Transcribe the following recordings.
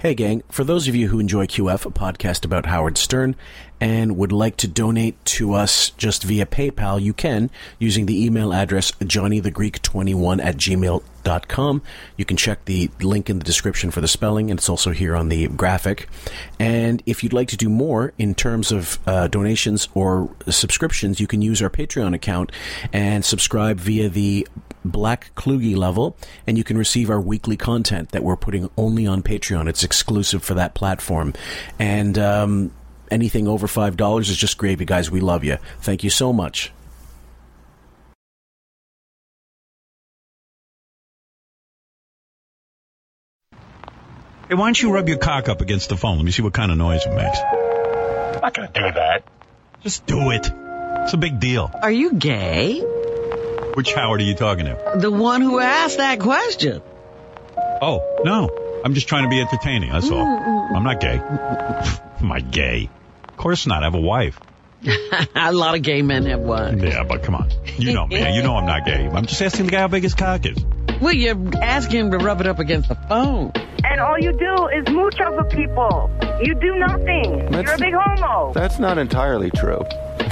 Hey, gang. For those of you who enjoy QF, a podcast about Howard Stern, and would like to donate to us just via PayPal, you can using the email address johnnythegreek21 at gmail.com. You can check the link in the description for the spelling, and it's also here on the graphic. And if you'd like to do more in terms of uh, donations or subscriptions, you can use our Patreon account and subscribe via the Black Kluge level, and you can receive our weekly content that we're putting only on Patreon. It's exclusive for that platform. And um, anything over $5 is just gravy, guys. We love you. Thank you so much. Hey, why don't you rub your cock up against the phone? Let me see what kind of noise it makes. I'm not gonna do that. Just do it. It's a big deal. Are you gay? Which Howard are you talking to? The one who asked that question. Oh, no. I'm just trying to be entertaining. That's all. I'm not gay. Am I gay? Of course not. I have a wife. a lot of gay men have one. Yeah, but come on. You know me. You know I'm not gay. I'm just asking the guy how big his cock is. Well, you're asking him to rub it up against the phone. And all you do is mooch off of people. You do nothing. That's- You're a big homo. That's not entirely true.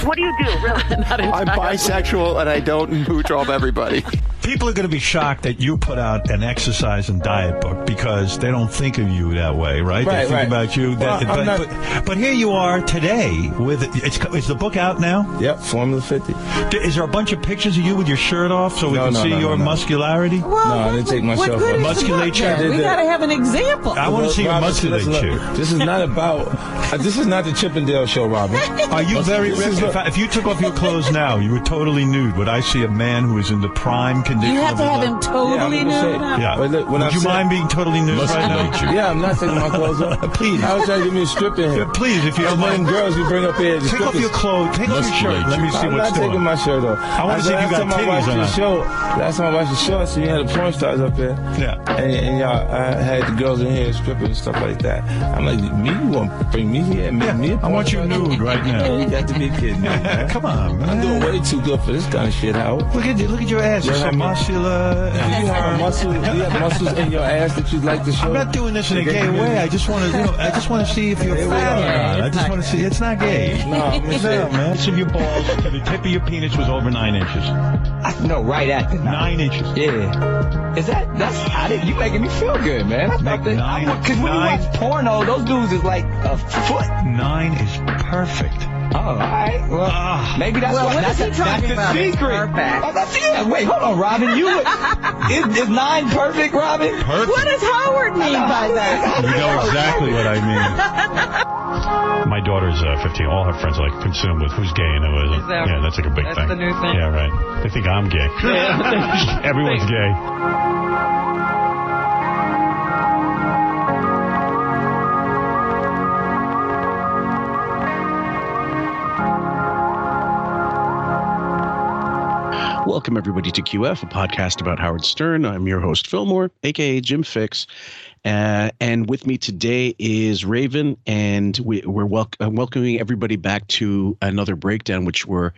What do you do, really? I'm bisexual and I don't mooch off everybody. People are going to be shocked that you put out an exercise and diet book because they don't think of you that way, right? they Right, think right. about you. That, I'm but, not- but, but here you are today with it's is the book out now? Yep, Formula 50. D- Is there a bunch of pictures of you with your shirt off so we No, can no, see no, your no, no. muscularity? Well, No, I didn't take myself what off. is the book Musculature? then? We got to have an example. I want to see your Robin, musculature. listen, look, This is not about. Uh, this is not the Chippendale show, Robin. Are you very This ripped? Is If, I- if you took off your clothes now, you were totally nude. Would I see a man who is in the prime condition? You have of to have him totally Yeah, nude. say- Yeah. But look, when Would I you said- mind being totally nude right now? Yeah, I'm not taking my clothes off. Please. I was trying to give me a strip in here. Yeah, please, if you All don't mind. girls we bring up here. the Take off your clothes. Take off your shirt. Let me see I'm what's not taking my shirt off. I wanna Last see if you got time I titties watched or your not. show, last time I watched the show, I see you had the porn stars up there. Yeah. And, and y'all I had the girls in here stripping and stuff like that. I'm like, me? You want to bring me here? and Make me I want you nude right now. Yeah, you got to be kidding me, man. Come on, man. I'm doing way too good for this kind of shit, Howard. Look at you, look at your ass. You're so muscular. Uh, do you have muscles? Do you have muscles in your ass that you'd like to show? I'm not doing this in a gay way. I just want to, you know, I just want to see if you're Here fat or not. I just want to see. It's not gay. No, I'm No, man. Each of your balls the tip of your penis was over nine inches. I know right at the Nine inches. Yeah. Is that that's I didn't, you making me feel good, man. I Make thought that nine- because when you watch porno, those dudes is like a foot. Nine is perfect. Oh, all right. Well, Ah. maybe that's Well, what, what that's, is he that's talking the about? It's secret. perfect. Oh, that's, yeah, wait, hold on, Robin. You would, is, is nine perfect, Robin? Perfect. What does Howard mean by that? You know exactly what I mean. My daughter's uh, 15. All her friends are like consumed with who's gay and who isn't. Is that- yeah, that's like a big that's thing. the new thing? Yeah, right. They think I'm gay. Everyone's gay. Welcome, everybody, to QF, a podcast about Howard Stern. I'm your host, Fillmore, aka Jim Fixx. Uh, and with me today is Raven, and we, we're wel- uh, welcoming everybody back to another breakdown, which we're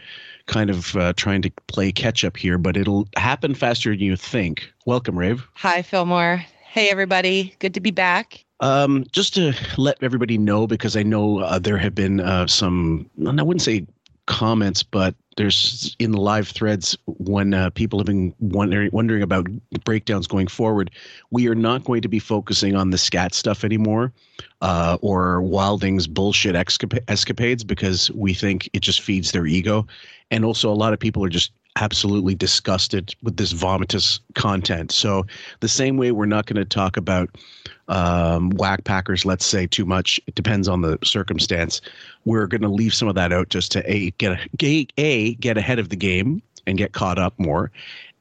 kind of uh, trying to play catch up here, but it'll happen faster than you think. Welcome, Rave. Hi, Fillmore. Hey, everybody. Good to be back. Um, just to let everybody know, because I know uh, there have been uh, some, I wouldn't say comments, but there's in the live threads when uh, people have been wondering wondering about breakdowns going forward. We are not going to be focusing on the scat stuff anymore, uh, or Wilding's bullshit escapades because we think it just feeds their ego, and also a lot of people are just absolutely disgusted with this vomitous content. So the same way we're not going to talk about um, whack packers, let's say too much. It depends on the circumstance. We're going to leave some of that out just to a get a, a get ahead of the game and get caught up more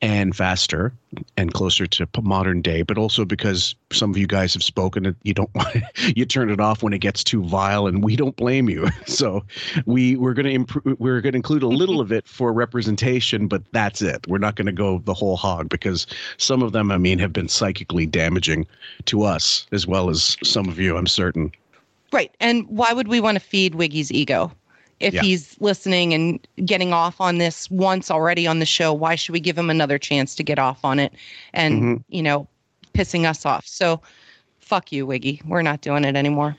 and faster and closer to modern day but also because some of you guys have spoken you don't want you turn it off when it gets too vile and we don't blame you so we we're going to improve we're going to include a little of it for representation but that's it we're not going to go the whole hog because some of them i mean have been psychically damaging to us as well as some of you i'm certain Right. And why would we want to feed Wiggy's ego? If Yeah. he's listening and getting off on this once already on the show, why should we give him another chance to get off on it and, Mhm. you know, pissing us off? So fuck you, Wiggy. We're not doing it anymore.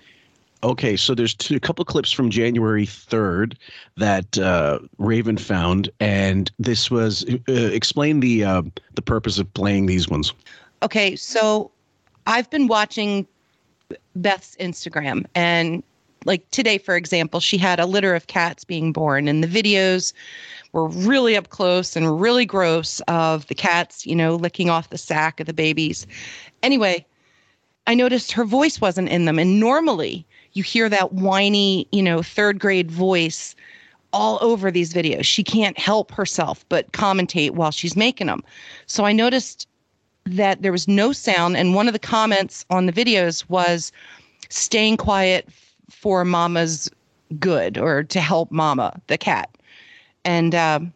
Okay, so there's two, a couple clips from January 3rd that uh, Raven found, and this was uh, explain the uh, the purpose of playing these ones. Okay, so I've been watching Beth's Instagram and like today for example, she had a litter of cats being born and the videos were really up close and really gross of the cats, you know, licking off the sack of the babies. Anyway, I noticed her voice wasn't in them and normally you hear that whiny, you know, third grade voice all over these videos. She can't help herself but commentate while she's making them. So I noticed that there was no sound and one of the comments on the videos was staying quiet for mama's good or to help mama the cat and um,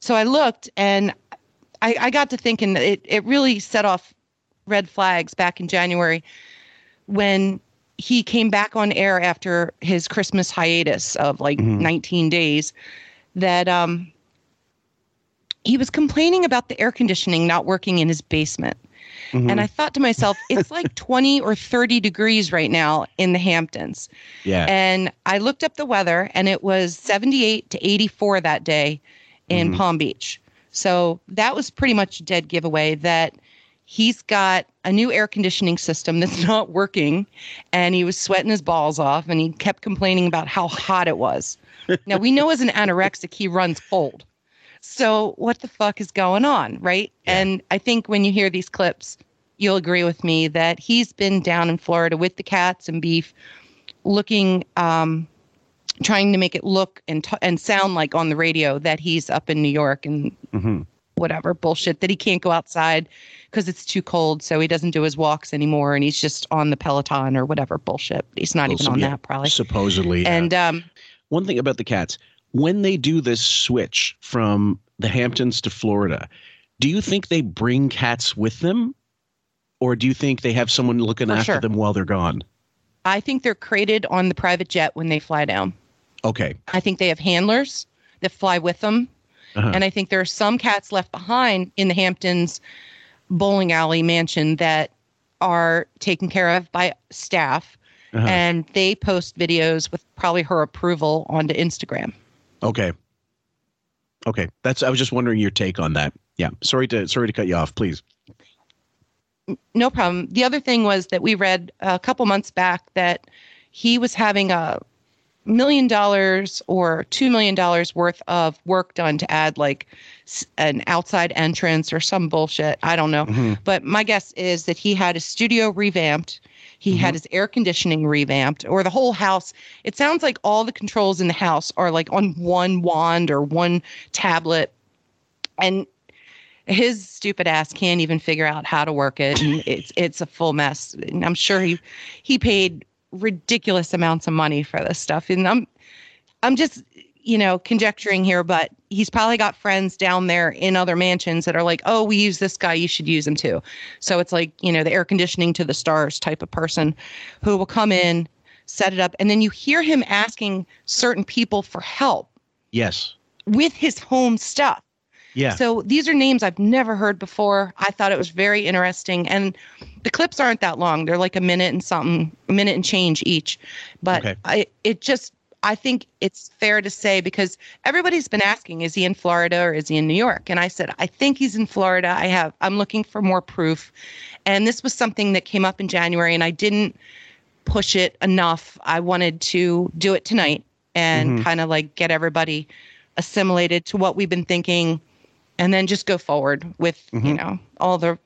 so i looked and I, I got to thinking that it, it really set off red flags back in january when he came back on air after his christmas hiatus of like Mhm. 19 days that um, he was complaining about the air conditioning not working in his basement Mhm. and I thought to myself, it's like 20 or 30 degrees right now in the Hamptons. yeah, And I looked up the weather and it was 78 to 84 that day in Mhm. Palm Beach. So that was pretty much a dead giveaway that he's got a new air conditioning system that's not working and he was sweating his balls off and he kept complaining about how hot it was. now we know as an anorexic he runs cold. So what the fuck is going on, right? And I think when you hear these clips, you'll agree with me that he's been down in Florida with the cats and beef, looking, um, trying to make it look and t- and sound like on the radio that he's up in New York and Mhm. whatever bullshit that he can't go outside because it's too cold, so he doesn't do his walks anymore, and he's just on the Peloton or whatever bullshit. He's not Well, even some- on yeah, that probably. supposedly. yeah. And um, one thing about the cats, when they do this switch from the Hamptons to Florida, do you think they bring cats with them? Or do you think they have someone looking For after sure. them while they're gone? I think they're crated on the private jet when they fly down. Okay. I think they have handlers that fly with them. Uh-huh. And I think there are some cats left behind in the Hamptons bowling alley mansion that are taken care of by staff. Uh-huh. And they post videos with probably her approval onto Instagram. Okay. Okay. That's I was just wondering your take on that. Yeah. Sorry to sorry to cut you off, please. No problem. The other thing was that we read a couple months back that he was having a million dollars or two million dollars worth of work done to add like an outside entrance or some bullshit. I don't know. Mhm. But my guess is that he had his studio revamped. He had mm-hmm. his air conditioning revamped or the whole house. It sounds like all the controls in the house are like on one wand or one tablet. And his stupid ass can't even figure out how to work it. And it's it's a full mess. And I'm sure he he paid ridiculous amounts of money for this stuff. And I'm I'm just you know conjecturing here, but he's probably got friends down there in other mansions that are like, oh, we use this guy, you should use him too. So it's like you know the air conditioning to the stars type of person who will come in, set it up, and then you hear him asking certain people for help Yes. with his home stuff. Yeah. So these are names I've never heard before. I thought it was very interesting. And the clips aren't that long. They're like a minute and something, a minute and change each. But Okay. I it just I think it's fair to say because everybody's been asking, is he in Florida or is he in New York? And I said, I think he's in Florida. I have I'm looking for more proof. And this was something that came up in January and I didn't push it enough. I wanted to do it tonight and Mhm. kind of like get everybody assimilated to what we've been thinking and then just go forward with you Mhm. know all the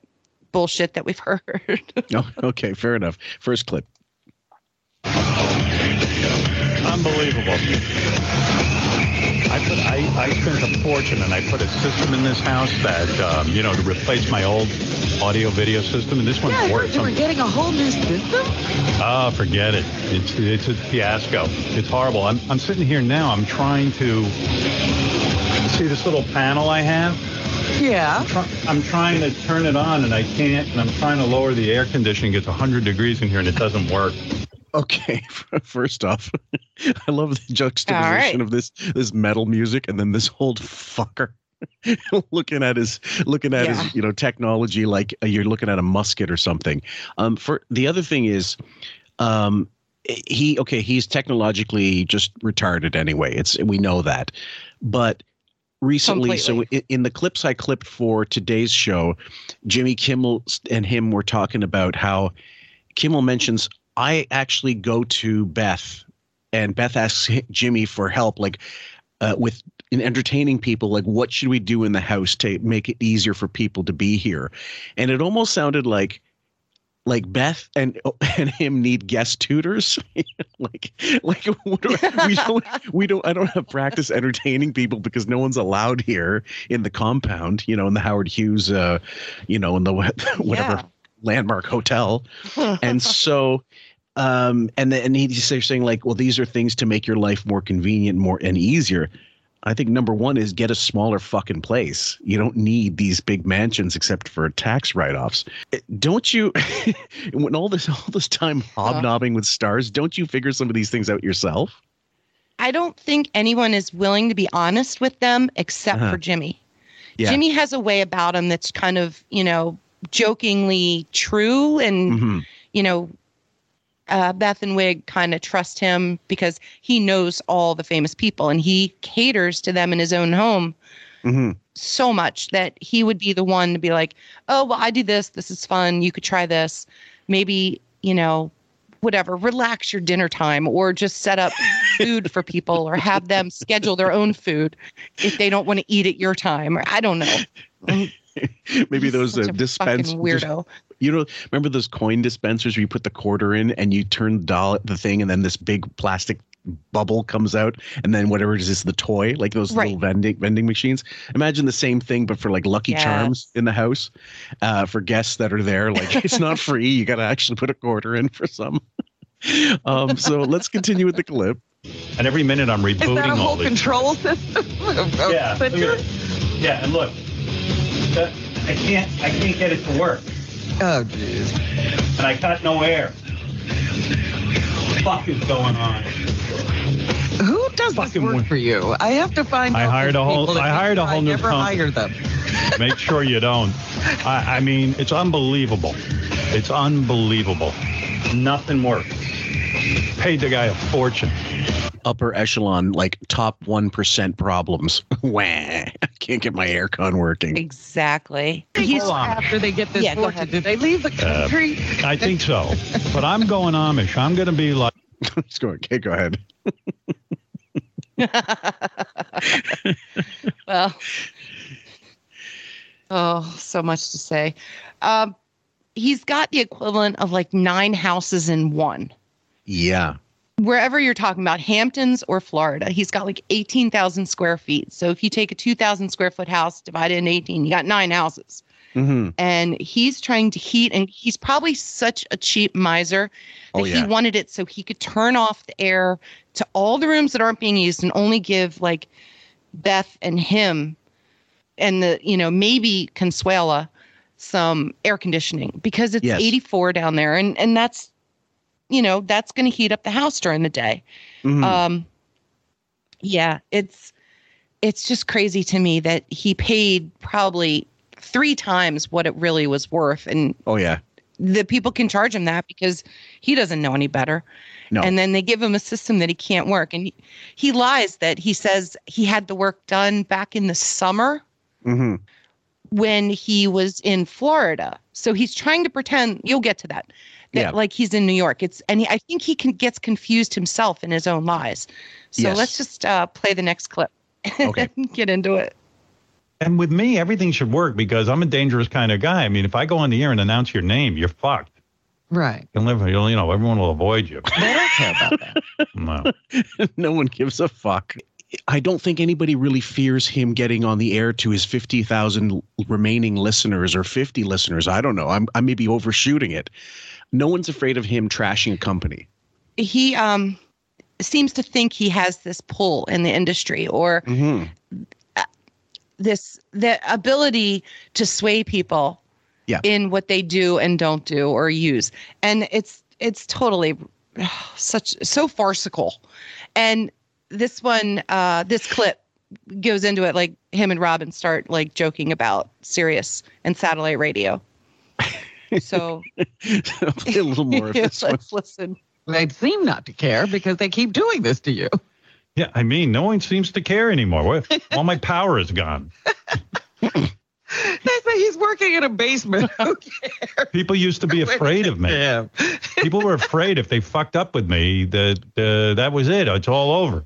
bullshit that we've heard Oh, okay, fair enough. First clip. Unbelievable. I put I, I spent a fortune and I put a system in this house that um, you know to replace my old audio video system and this one Yeah, I heard works. you were getting a whole new system. Ah, forget it. It's it's a fiasco. It's horrible. I'm I'm sitting here now. I'm trying to see this little panel I have. Yeah. Try- I'm trying to turn it on and I can't. And I'm trying to lower the air conditioning. It's 100 degrees in here and it doesn't work. Okay, first off, I love the juxtaposition right. of this this metal music and then this old fucker. looking at his looking at Yeah. his you know technology like you're looking at a musket or something. Um, for the other thing is, um, he okay he's technologically just retarded anyway. It's we know that, but recently so Completely. in, in the clips i clipped for today's show jimmy kimmel and him were talking about how kimmel mentions i actually go to beth and beth asks jimmy for help like uh, with in entertaining people like what should we do in the house to make it easier for people to be here? And it almost sounded like like Beth and and him need guest tutors, like like what do I- we don't we don't I don't have practice entertaining people because no one's allowed here in the compound, you know, in the Howard Hughes, uh, you know, in the whatever landmark hotel, and so um and then and he's saying like well these are things to make your life more convenient more and easier i think number one is get a smaller fucking place you don't need these big mansions except for tax write-offs Eh, don't you when all this all this time hobnobbing with stars don't you figure some of these things out yourself I don't think anyone is willing to be honest with them except Uh-huh. for Jimmy. Yeah. Jimmy has a way about him that's kind of, you know, jokingly true and Mhm. you know, uh, Beth and Wig kind of trust him because he knows all the famous people and he caters to them in his own home Mhm. so much that he would be the one to be like, oh, well, I do this. This is fun. You could try this. Maybe, you know, whatever, relax your dinner time or just set up food for people or have them schedule their own food if they don't want to eat at your time. Or I don't know. maybe He's those such uh, dispense fucking weirdo. you know remember those coin dispensers where you put the quarter in and you turn the dollar the thing and then this big plastic bubble comes out and then whatever it is is the toy like those little vending vending machines imagine the same thing but for like lucky Yes. charms in the house uh, for guests that are there like it's not free you got to actually put a quarter in for some um so let's continue with the clip And every minute I'm rebooting Is that rebooting a all whole these. control system? of- of Yeah, look at Yeah, and look, I can't, I can't get it to work, Oh, jeez. and I got no air. What the fuck is going on? Who does this Fucking work wor- for you? I have to find I out hired a whole- people I hired a try whole new never company. hire them. Make sure you don't. I, I mean, it's unbelievable. It's unbelievable. Nothing works. Paid the guy a fortune. upper echelon like top 1% problems wah i can't get my aircon working Exactly. He's Hold on. after they get this Yeah, go fortune. ahead. Do they leave the uh, country? I think so. But I'm going Amish. I'm going to be like, just go okay go ahead well, oh, so much to say. Um, he's got the equivalent of like nine houses in one. yeah Wherever you're talking about, Hamptons or Florida, he's got like 18,000 square feet. So if you take a 2,000 square foot house, divided in 18, you got nine houses. Hmm And he's trying to heat, and he's probably such a cheap miser that Oh, he wanted it so he could turn off the air to all the rooms that aren't being used and only give like Beth and him and the, you know, maybe Consuela some air conditioning because it's Yes. 84 down there. And, and that's, you know, that's going to heat up the house during the day. Mhm. Um, yeah, it's it's just crazy to me that he paid probably three times what it really was worth, and oh yeah the people can charge him that because he doesn't know any better. No. And then they give him a system that he can't work, and he, he lies that he says he had the work done back in the summer hmm when he was in Florida. So he's trying to pretend you'll get to that. That Yeah. like he's in New York. It's and he, I think he can gets confused himself in his own lies. So Yes. let's just uh, play the next clip. Okay. and get into it. And with me, everything should work because I'm a dangerous kind of guy. I mean, if I go on the air and announce your name, you're fucked. Right. You'll never, you'll, you know, everyone will avoid you. They don't care about that. No. no one gives a fuck. I don't think anybody really fears him getting on the air to his 50,000 remaining listeners or 50 listeners. I don't know. I'm, I may be overshooting it. No one's afraid of him trashing a company. He um seems to think he has this pull in the industry or Mm-hmm. This the ability to sway people Yeah. in what they do and don't do or use and it's it's totally such so farcical and this one uh this clip goes into it like him and Robin start like joking about Sirius and satellite radio. So a little more of this let's listen. They seem not to care because they keep doing this to you. Yeah, I mean, no one seems to care anymore. All my power is gone. They say he's working in a basement. Who cares? People used to be afraid of me. Yeah. People were afraid if they fucked up with me that uh, that was it. It's all over.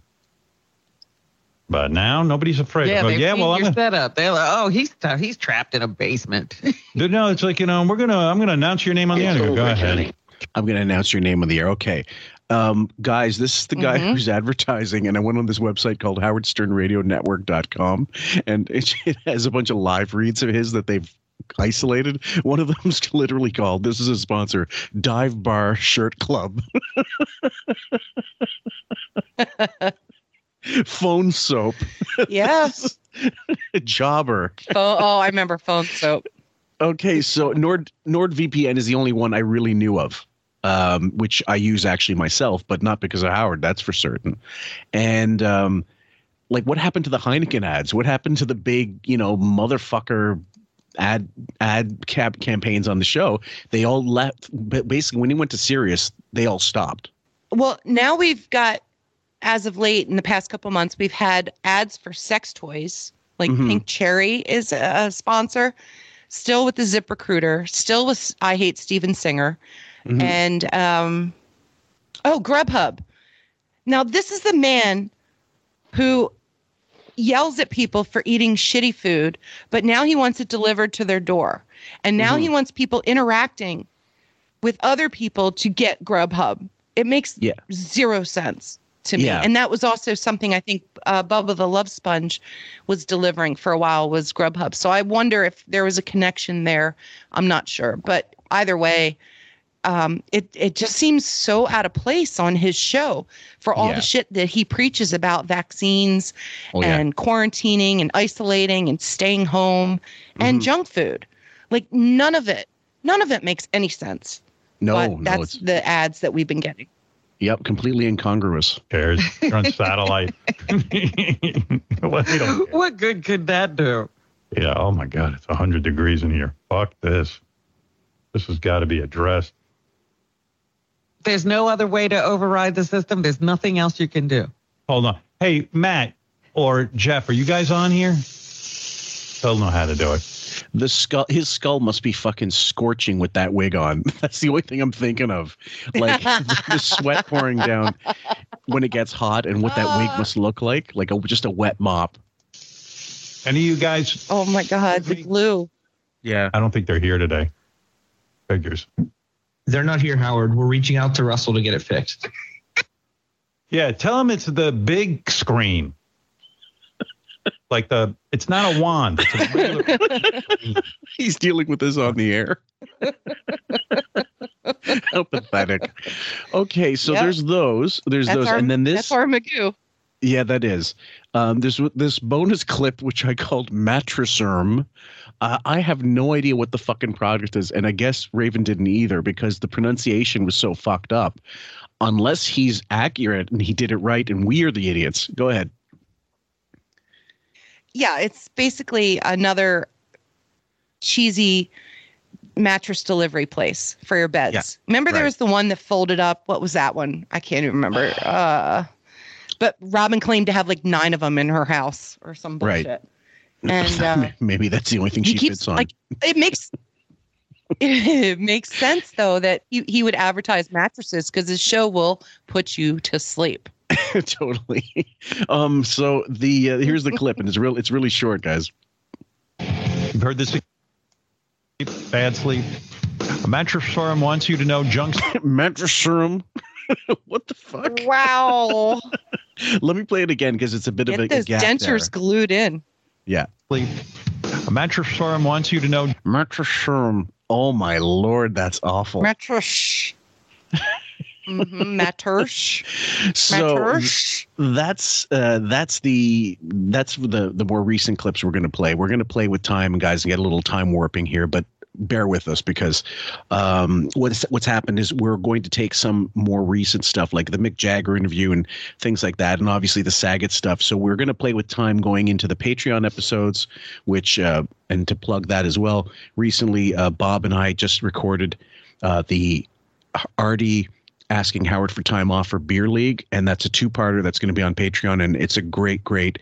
But now nobody's afraid. Yeah, But they've yeah, seen well, I'm your gonna, setup. They're like, oh, he's he's trapped in a basement. no. It's like you know, we're gonna. I'm gonna announce your name on the air. Go ahead. I'm going to announce your name on the air. Okay. Um, guys, this is the guy Mhm. who's advertising, and I went on this website called howardsternradionetwork.com, and it, it has a bunch of live reads of his that they've isolated. One of them's literally called, this is a sponsor, Dive Bar Shirt Club. Phone soap, Yes. jobber. oh, oh, I remember phone soap. Okay, so Nord NordVPN is the only one I really knew of, um, which I use actually myself, but not because of Howard. That's for certain. And um, like, what happened to the Heineken ads? What happened to the big, you know, motherfucker ad ad cap campaigns on the show? They all left. But basically, when he went to Sirius, they all stopped. Well, now we've got, as of late in the past couple months, we've had ads for sex toys. Like Mhm. Pink Cherry is a sponsor, still with the Zip Recruiter, still with I Hate Steven Singer, Mhm. and um, oh Grubhub. Now this is the man who yells at people for eating shitty food, but now he wants it delivered to their door, and now he wants people interacting with other people to get Grubhub. It makes Yeah. zero sense to me. Yeah. And that was also something I think uh, Bubba the Love Sponge was delivering for a while was Grubhub. So I wonder if there was a connection there. I'm not sure, but either way, um, it it just seems so out of place on his show for all Yeah. the shit that he preaches about vaccines Oh, yeah. and quarantining and isolating and staying home and Mhm. junk food. Like none of it, none of it makes any sense. No, but no, that's it's the ads that we've been getting. yep, completely incongruous. Cares? You're on satellite. Well, we don't what good could that do? Yeah. Oh my God, it's hundred degrees in here. Fuck this. This has got to be addressed. There's no other way to override the system. There's nothing else you can do. Hold on. Hey, Matt or Jeff, are you guys on here? They'll know how to do it. The skull, his skull must be fucking scorching with that wig on. That's the only thing I'm thinking of. Like the, the sweat pouring down when it gets hot, and what that wig uh. must look like, like a, just a wet mop. Any of you guys? Oh my God, the glue. Yeah. I don't think they're here today. Figures. They're not here, Howard. We're reaching out to Russell to get it fixed. Yeah, tell him it's the big screen. like the, it's not a wand. It's a regular, He's dealing with this on the air. How pathetic. Okay, so Yep. there's those. There's That's those, our, and then this. that's our Magoo. Yeah, that is. Um, there's this bonus clip which I called Mattressarm. Uh, I have no idea what the fucking product is, and I guess Raven didn't either because the pronunciation was so fucked up. Unless he's accurate and he did it right, and we are the idiots. Go ahead. Yeah, it's basically another cheesy mattress delivery place for your beds. Yeah, remember there was the one that folded up. What was that one? I can't even remember. Uh, but Robin claimed to have like nine of them in her house or some bullshit. Right. Bullshit. And uh, Maybe that's the only thing he she keeps fits on. like it makes it makes sense though that he, he would advertise mattresses because his show will put you to sleep. totally. Um. So the uh, here's the clip, and it's real. It's really short, guys. you've heard this. Bad sleep. A mattress firm wants you to know junk Mattressarm. what the fuck? Wow. Let me play it again because it's a bit of a, Get those a gap dentures there. glued in. Yeah. sleep. A mattress firm wants you to know Mattressarm. Oh my lord, that's awful. Mattress. mm-hmm. Mattress. so Mattress. that's uh, that's the that's the the more recent clips we're going to play. We're going to play with time, guys, and get a little time warping here. But bear with us because um, what's what's happened is we're going to take some more recent stuff like the Mick Jagger interview and things like that, and obviously the Saget stuff. So we're going to play with time going into the Patreon episodes, which uh, and to plug that as well. Recently, uh, Bob and I just recorded uh, the Artie asking Howard for time off for Beer League, and that's a two-parter that's going to be on Patreon, and it's a great, great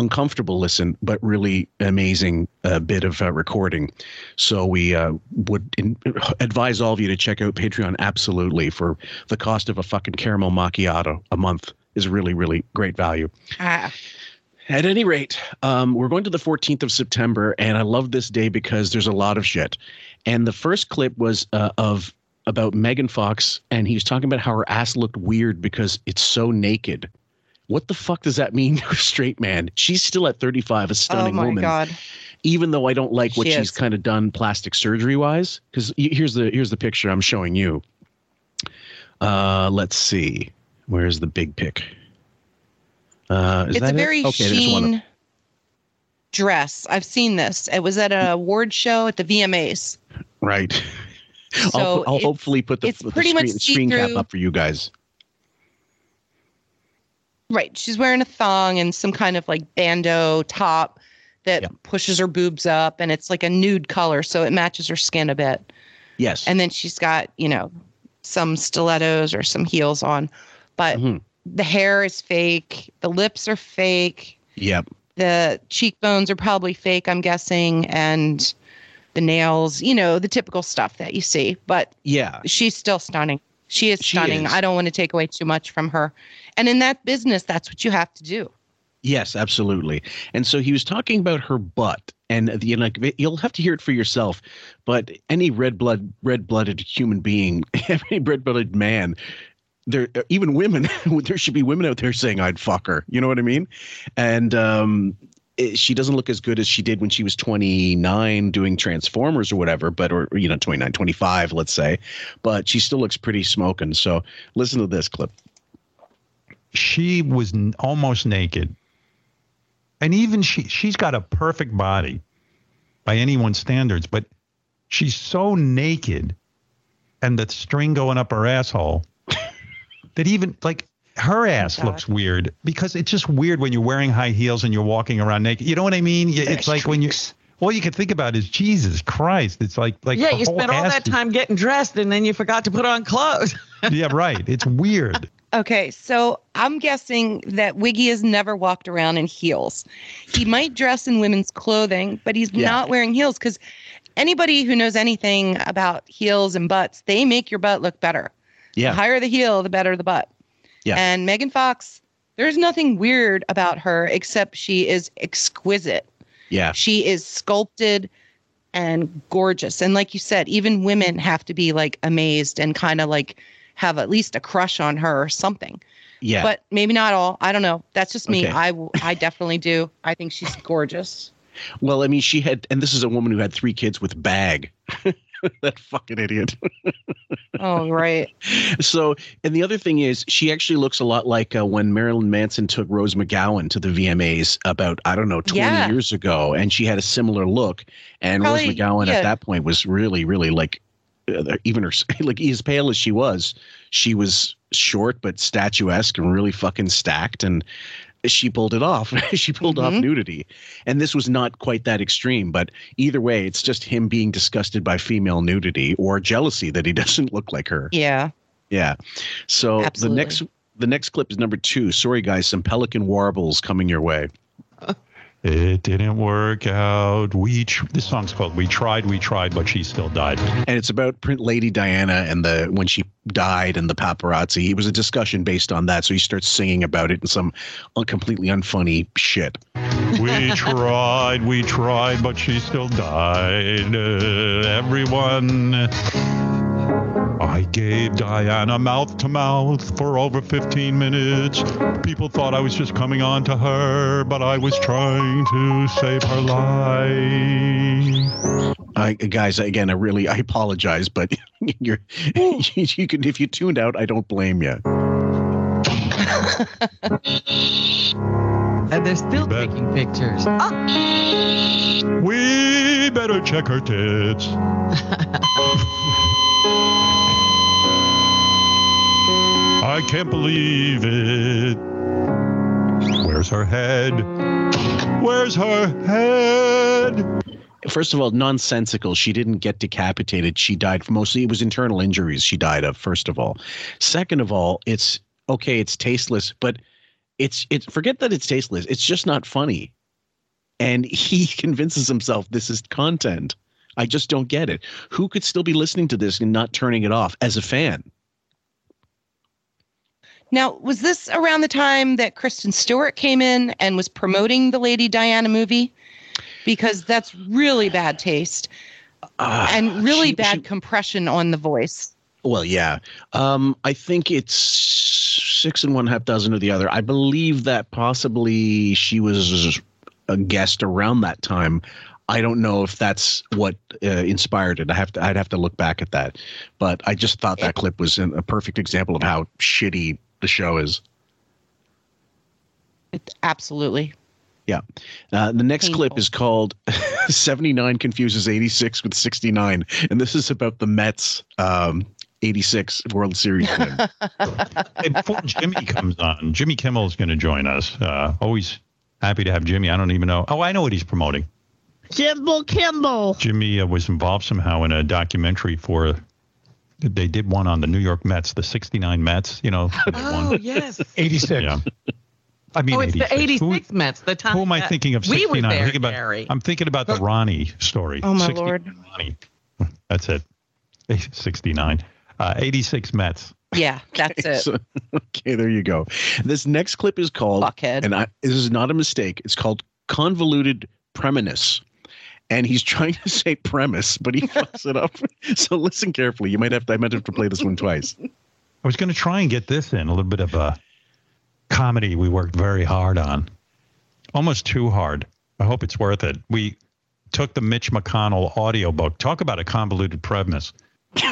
uncomfortable listen, but really amazing uh, bit of uh, recording. So we uh, would in, advise all of you to check out Patreon absolutely for the cost of a fucking caramel macchiato a month is really really great value. Ah. At any rate, um, we're going to the 14th of September, and I love this day because there's a lot of shit. And the first clip was uh, of about Megan Fox, and he was talking about how her ass looked weird because it's so naked. What the fuck does that mean to a straight man? She's still at 35, a stunning woman. oh my woman. god. Even though I don't like what She she's kind of done plastic surgery wise, because here's the here's the picture I'm showing you. Uh, let's see, where's the big pic? Uh, is it's that a it? very okay, there's one. sheen dress. I've seen this. It was at an award show at the VMAs. Right. So I'll, I'll hopefully put the, it's the pretty screen, much screen cap up for you guys. Right. She's wearing a thong and some kind of like bandeau top that Yep. pushes her boobs up and it's like a nude color so it matches her skin a bit. Yes. And then she's got, you know, some stilettos or some heels on. But Mhm. the hair is fake, the lips are fake, Yep. the cheekbones are probably fake, I'm guessing, and the nails, you know, the typical stuff that you see. But Yeah. she's still stunning. She is She stunning. is. I don't want to take away too much from her. And in that business, that's what you have to do. Yes, absolutely. And so he was talking about her butt, and you know, you'll have to hear it for yourself. But any red blood, red blooded human being, any red blooded man, there, even women, there should be women out there saying I'd fuck her. You know what I mean? And um, it- she doesn't look as good as she did when she was 29 doing Transformers or whatever, but or you know 29, 25, let's say. But she still looks pretty smoking. So listen to this clip. She was n- almost naked. And even she she's got a perfect body by anyone's standards but she's so naked and the string going up her asshole that even like her oh ass God. looks weird because it's just weird when you're wearing high heels and you're walking around naked. You know what i mean? It's like when you all you can think about is jesus christ. It's like like yeah, you spent all that time getting dressed and then you forgot to put on clothes. yeah right. It's weird Okay, so I'm guessing that Wiggy has never walked around in heels. He might dress in women's clothing, but he's Yeah. not wearing heels because anybody who knows anything about heels and butts, they make your butt look better. Yeah. The higher the heel, the better the butt. Yeah. And Megan Fox, there's nothing weird about her except she is exquisite. Yeah. She is sculpted and gorgeous. And like you said, even women have to be like amazed and kind of like have at least a crush on her or something. Yeah. But maybe not all. I don't know. That's just me. Okay. I I definitely do. I think she's gorgeous. Well, I mean, she had, and this is a woman who had three kids with bag. that fucking idiot. Oh, right. so, and the other thing is, she actually looks a lot like uh, when Marilyn Manson took Rose McGowan to the VMAs about, I don't know, 20 Yeah. years ago. And she had a similar look. And Rose McGowan yeah. at that point was really, really like, even her, like as pale as she was, she was short but statuesque and really fucking stacked. And she pulled it off. she pulled off Mhm. nudity. And this was not quite that extreme, but either way, it's just him being disgusted by female nudity or jealousy that he doesn't look like her. Yeah. Yeah. So Absolutely. the next the next clip is number two. Sorry guys, some pelican warbles coming your way. It didn't work out. We tr- this song's called "We Tried, We Tried, but She Still Died." And it's about Print Lady Diana and the when she died and the paparazzi. It was a discussion based on that. So he starts singing about it in some completely unfunny shit. We tried, we tried, but she still died. Uh, everyone. I gave Diana mouth to mouth for over 15 minutes. People thought I was just coming on to her, but I was trying to save her life. I, guys, again, I really I apologize, but you're you, can if you tuned out, I don't blame you. And they're still Bet. taking pictures. Oh, We We better check her tits. I can't believe it. Where's her head? Where's her head? First of all, nonsensical. She didn't get decapitated. She died mostly. It was internal injuries she died of. First of all, second of all, it's okay. It's tasteless, but it's it's forget that it's tasteless. It's just not funny, and he convinces himself this is content. I just don't get it. Who could still be listening to this and not turning it off as a fan? Now, was this around the time that Kristen Stewart came in and was promoting the Lady Diana movie? Because that's really bad taste Uh, and really she- bad she- compression on the voice. Well, yeah. Um, I think it's six and one half dozen of the other. I believe that possibly she was a guest around that time. I don't know if that's what uh, inspired it. I have to. I'd have to look back at that. But I just thought that clip was an, a perfect example of how shitty the show is. It, absolutely. Yeah. Uh, the next clip is called 79 confuses 86 with 69. And this is about the Mets um, 86 World Series win. Hey, before Jimmy comes on, Jimmy Kimmel is going to join us. Uh, always happy to have Jimmy. I don't even know. Oh, I know what he's promoting. Jimbo Kimball. Jimmy uh, was involved somehow in a documentary for. They did one on the New York Mets, the '69 Mets. You know, they Oh won. yes. 86. Yeah. I mean, oh, it's the 86. Who- 86 Mets. The time Who am I thinking of? We 69. were I'm there, thinking about. Gary. I'm thinking about the Ronnie story. Oh, my Lord. Ronnie. That's it. 69. Uh, 86 Mets. Yeah, that's it. So, okay, there you go. This next clip is called, Fuckhead. and I, this is not a mistake. It's called convoluted premise, and he's trying to say premise, but he fucks it up. So listen carefully. You might have to. I might have to play this one twice. I was going to try and get this in a little bit of a comedy we worked very hard on, almost too hard. I hope it's worth it. We took the Mitch McConnell audiobook. Talk about a convoluted premise.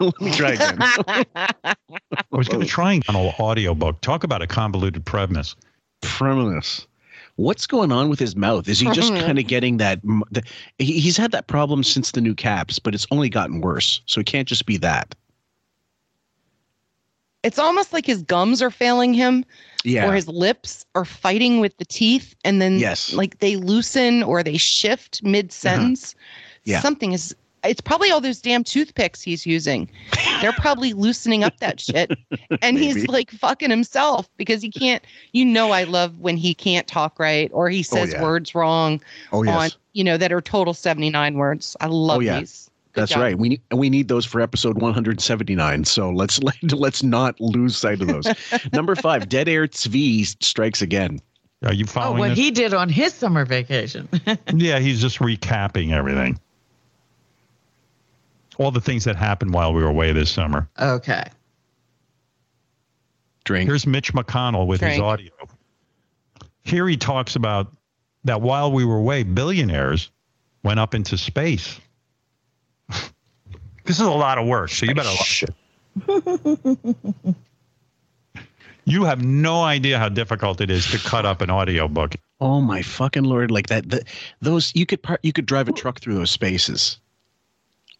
Let me try again. I was going to try and McConnell audiobook. Talk about a convoluted premise. Premise. What's going on with his mouth? Is he just mm-hmm. kind of getting that? The, he's had that problem since the new caps, but it's only gotten worse. So it can't just be that. It's almost like his gums are failing him Yeah. or his lips are fighting with the teeth and then Yes. like they loosen or they shift mid sentence. Uh-huh. Yeah. Something is it's probably all those damn toothpicks he's using. They're probably loosening up that shit. And he's like fucking himself because he can't you know I love when he can't talk right or he oh, says yeah. words wrong oh on yes. you know that are total 79 words. I love Oh, yeah. these. Good That's job. right. We need we need those for episode 179. So let's let's not lose sight of those. Number five, Dead Air Tzvi strikes again. Are you following? Oh, what this? he did on his summer vacation. yeah, he's just recapping everything. All the things that happened while we were away this summer. okay. Drink. Here's Mitch McConnell with his audio. Here he talks about that while we were away, billionaires went up into space. this is a lot of work, so you better. you have no idea how difficult it is to cut up an audiobook. Oh my fucking lord! Like that. The, those you could par- you could drive a truck through those spaces.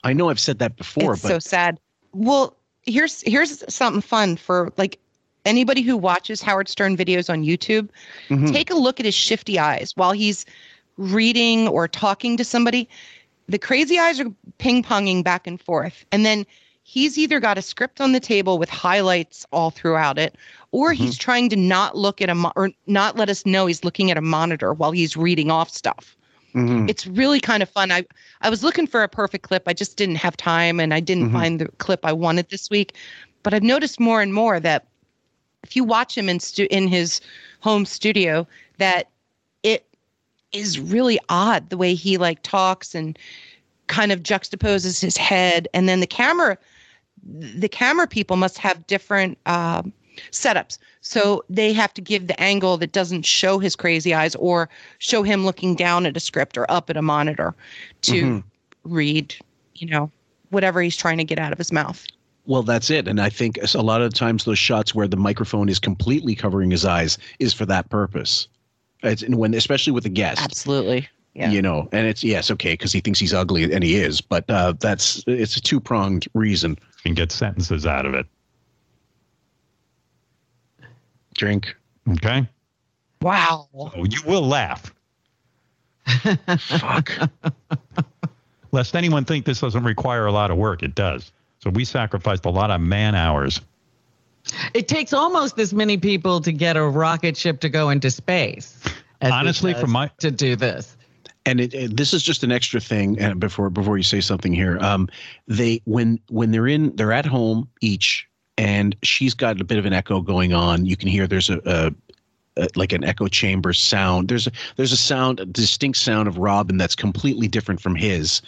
I know I've said that before, it's but so sad. Well, here's here's something fun for like anybody who watches Howard Stern videos on YouTube. Mhm. Take a look at his shifty eyes while he's reading or talking to somebody. The crazy eyes are ping ponging back and forth, and then he's either got a script on the table with highlights all throughout it, or he's trying to not look at a mo- or not let us know he's looking at a monitor while he's reading off stuff Mhm. it's really kind of fun. I I was looking for a perfect clip. I just didn't have time and I didn't Mhm. find the clip I wanted this week. But I've noticed more and more that if you watch him in stu- in his home studio that it is really odd the way he like talks and kind of juxtaposes his head and then the camera the camera people must have different um, setups. So they have to give the angle that doesn't show his crazy eyes or show him looking down at a script or up at a monitor to Mhm. read, you know, whatever he's trying to get out of his mouth. Well, that's it. And I think a lot of times those shots where the microphone is completely covering his eyes is for that purpose. It's and when, especially with a guest. Absolutely. Yeah. You know, and it's yes, okay, because he thinks he's ugly, and he is. But uh, that's it's a two pronged reason. And get sentences out of it. Drink. Okay. Wow. Oh, you will laugh. Fuck. Lest anyone think this doesn't require a lot of work, it does. So we sacrificed a lot of man hours. It takes almost as many people to get a rocket ship to go into space. as Honestly, does from my- to do this. and it, it- this is just an extra thing and before before you say something here um they when when they're in they're at home each and she's got a bit of an echo going on. You can hear there's a, a, like an echo chamber sound. There's a there's a sound a distinct sound of robin that's completely different from his.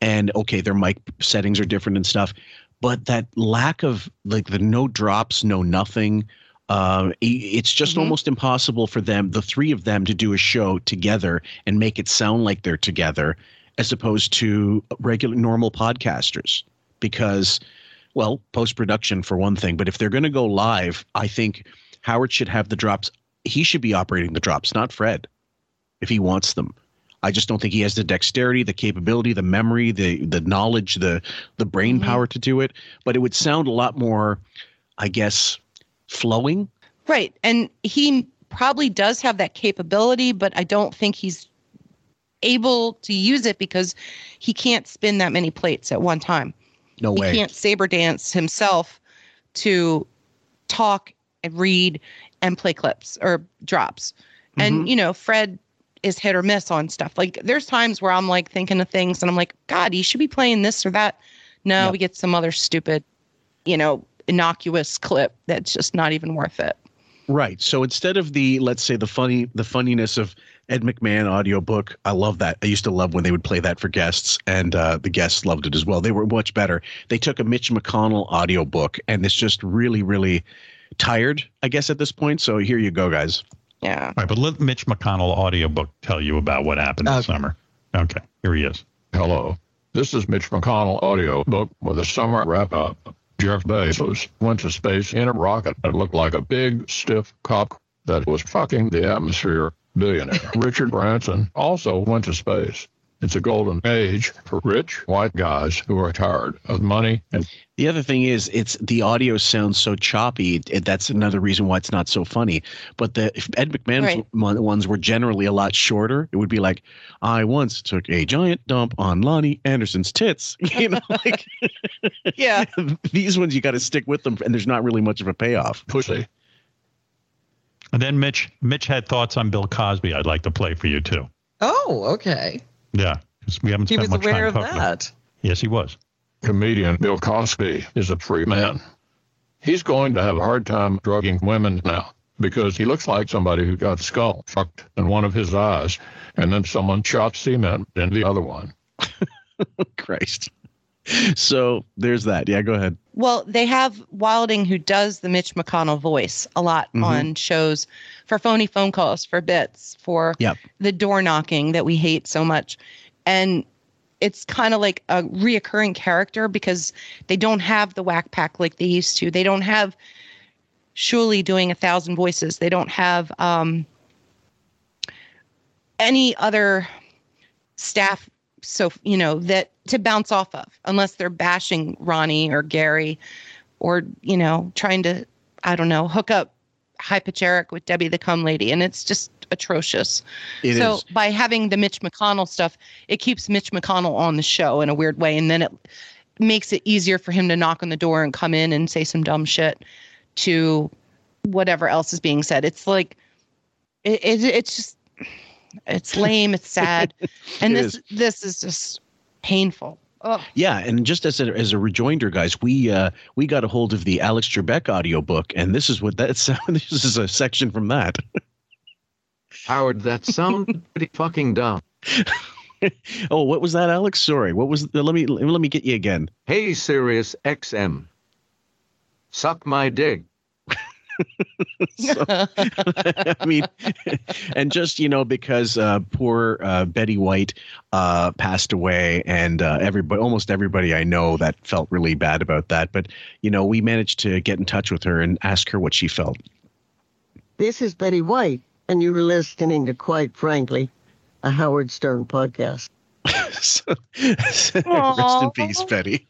And okay their mic settings are different and stuff but that lack of like the no drops no nothing uh, it's just almost impossible for them, the three of them, to do a show together and make it sound like they're together, as opposed to regular, normal podcasters. Because, well, post production for one thing, but if they're going to go live, I think Howard should have the drops. He should be operating the drops, not Fred, if he wants them. I just don't think he has the dexterity, the capability, the memory, the the knowledge, the the brain mm-hmm. power to do it. But it would sound a lot more, I guess, flowing. Right. And he probably does have that capability, but I don't think he's able to use it because he can't spin that many plates at one time. No way. he can't saber dance himself to talk and read and play clips or drops. And, Mhm. you know, Fred is hit or miss on stuff. Like there's times where I'm like thinking of things and I'm like, God, he should be playing this or that. No, Yep. we get some other stupid, you know, innocuous clip that's just not even worth it. Right. So instead of the let's say the funny the funniness of Ed McMahon audiobook, I love that. I used to love when they would play that for guests and uh, the guests loved it as well. They were much better. They took a Mitch McConnell audiobook and it's just really really tired, I guess at this point. So here you go guys. Yeah. All right, but let Mitch McConnell audiobook tell you about what happened this Okay. summer. Okay, here he is. Hello. This is Mitch McConnell audio book with a summer wrap up. Jeff Bezos went to space in a rocket that looked like a big, stiff cock that was fucking the atmosphere. Billionaire Richard Branson also went to space. It's a golden age for rich white guys who are tired of money and The other thing is, it's the audio sounds so choppy. That's another reason why it's not so funny. But the if Ed McMahon's Right. one- ones were generally a lot shorter. It would be like, "I once took a giant dump on Loni Anderson's tits." You know, like Yeah. these ones you got to stick with them, and there's not really much of a payoff. pussy. And then Mitch, Mitch had thoughts on Bill Cosby. I'd like to play for you too. Oh, okay. Yeah, 'cause we haven't He spent was aware of talking. that. Yes, he was. Comedian Bill Cosby is a free man. He's going to have a hard time drugging women now because he looks like somebody who got skull fucked in one of his eyes and then someone shot cement in the other one. Christ. So there's that. Yeah, go ahead. Well, they have Wilding who does the Mitch McConnell voice a lot Mhm. on shows for phony phone calls, for bits, for Yep. the door knocking that we hate so much. And it's kind of like a reoccurring character because they don't have the whack pack like they used to. They don't have Shuli doing a thousand voices. They don't have um, any other staff so you know that to bounce off of unless they're bashing Ronnie or Gary or you know trying to I don't know hook up pitch with Debbie the cum lady and it's just atrocious. It so is. by having the Mitch McConnell stuff it keeps Mitch McConnell on the show in a weird way and then it makes it easier for him to knock on the door and come in and say some dumb shit to whatever else is being said. It's like it, it it's just it's lame, it's sad. And It this is. this is just painful. Oh, Yeah, and just as a as a rejoinder, guys, we uh we got a hold of the Alex Trebek audiobook, and this is what that's this is a section from that. Howard, that sounds pretty fucking dumb. oh, what was that, Alex? Sorry, what was? Let me let me get you again. Hey, Sirius XM. Suck my dick. So- I mean, and just you know because uh, poor uh, Betty White uh, passed away, and uh, everybody, almost everybody I know that felt really bad about that. But you know, we managed to get in touch with her and ask her what she felt. This is Betty White, and you were listening to Quite Frankly. a Howard Stern podcast. So- Rest in peace, Betty.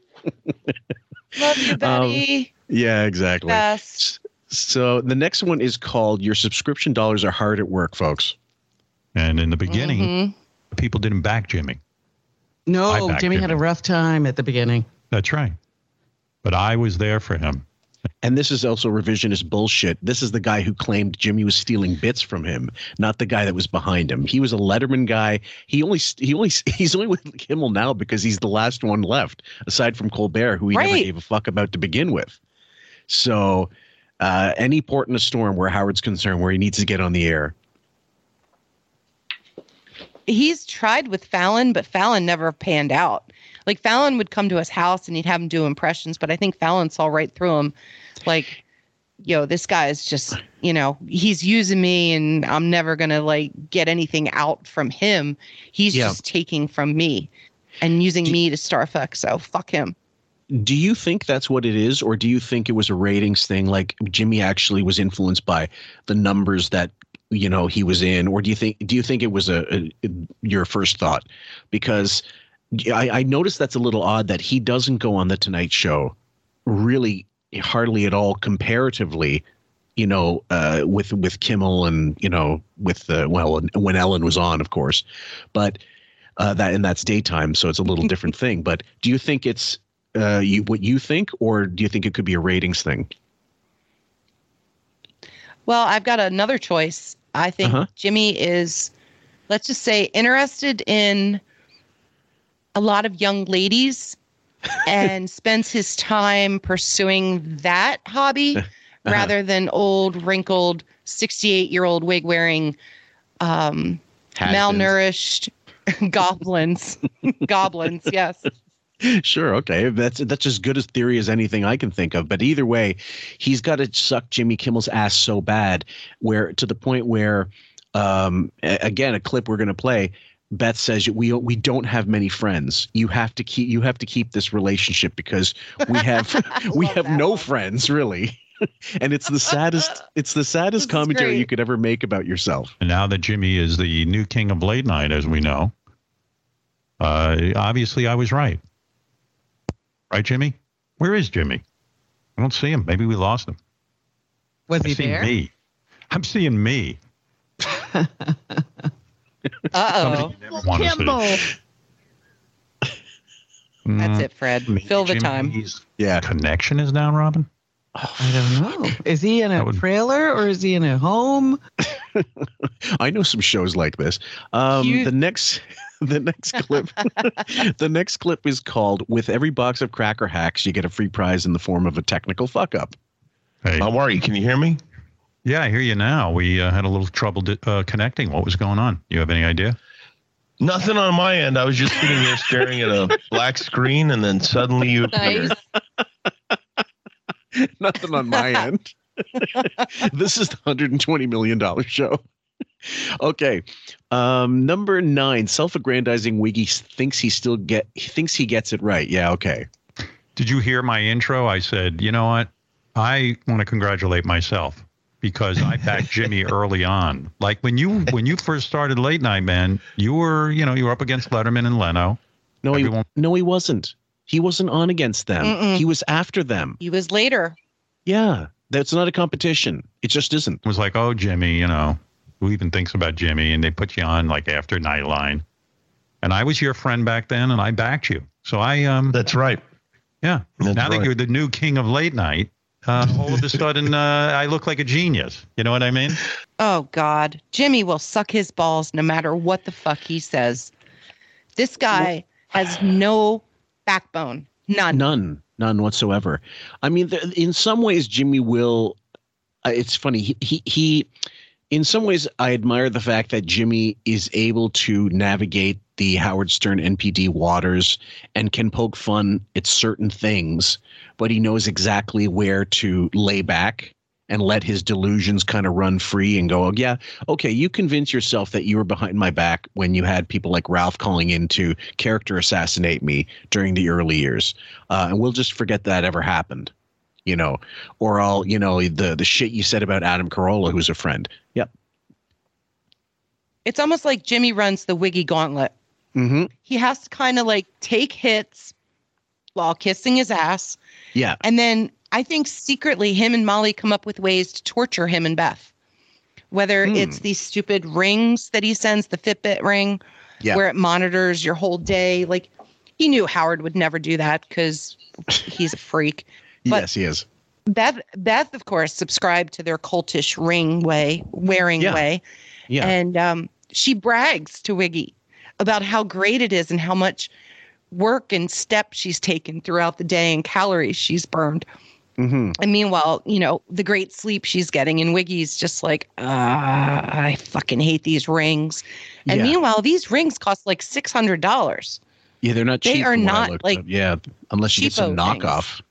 Love you, Betty. Yeah, exactly. Best. So the next one is called "Your Subscription Dollars Are Hard at Work," folks. And in the beginning, Mhm. people didn't back Jimmy. No, back Jimmy had a rough time at the beginning. That's right. But I was there for him. And this is also revisionist bullshit. This is the guy who claimed Jimmy was stealing bits from him, not the guy that was behind him. He was a Letterman guy. He only he only he's only with Kimmel now because he's the last one left, aside from Colbert, who he never gave a fuck about to begin with. So, uh, any port in a storm where Howard's concerned, where he needs to get on the air, He's tried with Fallon, but Fallon never panned out. Like Fallon would come to his house and he'd have him do impressions, but I think Fallon saw right through him. Like, yo, this guy is just, you know, he's using me and I'm never gonna like get anything out from him. He's Yeah. just taking from me and using me to starfuck. So fuck him. Do you think that's what it is, or do you think it was a ratings thing? Like Jimmy actually was influenced by the numbers that you know he was in, or do you think do you think it was a, a your first thought? Because I, I noticed that's a little odd that he doesn't go on the Tonight Show, really hardly at all comparatively. You know, uh, with with Kimmel and you know with uh, well when Ellen was on, of course, but uh, that and that's daytime, so it's a little different thing. But do you think it's uh, you what you think, or do you think it could be a ratings thing? Well, I've got another choice. I think Uh-huh. Jimmy is, let's just say, interested in a lot of young ladies and spends his time pursuing that hobby Uh-huh. rather than old, wrinkled, 68 year old wig wearing, um, malnourished goblins. goblins, yes. Sure, okay, that's that's as good a theory as anything I can think of. But either way, he's got to suck Jimmy Kimmel's ass so bad, where to the point where, um, again, a clip we're going to play. Beth says we we don't have many friends. You have to keep you have to keep this relationship because we have we have no friends really. and it's the saddest it's the saddest This commentary you could ever make about yourself. And now that Jimmy is the new king of late night, as we know, uh, obviously I was right. Right, Jimmy? Where is Jimmy? I don't see him. Maybe we lost him. Was I he see there? me. I'm seeing me. uh oh. you never want to see. Kimball. That's it, Fred. maybe Fill the time. Yeah. Connection is down, Robin. I don't know. Is he in a would- trailer or is he in a home? I know some shows like this. Um, You- the next, the next clip, the next clip is called "With every box of Cracker Hacks, you get a free prize in the form of a technical fuck up." Hey, How are you? Can you hear me? yeah, I hear you now. We uh, had a little trouble di- uh, connecting. What was going on? You have any idea? Nothing on my end. I was just sitting here staring at a black screen, and then suddenly you Nice. appeared. Nothing on my end. this is the hundred and twenty million dollar show. Okay, um, number nine, self-aggrandizing Wiggy thinks he still get he thinks he gets it right. Yeah, okay. Did you hear my intro? I said, you know what? I want to congratulate myself because I backed Jimmy early on. Like when you when you first started late night, man, you were you know you were up against Letterman and Leno. No, he, no, he wasn't. He wasn't on against them. Mm-mm. He was after them. He was later. Yeah, that's not a competition. It just isn't. It was like, oh Jimmy, you know, who even thinks about Jimmy? And they put you on like after Nightline. And I was your friend back then, and I backed you. So I um That's right. yeah. That's now that you're the new king of late night, uh, all of a sudden uh, I look like a genius. You know what I mean? Oh God, Jimmy will suck his balls no matter what the fuck he says. This guy has no backbone. None. None, none whatsoever. I mean, in some ways, Jimmy will. Uh, it's funny. He, he he. In some ways, I admire the fact that Jimmy is able to navigate the Howard Stern NPD waters and can poke fun at certain things, but he knows exactly where to lay back and let his delusions kind of run free and go, oh, yeah, okay, you convince yourself that you were behind my back when you had people like Ralph calling in to character assassinate me during the early years. Uh, and we'll just forget that ever happened, you know, or I'll, you know, the, the shit you said about Adam Carolla, who's a friend. Yep. it's almost like Jimmy runs the Wiggy gauntlet. Mm-hmm. He has to kind of like take hits while kissing his ass. Yeah. And then I think secretly him and Molly come up with ways to torture him and Beth. Whether Hmm. it's these stupid rings that he sends, the Fitbit ring, Yeah. where it monitors your whole day. Like he knew Howard would never do that because he's a freak. But yes, he is. Beth, Beth, of course, subscribed to their cultish ring way, wearing Yeah. way. Yeah. And um, she brags to Wiggy about how great it is and how much work and steps she's taken throughout the day and calories she's burned. Mm-hmm. And meanwhile, you know, the great sleep she's getting, and Wiggy's just like, uh, I fucking hate these rings. And Yeah. meanwhile, these rings cost like six hundred dollars. Yeah, they're not cheap. They are from what I not, like, yeah, unless you get some knockoff. things.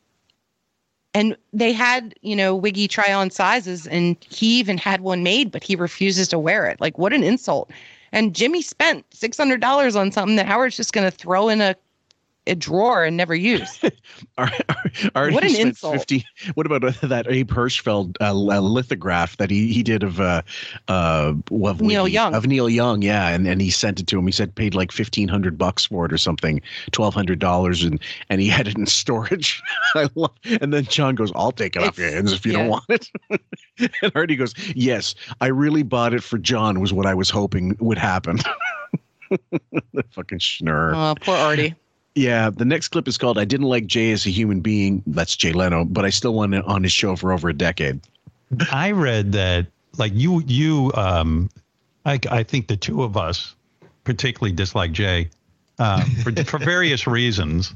And they had, you know, Wiggy try on sizes, and he even had one made, but he refuses to wear it. Like, what an insult! And Jimmy spent six hundred dollars on something that Howard's just going to throw in a a drawer and never use. Already What an insult. 50 what about uh, that Abe Hirschfeld uh, lithograph that he, he did of uh uh of Neil Wiggy- Young. of Neil Young yeah and, and he sent it to him he said paid like 1500 bucks for it or something $1200 and and he had it in storage I love and then John goes I'll take it off your hands if you yeah. don't want it and Artie goes yes I really bought it for John was what I was hoping would happen the fucking schnurr Oh, poor Artie. Yeah, the next clip is called "I Didn't Like Jay as a Human Being." That's Jay Leno, but I still want it on his show for over a decade. I read that like you you um I I think the two of us particularly dislike Jay uh, for for various reasons.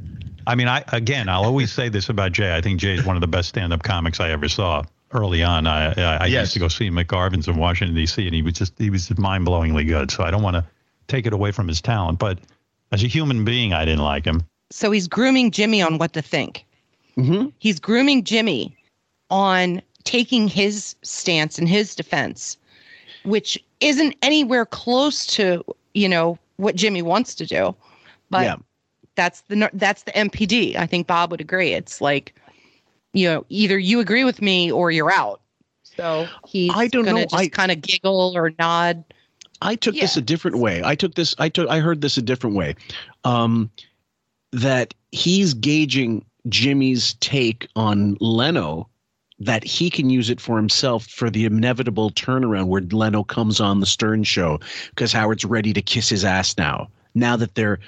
I mean, I again, I'll always say this about Jay. I think Jay is one of the best stand-up comics I ever saw. Early on, I I, I Yes. used to go see him at Garvin's in Washington D.C. and he was just he was just mind-blowingly good. So I don't want to take it away from his talent, but as a human being, I didn't like him. So he's grooming Jimmy on what to think. Mm-hmm. He's grooming Jimmy on taking his stance and his defense, which isn't anywhere close to you know what Jimmy wants to do. But Yeah. that's the that's the NPD. I think Bob would agree. It's like, you know, either you agree with me or you're out. So he's I don't gonna know. just I- kind of giggle or nod. I took this a different way. I took this. I took. I heard this a different way. Um, that he's gauging Jimmy's take on Leno. That he can use it for himself for the inevitable turnaround where Leno comes on the Stern show because Howard's ready to kiss his ass now. Now that they're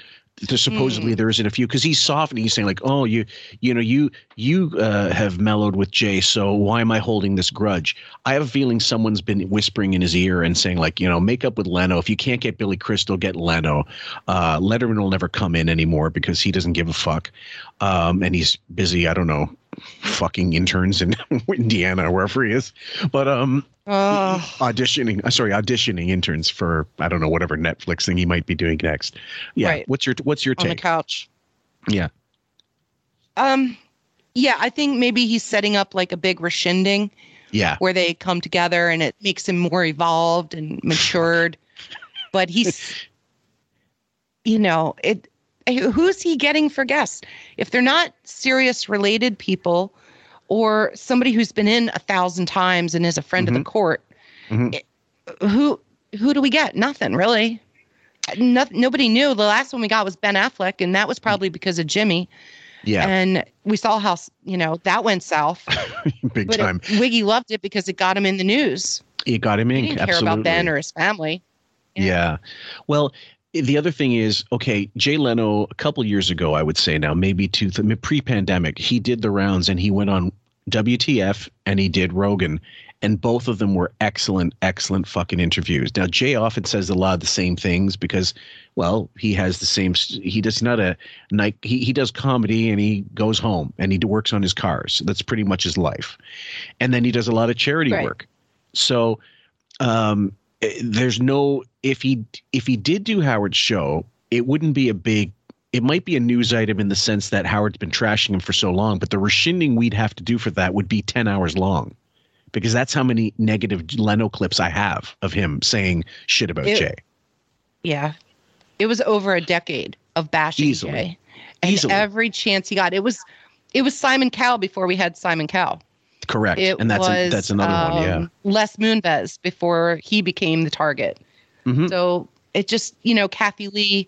there's supposedly there isn't a few because he's softening. He's saying like, oh, you you know you you uh, have mellowed with Jay, so why am I holding this grudge? I have a feeling someone's been whispering in his ear and saying like, you know, make up with Leno. If you can't get Billy Crystal, get Leno. Uh, Letterman will never come in anymore because he doesn't give a fuck, um, and he's busy. I don't know, fucking interns in Indiana or wherever he is, but um, Oh, auditioning. uh, Sorry, auditioning interns for I don't know whatever Netflix thing he might be doing next. Yeah, Right. what's your what's your on the couch. Yeah. Um, yeah, I think maybe he's setting up like a big rescinding Yeah. where they come together and it makes him more evolved and matured. but he's, you know, it. Who's he getting for guests? If they're not Sirius related people, or somebody who's been in a thousand times and is a friend of the court, Mhm. it- who who do we get? Nothing really. No, nobody knew. The last one we got was Ben Affleck, and that was probably because of Jimmy. Yeah. And we saw how you know that went south. Big But time. it, Wiggy loved it because it got him in the news. You got him in. He didn't Absolutely. care about Ben or his family. Yeah. Well, the other thing is, okay, Jay Leno, a couple years ago, I would say now, maybe two, th- pre-pandemic, he did the rounds and he went on WTF and he did Rogan, and both of them were excellent, excellent fucking interviews. Now, Jay often says a lot of the same things because, well, he has the same. He does not a night. He he does comedy and he goes home and he works on his cars. That's pretty much his life, and then he does a lot of charity Right. work. So, um, Eh, there's no if he if he did do Howard's show, it wouldn't be a big. It might be a news item in the sense that Howard's been trashing him for so long, but the rescinding we'd have to do for that would be ten hours long, because that's how many negative Leno clips I have of him saying shit about It- Jay. Yeah. It was over a decade of bashing Easily. Jay. And Easily. every chance he got. It was it was Simon Cowell before we had Simon Cowell. Correct, It and that's a, that's another one. Yeah. um, Les Moonves before he became the target. Mhm. So it just, you know, Kathie Lee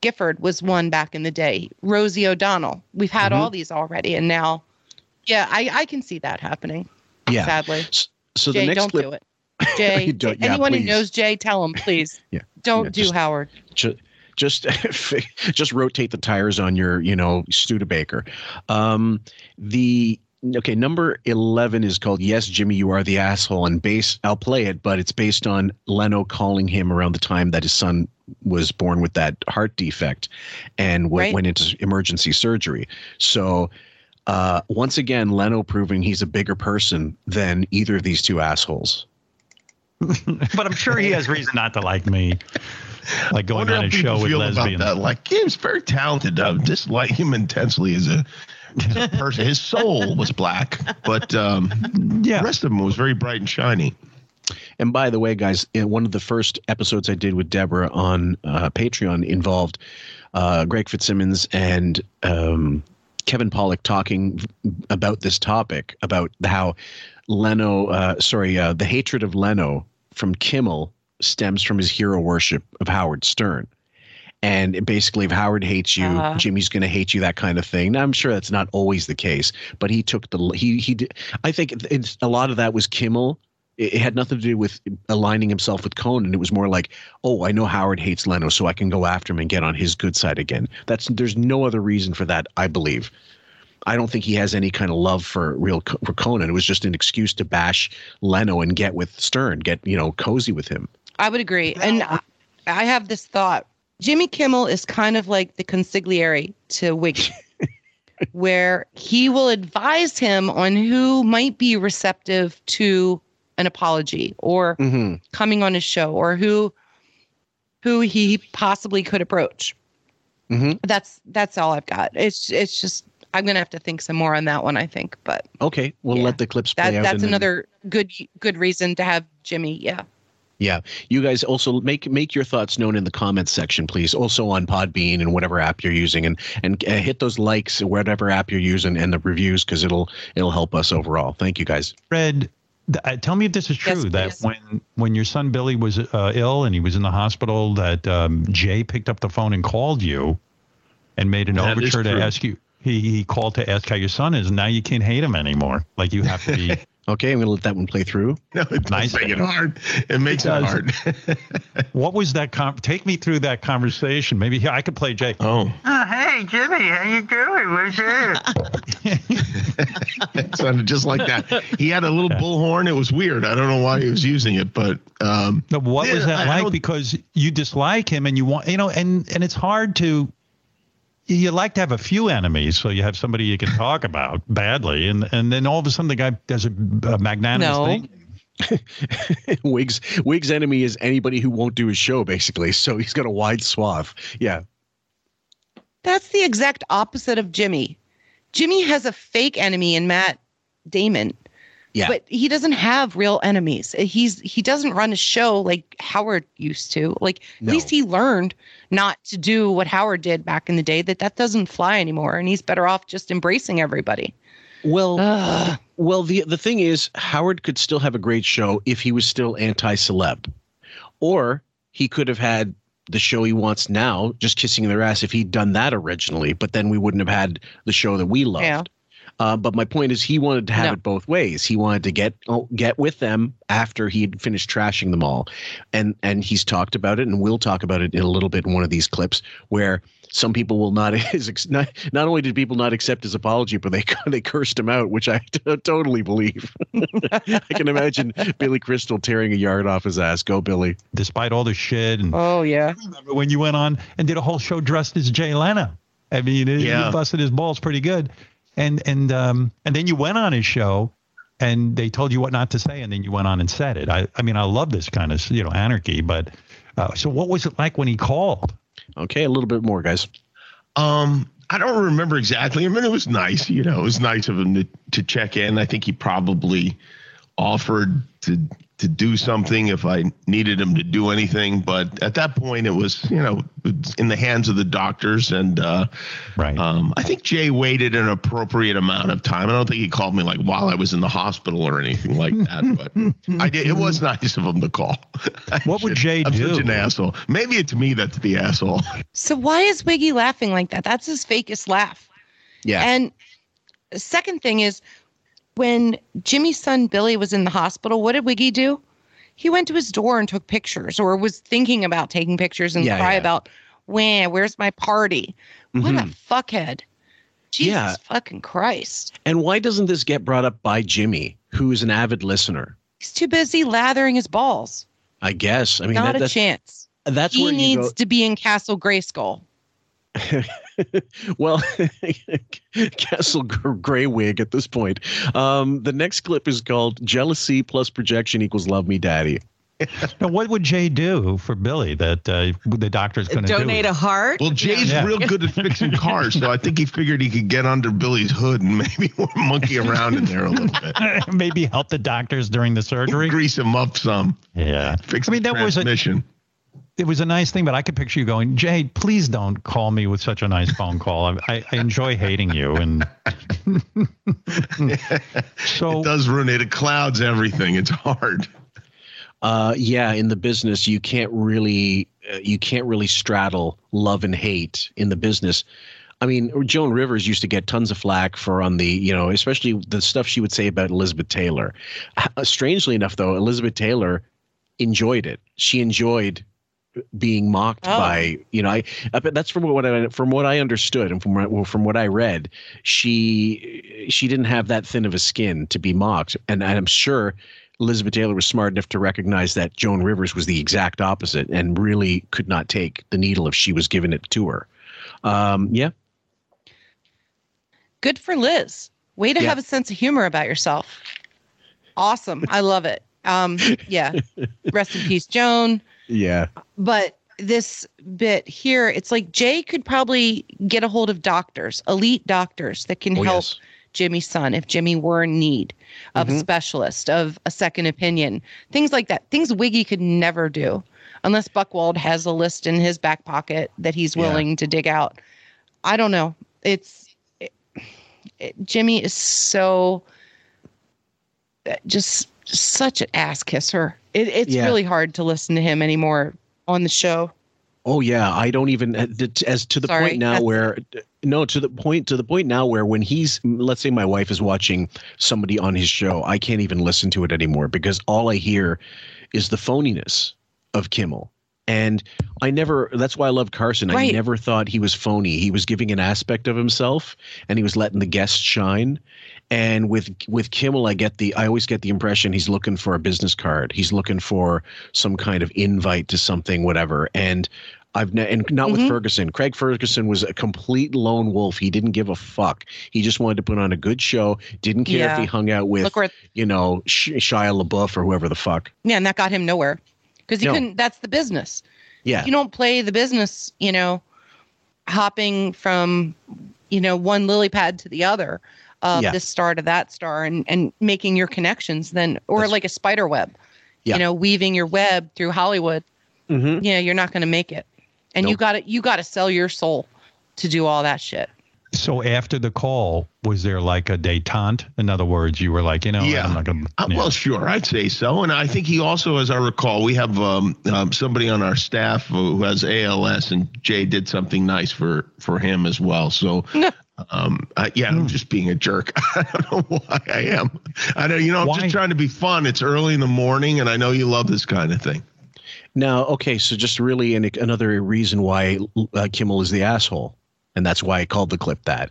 Gifford was one back in the day. Rosie O'Donnell. We've had Mhm. all these already, and now, yeah, I, I can see that happening. Yeah. Sadly, S- So Jay, the next don't clip, do it. Jay, yeah, anyone who knows Jay, tell him, please. Yeah. Don't Yeah, do just- Howard. ju- just just rotate the tires on your you know Studebaker. Um, the okay number 11 is called yes jimmy you are the asshole and base i'll play it but it's based on leno calling him around the time that his son was born with that heart defect and w- Right. went into emergency surgery so uh, once again leno proving he's a bigger person than either of these two assholes but I'm sure he has reason not to like me. Like going on a show with lesbians. Like, Gabe's very talented. I dislike him intensely as a, as person. His soul was black, but um, Yeah. the rest of him was very bright and shiny. And by the way, guys, one of the first episodes I did with Deborah on uh, Patreon involved uh, Greg Fitzsimmons and um, Kevin Pollak talking about this topic about how Leno, uh, sorry, uh, the hatred of Leno from Kimmel stems from his hero worship of Howard Stern. And basically, if Howard hates you, Uh-huh. Jimmy's going to hate you. That kind of thing. Now, I'm sure that's not always the case, but he took the he he. Did, I think it's a lot of that was Kimmel it it had nothing to do with aligning himself with Conan. It was more like, oh, I know Howard hates Leno, so I can go after him and get on his good side again. That's there's no other reason for that, I believe. I don't think he has any kind of love for real for Conan. It was just an excuse to bash Leno and get with Stern, get you know cozy with him. I would agree. And I- I have this thought. Jimmy Kimmel is kind of like the consigliere to Wiggy, where he will advise him on who might be receptive to an apology or Mm-hmm. coming on his show or who who he possibly could approach. Mhm. That's that's all I've got. It's it's just I'm gonna have to think some more on that one. I think, but Okay, we'll Yeah. let the clips play that out. that's and then- another good good reason to have Jimmy. Yeah. Yeah, you guys also make make your thoughts known in the comments section, please. Also on Podbean and whatever app you're using, and and uh, hit those likes, whatever app you're using, and the reviews because it'll it'll help us overall. Thank you guys. Fred, th- uh, tell me if this is Yes, true. that please. when when your son Billy was uh, ill and he was in the hospital, that um, Jay picked up the phone and called you, and made an That is overture to ask you. He he called to ask how your son is. and Now you can't hate him anymore. Like you have to be. Okay, I'm gonna let that one play through. No, it does Nice. make it hard. It makes it, does. hard. what was that? Com- take me through that conversation. Maybe I could play Jay. oh, Oh, hey, Jimmy, how you doing? What's up? it sounded just like that. He had a little bullhorn. It was weird. I don't know why he was using it, but um, No, what was that I- I like? don't- Because you dislike him and you want, you know, and and it's hard to. You like to have a few enemies, so you have somebody you can talk about badly, and and then all of a sudden the guy does a, a magnanimous No. thing. Wig's Wig's enemy is anybody who won't do his show, basically. So he's got a wide swath. Yeah. That's the exact opposite of Jimmy. Jimmy has a fake enemy in Matt Damon. Yeah. But he doesn't have real enemies. He's he doesn't run a show like Howard used to. Like No. at least he learned not to do what Howard did back in the day. That that doesn't fly anymore, and he's better off just embracing everybody. Well, Ugh. well, the the thing is, Howard could still have a great show if he was still anti-celeb, or he could have had the show he wants now, just kissing their ass, if he'd done that originally. But then we wouldn't have had the show that we loved. Yeah. Uh, but my point is, he wanted to have No. it both ways. He wanted to get oh, get with them after he had finished trashing them all, and and he's talked about it, and we'll talk about it in a little bit in one of these clips where some people will not his not not only did people not accept his apology, but they they cursed him out, which I t- totally believe. I can imagine Billy Crystal tearing a yard off his ass. Go Billy! Despite all the shit, and Oh yeah. remember when you went on and did a whole show dressed as Jay Leno. I mean, it, Yeah. you busted his balls pretty good, and and um and then you went on his show, and they told you what not to say, and then you went on and said it. I I mean, I love this kind of you know anarchy, but uh, so what was it like when he called? Okay, a little bit more, guys. Um, I don't remember exactly. I mean, it was nice. You know, it was nice of him to, to check in. I think he probably offered to to do something if I needed him to do anything. But at that point, it was you know in the hands of the doctors, and uh, right. Um, I think Jay waited an appropriate amount of time. I don't think he called me like while I was in the hospital or anything like that. But I did. It was nice of him to call. What would Jay I'm do? such an asshole. Maybe it's me that's the asshole. So why is Wiggy laughing like that? That's his fakest laugh. Yeah. And the second thing is when Jimmy's son Billy was in the hospital, what did Wiggy do? He went to his door and took pictures or was thinking about taking pictures and Yeah, cry yeah. about, when, where's my party? What a Mhm. fuckhead. Jesus Yeah. fucking Christ. And why doesn't this get brought up by Jimmy, who's an avid listener? He's too busy lathering his balls. I guess. I mean, Not that, a that's, chance. that's he needs go. to be in Castle Grayskull. well, Castle Gr- Grey Wig at this point. Um, the next clip is called "Jealousy plus Projection equals Love Me, Daddy." Now, what would Jay do for Billy that uh, the doctor's going to do? Donate a heart. Well, Jay's Yeah. real good at fixing cars, so I think he figured he could get under Billy's hood and maybe monkey around in there a little bit. Maybe help the doctors during the surgery. Grease him up some. Yeah. Fix I mean, the that was a transmission. It was a nice thing, but I could picture you going, Jay, please don't call me with such a nice phone call. I, I, I enjoy hating you, and so it does ruin it. It clouds everything. It's hard. Uh, yeah, in the business, you can't really uh, you can't really straddle love and hate in the business. I mean, Joan Rivers used to get tons of flack for on the, you know, especially the stuff she would say about Elizabeth Taylor. Uh, strangely enough, though, Elizabeth Taylor enjoyed it. She enjoyed being mocked Oh. by, you know, I, I but that's from what I from what I understood and from what, from what I read, she she didn't have that thin of a skin to be mocked, and I'm sure Elizabeth Taylor was smart enough to recognize that Joan Rivers was the exact opposite and really could not take the needle if she was given it to her. Um, yeah, Good for Liz. Way to Yeah. have a sense of humor about yourself. Awesome. I love it. Um, yeah. Rest in peace, Joan. Yeah, But this bit here, it's like Jay could probably get a hold of doctors, elite doctors that can Oh, help yes. Jimmy's son if Jimmy were in need of a Mhm. specialist, of a second opinion, things like that. Things Wiggy could never do unless Buchwald has a list in his back pocket that he's Yeah. willing to dig out. I don't know. It's it, it- Jimmy is so uh, just such an ass kisser. It, it's Yeah. really hard to listen to him anymore on the show. Oh yeah, I don't even uh, as to the Sorry, point now where no to the point to the point now where when he's let's say my wife is watching somebody on his show, I can't even listen to it anymore because all I hear is the phoniness of Kimmel. And I never that's why I love Carson. I never thought he was phony. He was giving an aspect of himself and he was letting the guests shine. And with with Kimmel, I get the I always get the impression he's looking for a business card. He's looking for some kind of invite to something, whatever. And I've ne- and not with Mhm. Ferguson. Craig Ferguson was a complete lone wolf. He didn't give a fuck. He just wanted to put on a good show. Didn't care if he hung out with where you know Sh- Shia LaBeouf or whoever the fuck. Yeah, and that got him nowhere because he No. couldn't. That's the business. Yeah, You don't play the business, you know, hopping from, you know, one lily pad to the other, of Yeah. this star to that star, and and making your connections. Then, or That's- like a spider web, Yeah. you know, weaving your web through Hollywood. Mhm. Yeah, you're not going to make it, and you got to you got to sell your soul to do all that shit. so after the call, was there like a detente? In other words, you were like, you know, Yeah. I'm not going Uh, Well, sure, I'd say so. And I think he also, as I recall, we have um, um, somebody on our staff who has ALS, and Jay did something nice for for him as well. So, um, uh, yeah, I'm just being a jerk. I don't know why I am. I know you know I'm Why? just trying to be fun. It's early in the morning, and I know you love this kind of thing. Now, okay, so just really an, another reason why uh, Kimmel is the asshole, and that's why I called the clip that.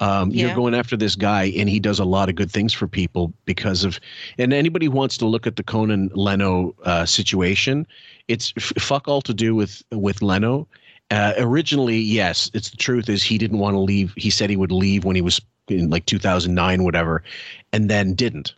Um, You're going after this guy, and he does a lot of good things for people because of. And anybody who wants to look at the Conan Leno uh, situation, it's f- fuck all to do with with Leno. Uh, originally, yes, it's the truth is he didn't want to leave. He said he would leave when he was in like 2009, whatever, and then didn't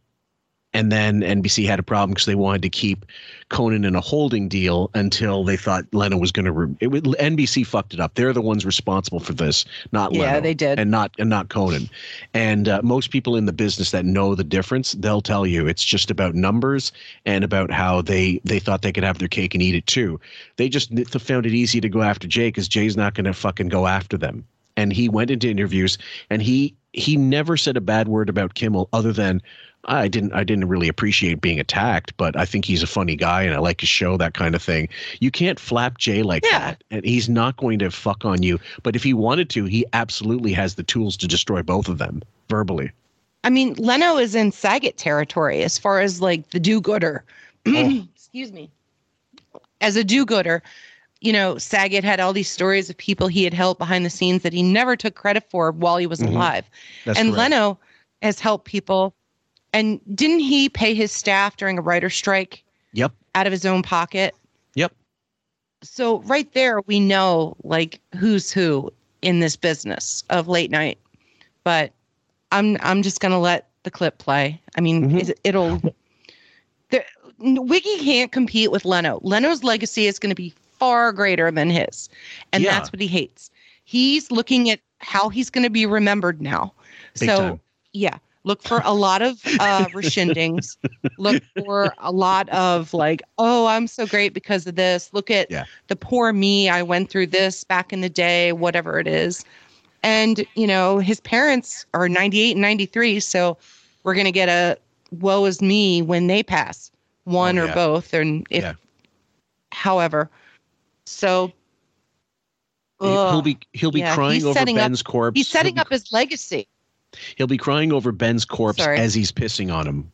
and then NBC had a problem because they wanted to keep Conan in a holding deal until they thought Leno was going to. Re- it, NBC fucked it up. They're the ones responsible for this, not Lena. Yeah, Leno. they did. and not and not Conan. And uh, most people in the business that know the difference, they'll tell you it's just about numbers and about how they they thought they could have their cake and eat it too. They just found it easy to go after Jay because Jay's not going to fucking go after them. And he went into interviews and he he never said a bad word about Kimmel other than I didn't I didn't really appreciate being attacked, but I think he's a funny guy and I like his show, that kind of thing. You can't flap Jay like that. And he's not going to fuck on you. But if he wanted to, he absolutely has the tools to destroy both of them verbally. I mean, Leno is in Saget territory as far as like the do-gooder. Excuse me. As a do-gooder, you know, Saget had all these stories of people he had helped behind the scenes that he never took credit for while he was Mhm. alive. That's and correct. Leno has helped people. And didn't he pay his staff during a writer's strike Yep. out of his own pocket? Yep. So right there, we know like who's who in this business of late night. But I'm I'm just gonna let the clip play. I mean, Mm-hmm. it, it'll. The, Wiggy can't compete with Leno. Leno's legacy is going to be far greater than his, and Yeah. that's what he hates. He's looking at how he's going to be remembered now. Big so time. yeah, look for a lot of uh, rescindings. look for a lot of like, oh, I'm so great because of this. Look at Yeah. the poor me. I went through this back in the day, whatever it is. And, you know, his parents are 98 and 93. So we're going to get a woe is me when they pass, one Oh, or yeah. both. And if, Yeah. however, so. He- He'll be he'll be Yeah, crying over setting up- Ben's corpse. He's setting he'll up his legacy. Be, he'll be crying over Ben's corpse Sorry. as he's pissing on him.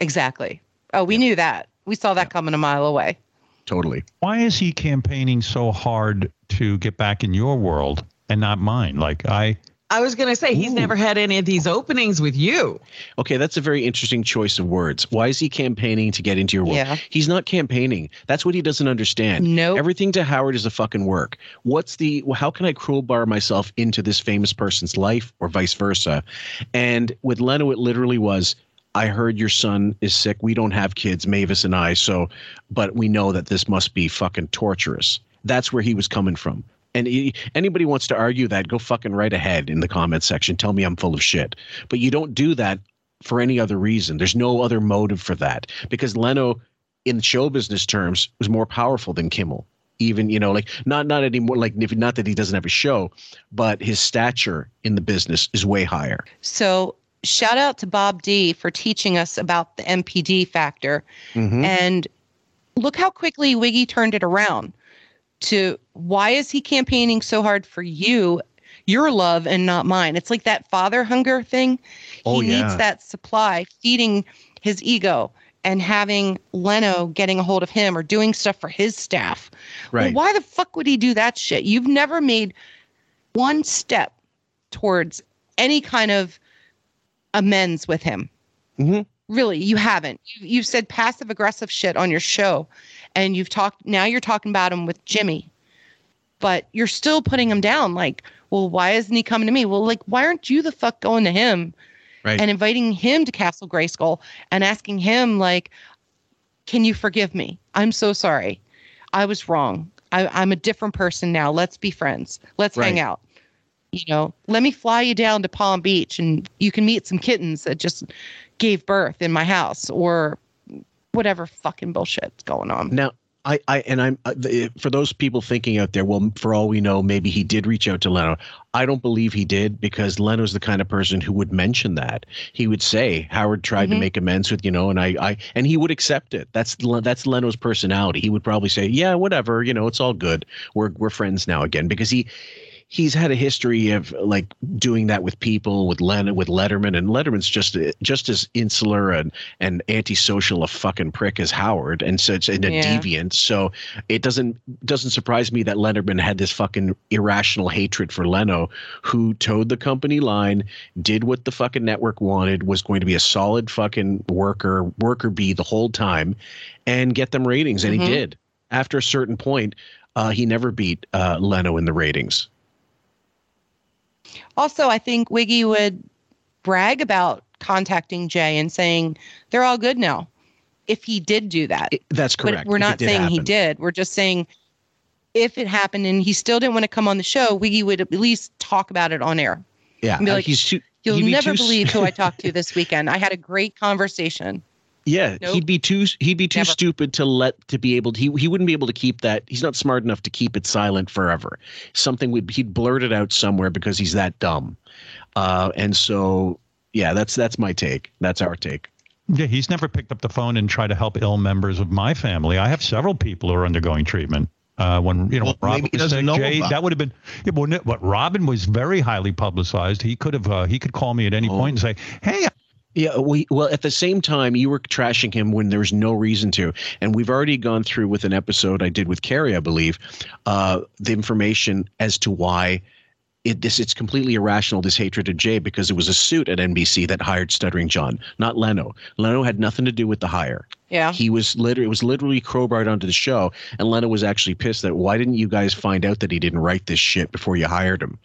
Exactly. Oh, we knew that. We saw that coming a mile away. Totally. Why is he campaigning so hard to get back in your world and not mine? Like I, I was going to say he's Ooh. never had any of these openings with you. Okay, that's a very interesting choice of words. Why is he campaigning to get into your work? Yeah. He's not campaigning. That's what he doesn't understand. Nope. Everything to Howard is a fucking work. What's the how can I crowbar myself into this famous person's life or vice versa? And with Leno, it literally was I heard your son is sick. We don't have kids, Mavis and I, so but we know that this must be fucking torturous. That's where he was coming from. And he, anybody wants to argue that, go fucking right ahead in the comment section. Tell me I'm full of shit. But you don't do that for any other reason. There's no other motive for that because Leno, in show business terms, was more powerful than Kimmel. Even you know, like not not anymore. Like not that he doesn't have a show, but his stature in the business is way higher. So shout out to Bob D for teaching us about the NPD factor. Mhm. And look how quickly Wiggy turned it around to why is he campaigning so hard for you, your love, and not mine? It's like that father hunger thing. Oh, he yeah. needs that supply feeding his ego and having Leno getting a hold of him or doing stuff for his staff. Right. Well, why the fuck would he do that shit? You've never made one step towards any kind of amends with him. Mhm. Really, you haven't. You, you've said passive aggressive shit on your show, and you've talked. Now you're talking about him with Jimmy, but you're still putting him down. Like, well, why isn't he coming to me? Well, like, why aren't you the fuck going to him Right. and inviting him to Castle Grayskull and asking him like, can you forgive me? I'm so sorry. I was wrong. I, I'm a different person now. Let's be friends. Let's hang out. You know, let me fly you down to Palm Beach and you can meet some kittens that just gave birth in my house or whatever fucking bullshit's going on. Now, I, I and I'm uh, the, for those people thinking out there. Well, for all we know, maybe he did reach out to Leno. I don't believe he did because Leno's the kind of person who would mention that. He would say Howard tried to Mhm. make amends with you know, and I, I, and he would accept it. That's that's Leno's personality. He would probably say, yeah, whatever, you know, it's all good. We're we're friends now again because he. He's had a history of like doing that with people, with Len, with Letterman, and Letterman's just just as insular and and antisocial a fucking prick as Howard, and such and a Yeah. deviant. So it doesn't doesn't surprise me that Letterman had this fucking irrational hatred for Leno, who toed the company line, did what the fucking network wanted, was going to be a solid fucking worker, worker bee the whole time, and get them ratings, and Mhm. he did. After a certain point, uh, he never beat uh, Leno in the ratings. Also, I think Wiggy would brag about contacting Jay and saying they're all good now. If he did do that, That's but correct. we're not saying he did. We're just saying if it happened and he still didn't want to come on the show, Wiggy would at least talk about it on air. Yeah, And be uh, like, he's too. You'll be never too- believe who I talked to this weekend. I had a great conversation. Yeah, Nope. he'd be too he'd be too Never. stupid to let to be able to he, he wouldn't be able to keep that he's not smart enough to keep it silent forever. Something would he'd blurt it out somewhere because he's that dumb. Uh and so yeah, that's that's my take. That's our take. Yeah, he's never picked up the phone and tried to help ill members of my family. I have several people who are undergoing treatment. Uh, when you know Well, Robin maybe he was doesn't sick, know Jay, that would have been. Yeah, well, no, but Robin was very highly publicized. He could have. Uh, he could call me at any Oh. point and say, "Hey, Yeah, we well at the same time you were trashing him when there was no reason to, and we've already gone through with an episode I did with Carrie, I believe, uh, the information as to why it this it's completely irrational this hatred of Jay because it was a suit at NBC that hired Stuttering John, not Leno. Leno had nothing to do with the hire. Yeah. He was literally it was literally crowbarred onto the show, and Leno was actually pissed that why didn't you guys find out that he didn't write this shit before you hired him?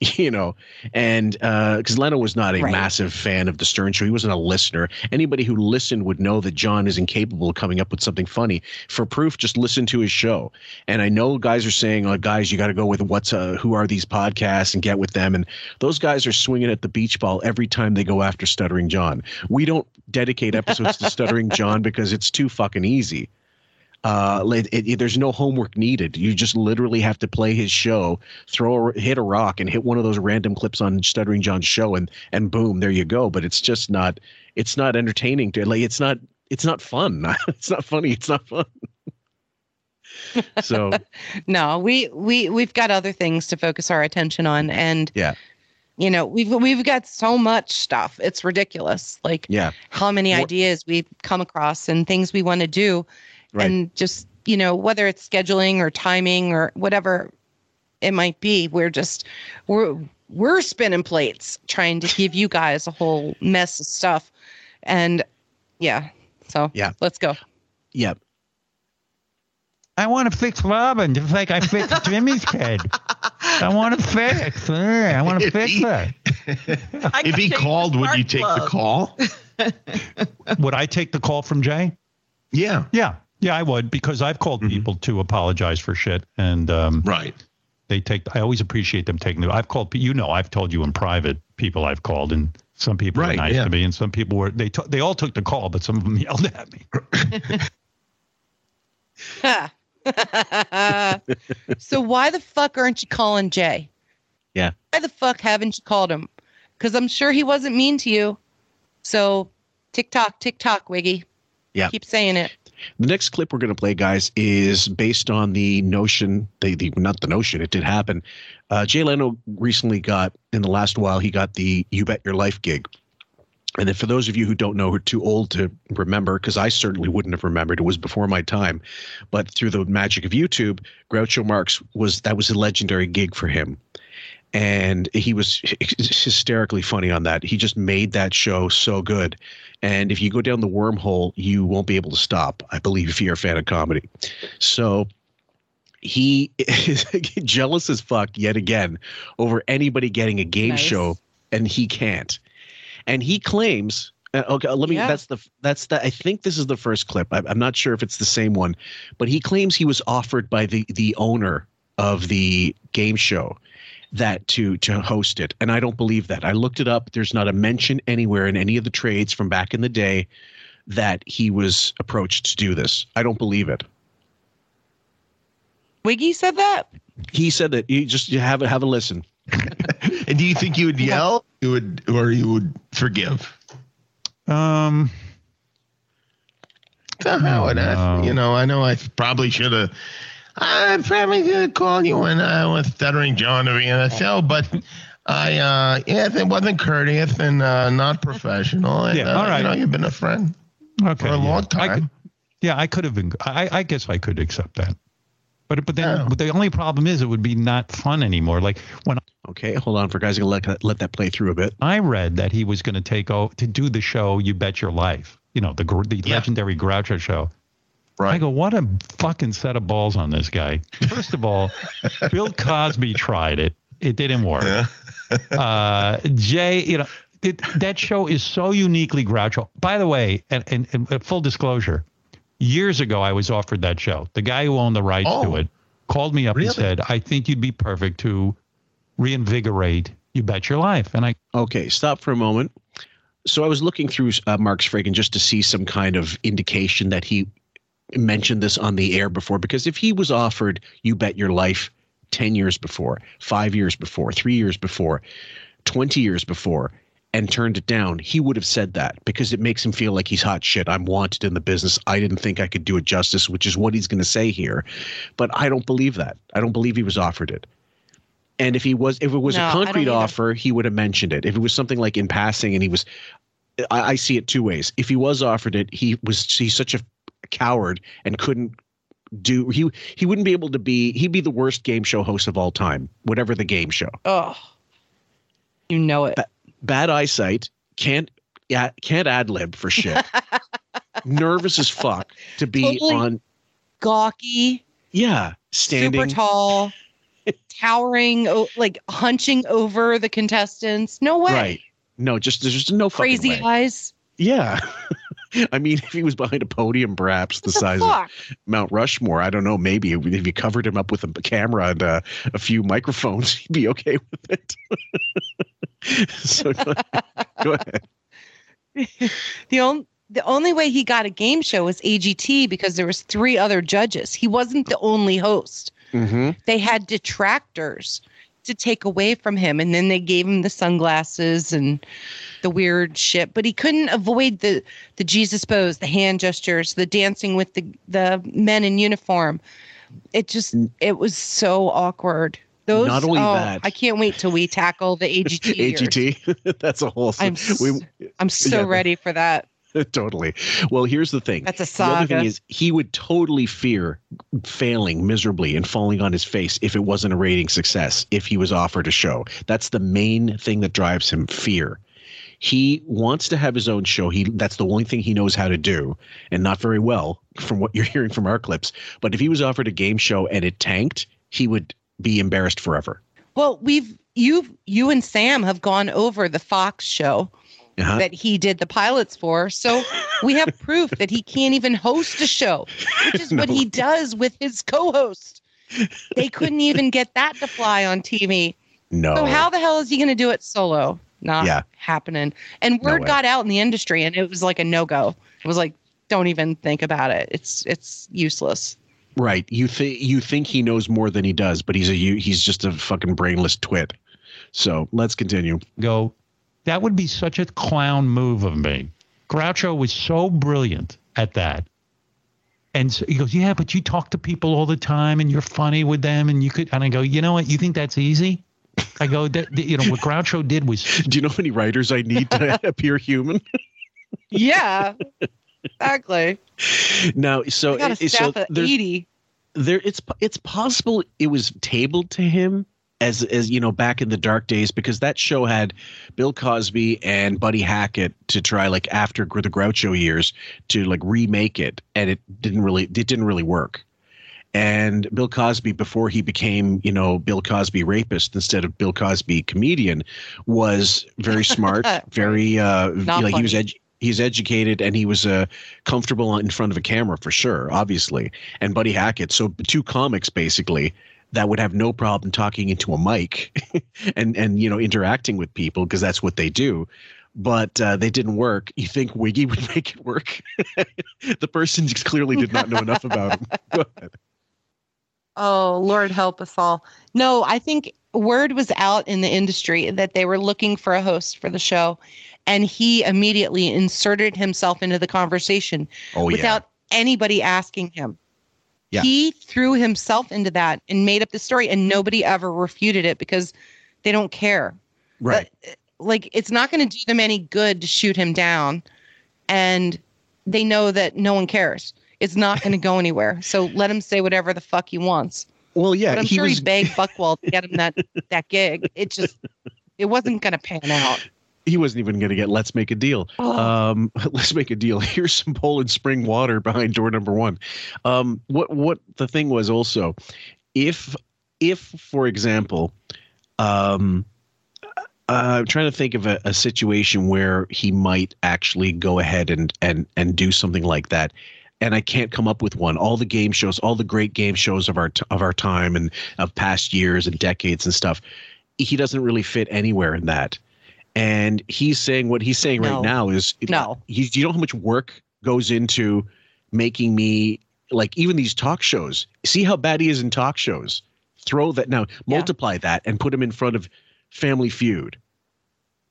You know, and because Leno was not a Right. massive fan of the Stern Show, he wasn't a listener. Anybody who listened would know that John is incapable of coming up with something funny. For proof, just listen to his show. And I know guys are saying, "Like, guys, you got to go with what's uh, who are these podcasts and get with them." And those guys are swinging at the beach ball every time they go after Stuttering John. We don't dedicate episodes to Stuttering John because it's too fucking easy. Uh, it, it, there's no homework needed. You just literally have to play his show, throw a, hit a rock, and hit one of those random clips on Stuttering John's show, and and boom, there you go. But it's just not. It's not entertaining to like. It's not. It's not fun. it's not funny. It's not fun. so No, we we we've got other things to focus our attention on, and yeah, you know we've we've got so much stuff. It's ridiculous. Like yeah, how many More- ideas we've come across and things we want to do, Right. and just you know whether it's scheduling or timing or whatever it might be, we're just we're we're spinning plates trying to give you guys a whole mess of stuff, and yeah, so Yeah. let's go. yep I want to fix Robin just like I fixed Jimmy's kid. I want to fix. her. I want to fix he- her." If he called, would you take the call? Would I take the call from Jay? Yeah. Yeah, yeah, I would because I've called people to apologize for shit, and um, Right. they take. I always appreciate them taking. The, I've called. You know, I've told you in private people I've called, and some people Right, were nice yeah. to me, and some people were. They t- they all took the call, but some of them yelled at me. so why the fuck aren't you calling Jay? Yeah. Why the fuck haven't you called him? Because I'm sure he wasn't mean to you. So tick tock, tick tock, Wiggy. Yeah. Keep saying it. The next clip we're going to play, guys, is based on the notion. The, the not the notion. It did happen. Uh, Jay Leno recently got in the last while. He got the "You Bet Your Life" gig. And then for those of you who don't know, who are too old to remember, because I certainly wouldn't have remembered, it was before my time. But through the magic of YouTube, Groucho Marx was that was a legendary gig for him, and he was hysterically funny on that. He just made that show so good. And if you go down the wormhole, you won't be able to stop. I believe if you're a fan of comedy. So he is jealous as fuck yet again over anybody getting a game Nice. show and he can't and he claims uh, okay let me Yeah. that's the that's the i think this is the first clip I, i'm not sure if it's the same one but he claims he was offered by the the owner of the game show that to to host it and i don't believe that i looked it up there's not a mention anywhere in any of the trades from back in the day that he was approached to do this i don't believe it Wiggy said that? he said that you just you have a have a listen And do you think you would yell? You would, or you would forgive? Um, Somehow, and I, no. you know, I know I probably should have. I probably could have called you when I was stuttering John to be of the NFL, but I, uh, yeah, it wasn't courteous and uh, not professional. And, Yeah, uh, all right. You know, you've been a friend okay, for a yeah. long I time. could- yeah, I could have been. I, I guess I could accept that. But but then Yeah. but the only problem is it would be not fun anymore. Like when okay hold on for guys gonna let that, let that play through a bit I read that he was going to take over to do the show You Bet Your Life. You know the gr- the Yeah. legendary Groucho show. I go, what a fucking set of balls on this guy. First of all, Bill Cosby tried it. It didn't work. Yeah. Uh, Jay, you know, it, that show is so uniquely Groucho. By the way, and, and, and full disclosure, years ago I was offered that show. The guy who owned the rights Oh. to it called me up Really? and said, "I think you'd be perfect to reinvigorate You Bet Your Life." And I Okay, stop for a moment. So I was looking through uh, Mark's Friggin just to see some kind of indication that he mentioned this on the air before. Because if he was offered "You Bet Your Life" ten years before, five years before, three years before, twenty years before, and turned it down, he would have said that because it makes him feel like he's hot shit. I'm wanted in the business. I didn't think I could do it justice, which is what he's going to say here. But I don't believe that. I don't believe he was offered it. And if he was, if it was No, a concrete offer, he would have mentioned it. If it was something like in passing, and he was, I, I see it two ways. If he was offered it, he was he's such a coward and couldn't do he he wouldn't be able to be he'd be the worst game show host of all time, whatever the game show. Oh, you know it. Bad eyesight, can't yeah can't ad lib for shit. Nervous as fuck to be Totally on Gawky, yeah standing super tall, towering, like hunching over the contestants. No way. right. No, just there's just no Crazy eyes. Yeah. I mean, if he was behind a podium, perhaps the the size fuck? of Mount Rushmore, I don't know. Maybe if you covered him up with a camera and uh, a few microphones, he'd be okay with it. so go, go ahead. The only the only way he got a game show was AGT because there was three other judges. He wasn't the only host. Mm-hmm. They had detractors to take away from him, and then they gave him the sunglasses and the weird shit. But he couldn't avoid the the Jesus pose, the hand gestures, the dancing with the the men in uniform. It just mm. it was so awkward. Those Not only oh, that- I can't wait till we tackle the AGT. AGT. That's a whole. I'm s- we, I'm so Yeah. ready for that. totally. Well, here's the thing. That's a saga. The other thing is he would totally fear failing miserably and falling on his face if it wasn't a rating success, if he was offered a show. That's the main thing that drives him fear. He wants to have his own show. He that's the only thing he knows how to do, and not very well from what you're hearing from our clips. But if he was offered a game show and it tanked, he would be embarrassed forever. Well, we've you you and Sam have gone over the Fox show Uh-huh. that he did the pilots for. So we have proof that he can't even host a show, which is what No. he does with his co-host. They couldn't even get that to fly on TV. No. So how the hell is he going to do it solo? Not Yeah. happening. And word way. got out in the industry, and it was like a no-go. It was like, don't even think about it. It's it's useless. Right. You think you think he knows more than he does, but he's a you he's just a fucking brainless twit. So let's continue. go, that would be such a clown move of me. Groucho was so brilliant at that. And so he goes, Yeah, but you talk to people all the time and you're funny with them. And you could, and I go, You know what? You think that's easy? I go, that, that- You know, what Groucho did was, Do you know how many writers I need to appear human? Yeah, exactly. now, so I got a it- so staff of there's- eighty. there it's it's possible it was tabled to him as as you know back in the dark days because that show had Bill Cosby and Buddy Hackett to try like after the Groucho years to like remake it and it didn't really it didn't really work. And Bill Cosby before he became, you know, Bill Cosby rapist instead of Bill Cosby comedian was very smart, very uh Not like he was funny. edu- he's educated and he was uh comfortable in front of a camera for sure, obviously. And Buddy Hackett, so two comics basically that would have no problem talking into a mic and and you know interacting with people because that's what they do. But uh, they didn't work. You think Wiggy would make it work? the person just clearly did not know enough about him. Oh, Lord help us all. No, I think word was out in the industry that they were looking for a host for the show. And he immediately inserted himself into the conversation Oh yeah. without anybody asking him. Yeah. He threw himself into that and made up the story, and nobody ever refuted it because they don't care. Right. Uh, like, it's not going to do them any good to shoot him down. And they know that no one cares. It's not going to go anywhere. So let him say whatever the fuck he wants. Well, yeah, but I'm he sure was he begged Buchwald to get him that that gig. It just it wasn't going to pan out. He wasn't even going to get let's make a deal Oh. um let's make a deal here's some poland spring water behind door number one um what what the thing was also if if for example um Uh, I'm trying to think of a, a situation where he might actually go ahead and and and do something like that, and I can't come up with one. All the game shows, all the great game shows of our t- of our time and of past years and decades and stuff, he doesn't really fit anywhere in that. And he's saying what he's saying No. right now is No. He, you know how much work goes into making me like even these talk shows. See how bad he is in talk shows. Throw that now, multiply that, and put him in front of Family Feud.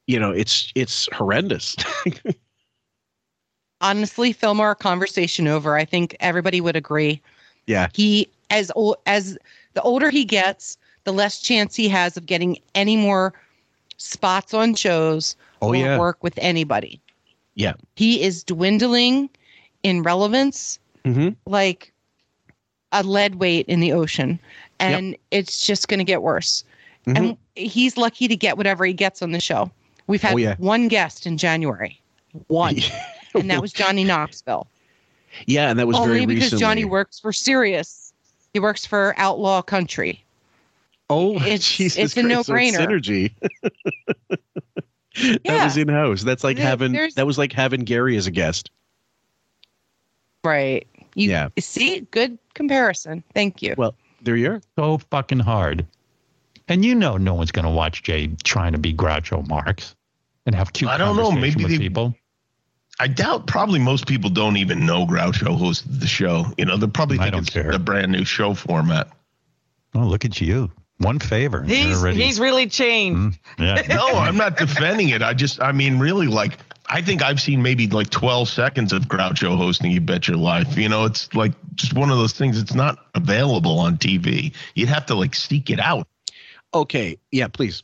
You know, it's it's horrendous. Honestly, Fillmore, conversation over. I think everybody would agree. yeah. He as old as the older he gets, the less chance he has of getting any more spots on shows Oh, or yeah. work with anybody. Yeah. He is dwindling in relevance Mm-hmm. like a lead weight in the ocean. And it's just going to get worse. Mm-hmm. And he's lucky to get whatever he gets on the show. We've had Oh, yeah. one guest in January, one, and that was Johnny Knoxville. Yeah, and that was Only very because recently. Johnny works for Sirius. He works for Outlaw Country. Oh, It's- Jesus it's a Christ, so no-brainer. synergy. that was in house. That's like There- having that was like having Gary as a guest. Right. You Yeah. see, good comparison. Thank you. Well, there you are. So fucking hard. And you know no one's going to watch Jay trying to be Groucho Marx and have cute I don't know, maybe with they- people. I doubt probably most people don't even know Groucho hosted the show. You know, they're probably think it's a brand new show format. Oh, look at you. One favor. He's already- he's really changed. Hmm? yeah. no, I'm not defending it. I just, I mean, really, like, I think I've seen maybe like 12 seconds of Groucho hosting You Bet Your Life. You know, it's like just one of those things. It's not available on TV. You'd have to like seek it out. Okay. Yeah, please.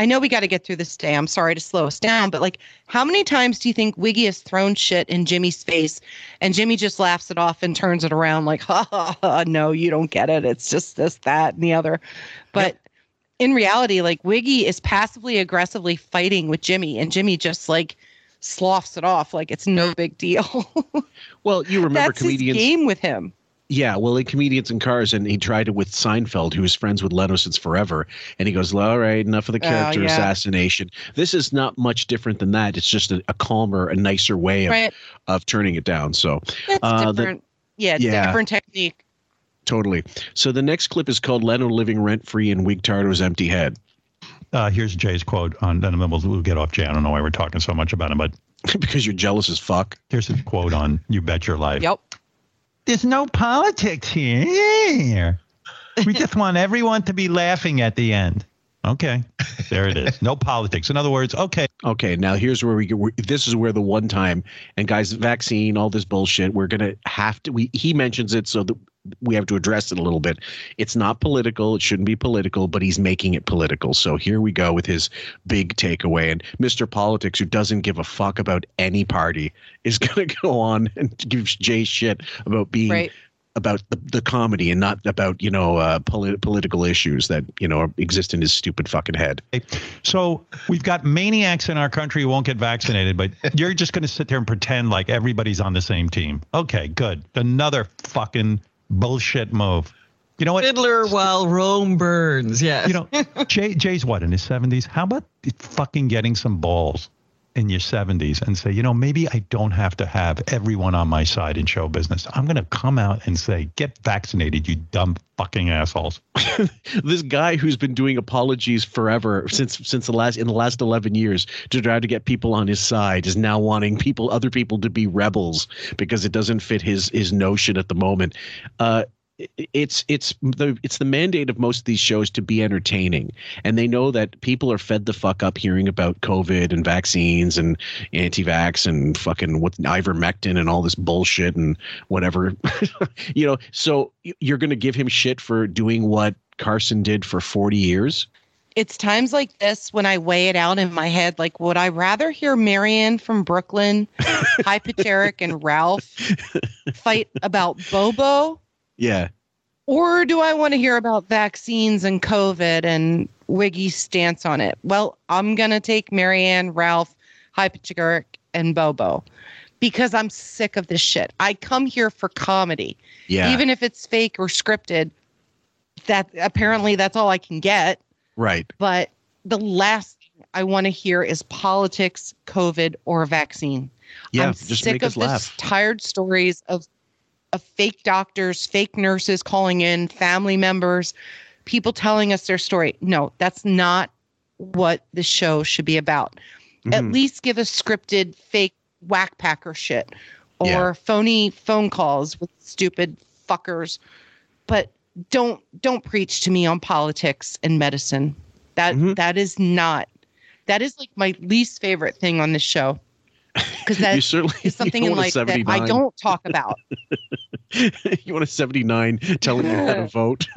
I know we got to get through this day. I'm sorry to slow us down, but like, how many times do you think Wiggy has thrown shit in Jimmy's face and Jimmy just laughs it off and turns it around like, ha ha ha, no, you don't get it. It's just this, that, and the other. But in reality, like, Wiggy is passively aggressively fighting with Jimmy, and Jimmy just like sloughs it off like it's no big deal. Well, you remember That's comedians. game with him. Yeah, well, in comedians in cars, and he tried it with Seinfeld, who was friends with Leno since forever, and he goes, "All right, enough of the Oh, character yeah. assassination." This is not much different than that. It's just a, a calmer, a nicer way of, Right. of turning it down. So, It's uh, the- different. yeah, it's yeah. different technique. totally. So the next clip is called "Leno living rent free in Wigtardo's empty head." Uh, here's Jay's quote on, and then we'll, we'll get off Jay. I don't know why we're talking so much about him, but because you're jealous as fuck. Here's his quote on You Bet Your Life. Yep. There's no politics here. We just want everyone to be laughing at the end. Okay, there it is. No politics. In other words, okay. Okay, now here's where we get. this is where the one time and guys, vaccine, all this bullshit. We're gonna have to. We he mentions it so that we have to address it a little bit. It's not political. It shouldn't be political, but he's making it political. So here we go with his big takeaway. And Mr. Politics, who doesn't give a fuck about any party, is gonna go on and give Jay shit about being Right. about the, the comedy and not about you know uh, polit- political issues that you know exist in his stupid fucking head. So we've got maniacs in our country who won't get vaccinated, but you're just going to sit there and pretend like everybody's on the same team. Okay, good. Another fucking bullshit move. You know what? Fiddler while Rome burns. Yes. You know, Jay, Jay's what in his 70s? How about fucking getting some balls in your 70s and say, you know, maybe I don't have to have everyone on my side in show business. I'm going to come out and say, get vaccinated, you dumb fucking assholes. this guy who's been doing apologies forever since since the last in the last 11 years to try to get people on his side is now wanting people other people to be rebels because it doesn't fit his his notion at the moment uh it's it's the it's the mandate of most of these shows to be entertaining and they know that people are fed the fuck up hearing about covid and vaccines and anti-vax and fucking what ivermectin and all this bullshit and whatever you know so you're going to give him shit for doing what Carson did for 40 years it's times like this when I weigh it out in my head. Like, would I rather hear Marianne from Brooklyn, High Pitch Erik, and Ralph fight about Bobo? Yeah Or do I want to hear about vaccines and COVID and Wiggy's stance on it? Well, I'm going to take Marianne, Ralph, High Pitch Erik, and Bobo because I'm sick of this shit. I come here for comedy. Yeah. Even if it's fake or scripted, that apparently that's all I can get. Right. But the last thing I want to hear is politics, COVID, or vaccine. Yeah, I'm just sick make of us this laugh. tired stories of of fake doctors, fake nurses calling in, family members, people telling us their story. No, that's not what the show should be about. At Mhm. least give us scripted fake whack packer shit or Yeah. phony phone calls with stupid fuckers. But don't don't preach to me on politics and medicine. That Mm-hmm. that is not that is like my least favorite thing on this show. Because that You certainly is something in life that I don't talk about. you want a 79 telling you how to vote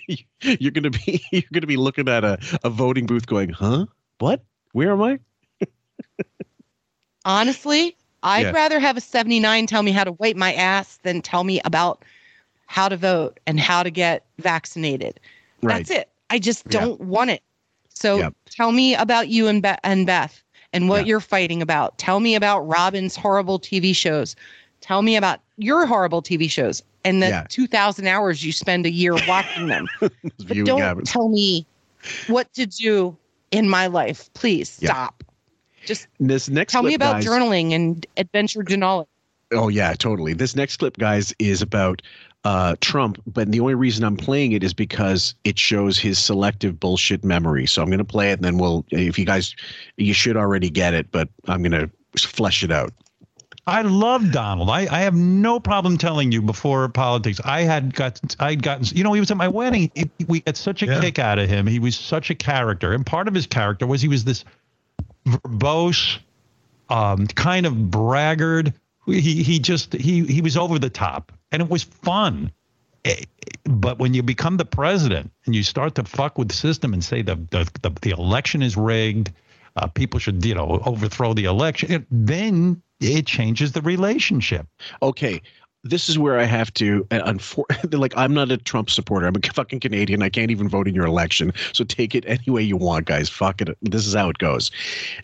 you're gonna be you're gonna be looking at a, a voting booth going huh what where am i Honestly, I'd Yeah. rather have a 79 tell me how to wipe my ass than tell me about how to vote and how to get vaccinated. Right. That's it. I just don't want it. So tell me about you and, Be- and Beth and what Yeah. you're fighting about. Tell me about Robin's horrible TV shows. Tell me about your horrible TV shows and the Yeah. 2,000 hours you spend a year watching them. but don't habits. tell me what to do in my life. Please Yeah. stop. Just this next tell me about guys, journaling and adventure journaling. Oh yeah, totally. This next clip, guys, is about uh, Trump, but the only reason I'm playing it is because it shows his selective bullshit memory. So I'm going to play it, and then we'll. If you guys, you should already get it, but I'm going to flesh it out. I love Donald. I, I have no problem telling you before politics. I had got I'd gotten you know he was at my wedding. He- we got such a kick out of him. He was such a character, and part of his character was he was this verbose, um, kind of braggart. He he just he he was over the top, and it was fun. Eh, But when you become the president and you start to fuck with the system and say the the the, the election is rigged, uh, people should you know overthrow the election, it- then it changes the relationship. Okay. This is where I have to, uh, like, I'm not a Trump supporter. I'm a fucking Canadian. I can't even vote in your election. So take it any way you want, guys. Fuck it. This is how it goes.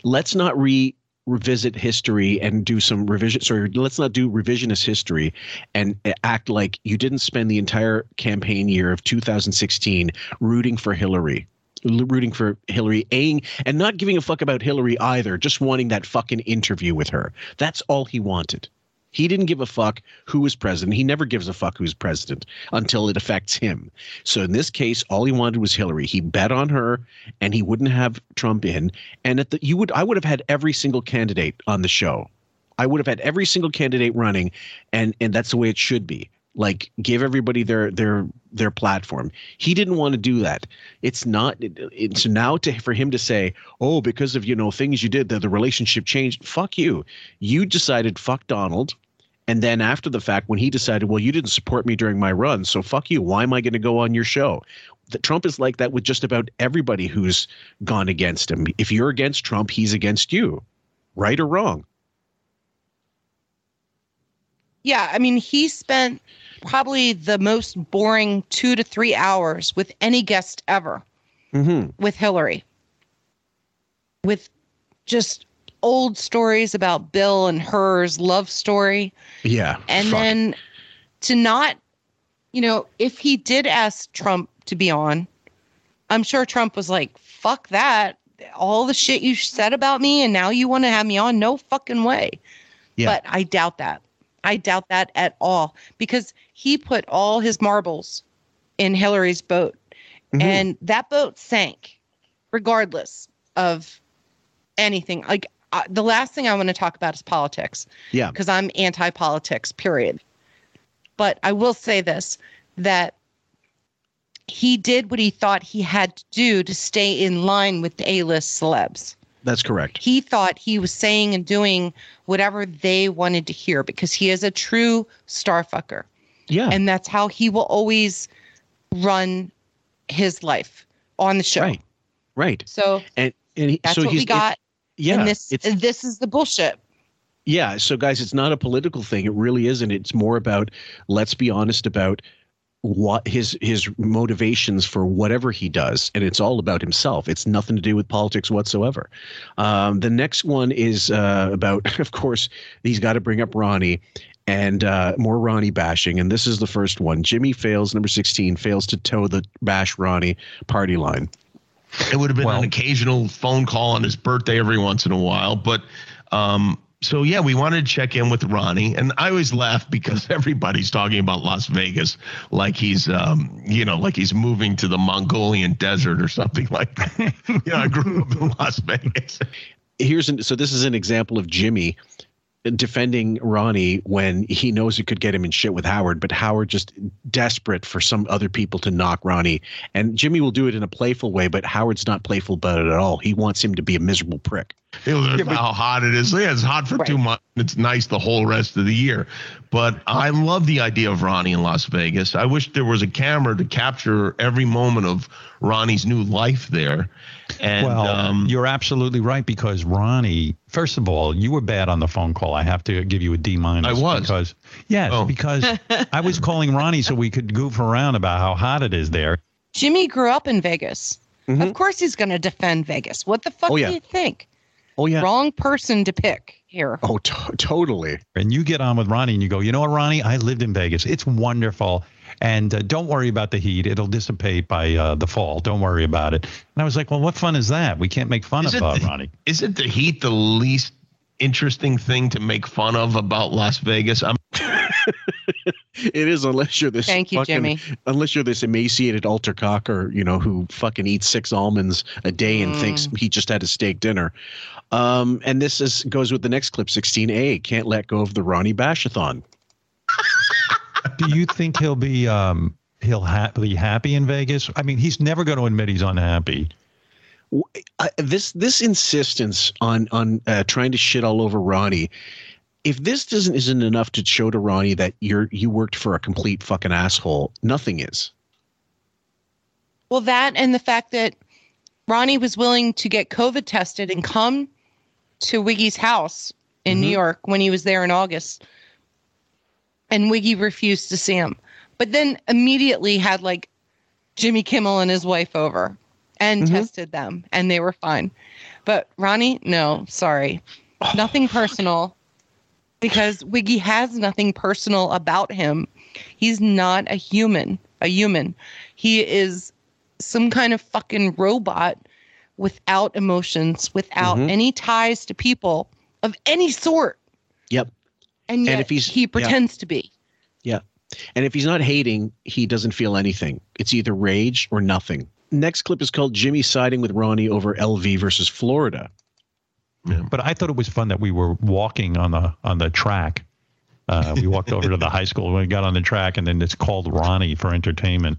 Let's not re revisit history and do some revision. Sorry, let's not do revisionist history and act like you didn't spend the entire campaign year of 2016 rooting for Hillary. Rooting for Hillary, aing and not giving a fuck about Hillary either, just wanting that fucking interview with her. That's all he wanted. He didn't give a fuck who was president. He never gives a fuck who's president until it affects him. So in this case, all he wanted was Hillary. He bet on her, and he wouldn't have Trump in. And at the you would I would have had every single candidate on the show. I would have had every single candidate running, and and that's the way it should be. Like give everybody their their their platform. He didn't want to do that. It's not. It, it's now to for him to say, oh, because of you know things you did, that the relationship changed. Fuck you. You decided fuck Donald. And then after the fact, when he decided, well, you didn't support me during my run, so fuck you. Why am I going to go on your show? Trump is like that with just about everybody who's gone against him. If you're against Trump, he's against you, right or wrong. Yeah, I mean, he spent probably the most boring two to three hours with any guest ever Mm-hmm. with Hillary, with just old stories about Bill and hers love story. Yeah. And fuck. then to not, you know, if he did ask Trump to be on, I'm sure Trump was like, fuck that. All the shit you said about me, and now you want to have me on? No fucking way. Yeah. But I doubt that. I doubt that at all because he put all his marbles in Hillary's boat Mhm. and that boat sank regardless of anything. Like uh, the last thing I want to talk about is politics yeah. because I'm anti politics, period. But I will say this that he did what he thought he had to do to stay in line with the A list celebs. That's correct. He thought he was saying and doing whatever they wanted to hear because he is a true starfucker. Yeah. And that's how he will always run his life on the show. Right. Right. So And and he, that's so what he's we got. Yeah. and this this is the bullshit. Yeah, so guys, it's not a political thing. It really isn't. It's more about let's be honest about what his his motivations for whatever he does, and it's all about himself. It's nothing to do with politics whatsoever. Um, the next one is uh, about, of course, he's got to bring up Ronnie. And uh, more Ronnie bashing, and this is the first one. Jimmy fails, number sixteen, fails to toe the bash Ronnie party line. It would have been Well- an occasional phone call on his birthday every once in a while, but um, so yeah, we wanted to check in with Ronnie, and I always laugh because everybody's talking about Las Vegas like he's, um, you know, like he's moving to the Mongolian desert or something like that. you know, I grew up in Las Vegas. here's an, so this is an example of Jimmy defending Ronnie when he knows it could get him in shit with Howard, but Howard just desperate for some other people to knock Ronnie. And Jimmy will do it in a playful way, but Howard's not playful about it at all. He wants him to be a miserable prick. You know, that's how hot it is. Yeah, it's hot for two months. It's nice the whole rest of the year. But I love the idea of Ronnie in Las Vegas. I wish there was a camera to capture every moment of Ronnie's new life there. And well, um, you're absolutely right because Ronnie. First of all, you were bad on the phone call. I have to give you a D minus. I was. because yes, Oh. because I was calling Ronnie so we could goof around about how hot it is there. Jimmy grew up in Vegas. Of course he's going to defend Vegas. What the fuck Oh, yeah. do you think? Oh yeah. Wrong person to pick here. Oh, to- totally. And you get on with Ronnie and you go, you know what, Ronnie? I lived in Vegas. It's wonderful. And uh, don't worry about the heat. It'll dissipate by uh, the fall. Don't worry about it. And I was like, well, what fun is that? We can't make fun Is of it uh, the- Ronnie. isn't the heat the least interesting thing to make fun of about Las Vegas? I'm It is unless you're this Thank you, fucking- Jimmy. Unless you're this emaciated alter kocker, you know, who fucking eats six almonds a day and thinks Mm. he just had a steak dinner. Um, and this is goes with the next clip, 16A. Can't let go of the Ronnie Bashathon. Do you think he'll be um, he'll ha- be happy in Vegas? I mean, he's never going to admit he's unhappy. uh, this this insistence on on uh, trying to shit all over Ronnie. If this doesn't isn't enough to show to Ronnie that you're you worked for a complete fucking asshole, nothing is. Well, that and the fact that Ronnie was willing to get COVID tested and come to Wiggy's house in New mm-hmm. York when he was there in August. And Wiggy refused to see him. But then immediately had like Jimmy Kimmel and his wife over and mm-hmm. tested them and they were fine. But Ronnie, no, sorry. Nothing personal because Wiggy has nothing personal about him. He's not a human, a human. He is some kind of fucking robot without emotions, without Mhm. any ties to people of any sort. Yep. And yet And if he's- he yeah. pretends to be. Yeah. And if he's not hating, he doesn't feel anything. It's either rage or nothing. Next clip is called Jimmy siding with Ronnie over LV versus Florida. But I thought it was fun that we were walking on the on the track. Uh, we walked over to the high school when we got on the track, and then it's called Ronnie for entertainment.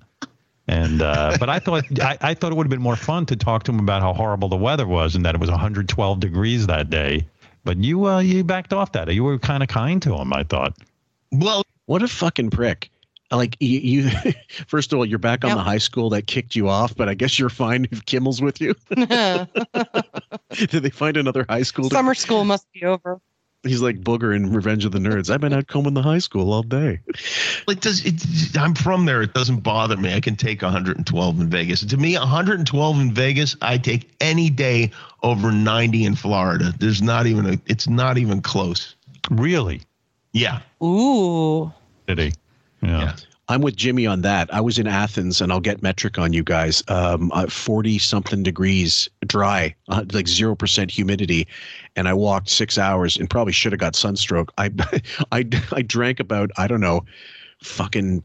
And uh, but I thought I, I thought it would have been more fun to talk to him about how horrible the weather was and that it was 112 degrees that day. But you uh, you backed off that. You were kind of kind to him. I thought. well, What a fucking prick. Like you, you first of all, you're back on Yep. the high school that kicked you off, but I guess you're fine if Kimmel's with you. Did they find another high school? To, Summer school must be over. He's like Booger in Revenge of the Nerds. I've been out combing the high school all day. Like, does. It, I'm from there. It doesn't bother me. I can take 112 in Vegas. To me, 112 in Vegas, I take any day over 90 in Florida. There's not even a. It's not even close. Really? Yeah. Ooh. Did he? Yeah. Yeah. I'm with Jimmy on that. I was in Athens, and I'll get metric on you guys. Um, uh, forty something degrees, dry, uh, like zero percent humidity, and I walked six hours and probably should have got sunstroke. I, I, I drank about I don't know, fucking,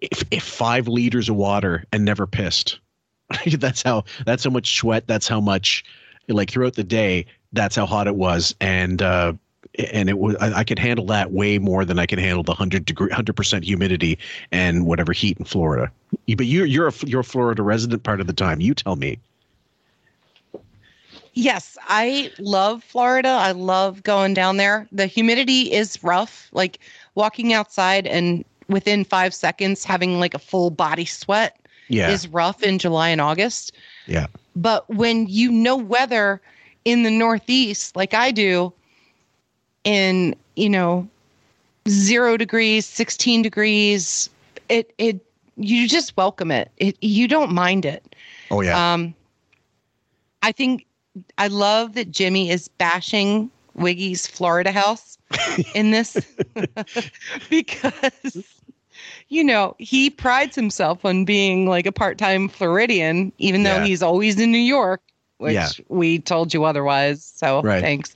if, if five liters of water and never pissed. that's how. That's how much sweat. That's how much, like throughout the day. That's how hot it was, and uh, and it was I, I could handle that way more than I could handle the hundred degree, hundred percent humidity and whatever heat in Florida. But you're you're a, you're a Florida resident part of the time. You tell me. Yes, I love Florida. I love going down there. The humidity is rough. Like walking outside and within five seconds having like a full body sweat Yeah. is rough in July and August. Yeah. But when you know weather in the Northeast, like I do, in, you know, zero degrees, 16 degrees, it, it, you just welcome it. It, you don't mind it. Oh yeah. Um, I think I love that Jimmy is bashing Wiggy's Florida house in this because you know, he prides himself on being like a part-time Floridian, even though Yeah. he's always in New York, which Yeah. we told you otherwise. So Right. thanks.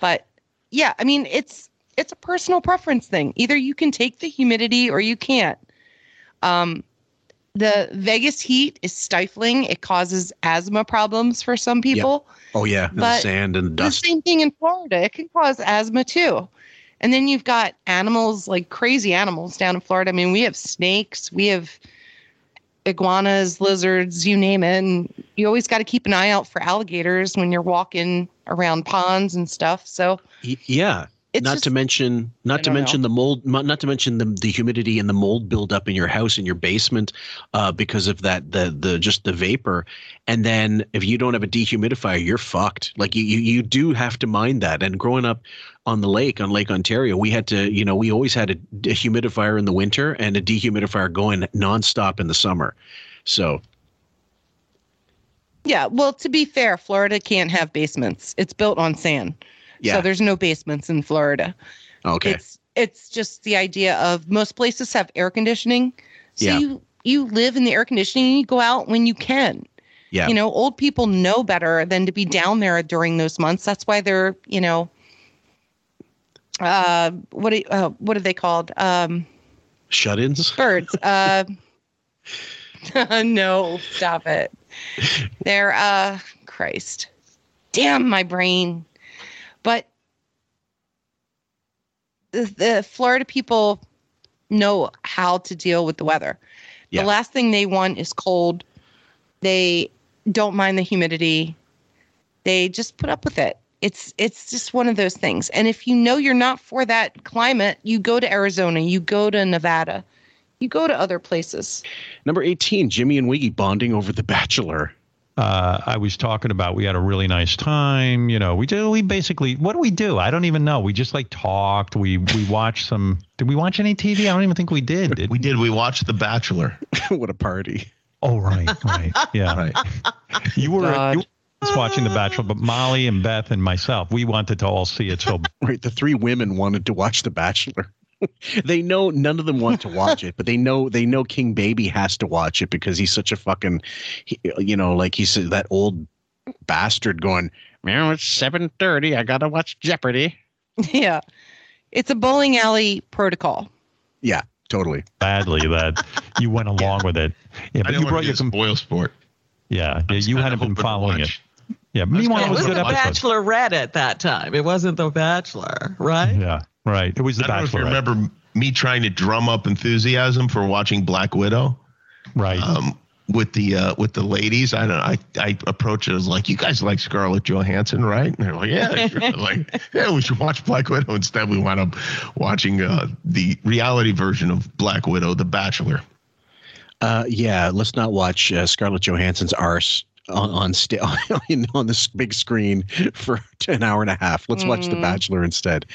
But yeah, I mean, it's it's a personal preference thing. Either you can take the humidity or you can't. Um, the Vegas heat is stifling. It causes asthma problems for some people. Oh yeah, and the sand and The dust. same thing in Florida. It can cause asthma too. And then you've got animals like crazy animals down in Florida. I mean, we have snakes, we have iguanas, lizards, you name it. And you always got to keep an eye out for alligators when you're walking around ponds and stuff. So Yeah. It's not just- to mention, not to mention the mold, not to mention the the humidity and the mold buildup in your house in your basement, uh, because of that the the just the vapor, and then if you don't have a dehumidifier, you're fucked. Like you you you do have to mind that. And growing up on the lake on Lake Ontario, we had to you know we always had a, a humidifier in the winter and a dehumidifier going nonstop in the summer. So yeah, well, to be fair, Florida can't have basements. It's built on sand. Yeah. So there's no basements in Florida. okay, It's it's just the idea of most places have air conditioning. So Yeah. you you live in the air conditioning and you go out when you can. yeah, You know, old people know better than to be down there during those months. That's why they're, you know, uh what do, uh, what are they called? Um shut-ins. birds. Uh no, stop it. They're uh Christ. Damn my brain. But the, the Florida people know how to deal with the weather. Yeah. The last thing they want is cold. They don't mind the humidity. They just put up with it. It's it's just one of those things. And if you know you're not for that climate, you go to Arizona, you go to Nevada, you go to other places. Number eighteen, Jimmy and Wiggy bonding over The Bachelor. Uh, I was talking about we had a really nice time. You know, we did. We basically, what do we do? I don't even know. We just like talked. We we watched some. Did we watch any TV? I don't even think we did. did We did. We watched The Bachelor. what a party! Oh right, right, yeah. Right. You were, God. you were just watching The Bachelor, but Molly and Beth and myself, we wanted to all see it. So Right, the three women wanted to watch The Bachelor. they know none of them want to watch it, but they know they know King Baby has to watch it because he's such a fucking, he, you know, like he's that old bastard going. Man, it's seven thirty. I gotta watch Jeopardy. yeah. It's a bowling alley protocol. Yeah, totally. badly that you went along with it. Yeah, but didn't you brought to your be a sport. yeah, yeah, you hadn't been following it. Yeah, meanwhile kinda it was It was good the episodes. Bachelorette at that time. It wasn't the Bachelor, right? Yeah, right. It was the I don't know if you Bachelor. remember me trying to drum up enthusiasm for watching Black Widow. Right. um, with the uh, with the ladies. I don't. I I approach it as like, you guys like Scarlett Johansson, right? And they're like, yeah, sure. like yeah, we should watch Black Widow. Instead, we wound up watching uh, the reality version of Black Widow, The Bachelor. Uh, yeah, let's not watch uh, Scarlett Johansson's arse on on, sta- on this big screen for an hour and a half. Let's watch The Mm. Bachelor instead.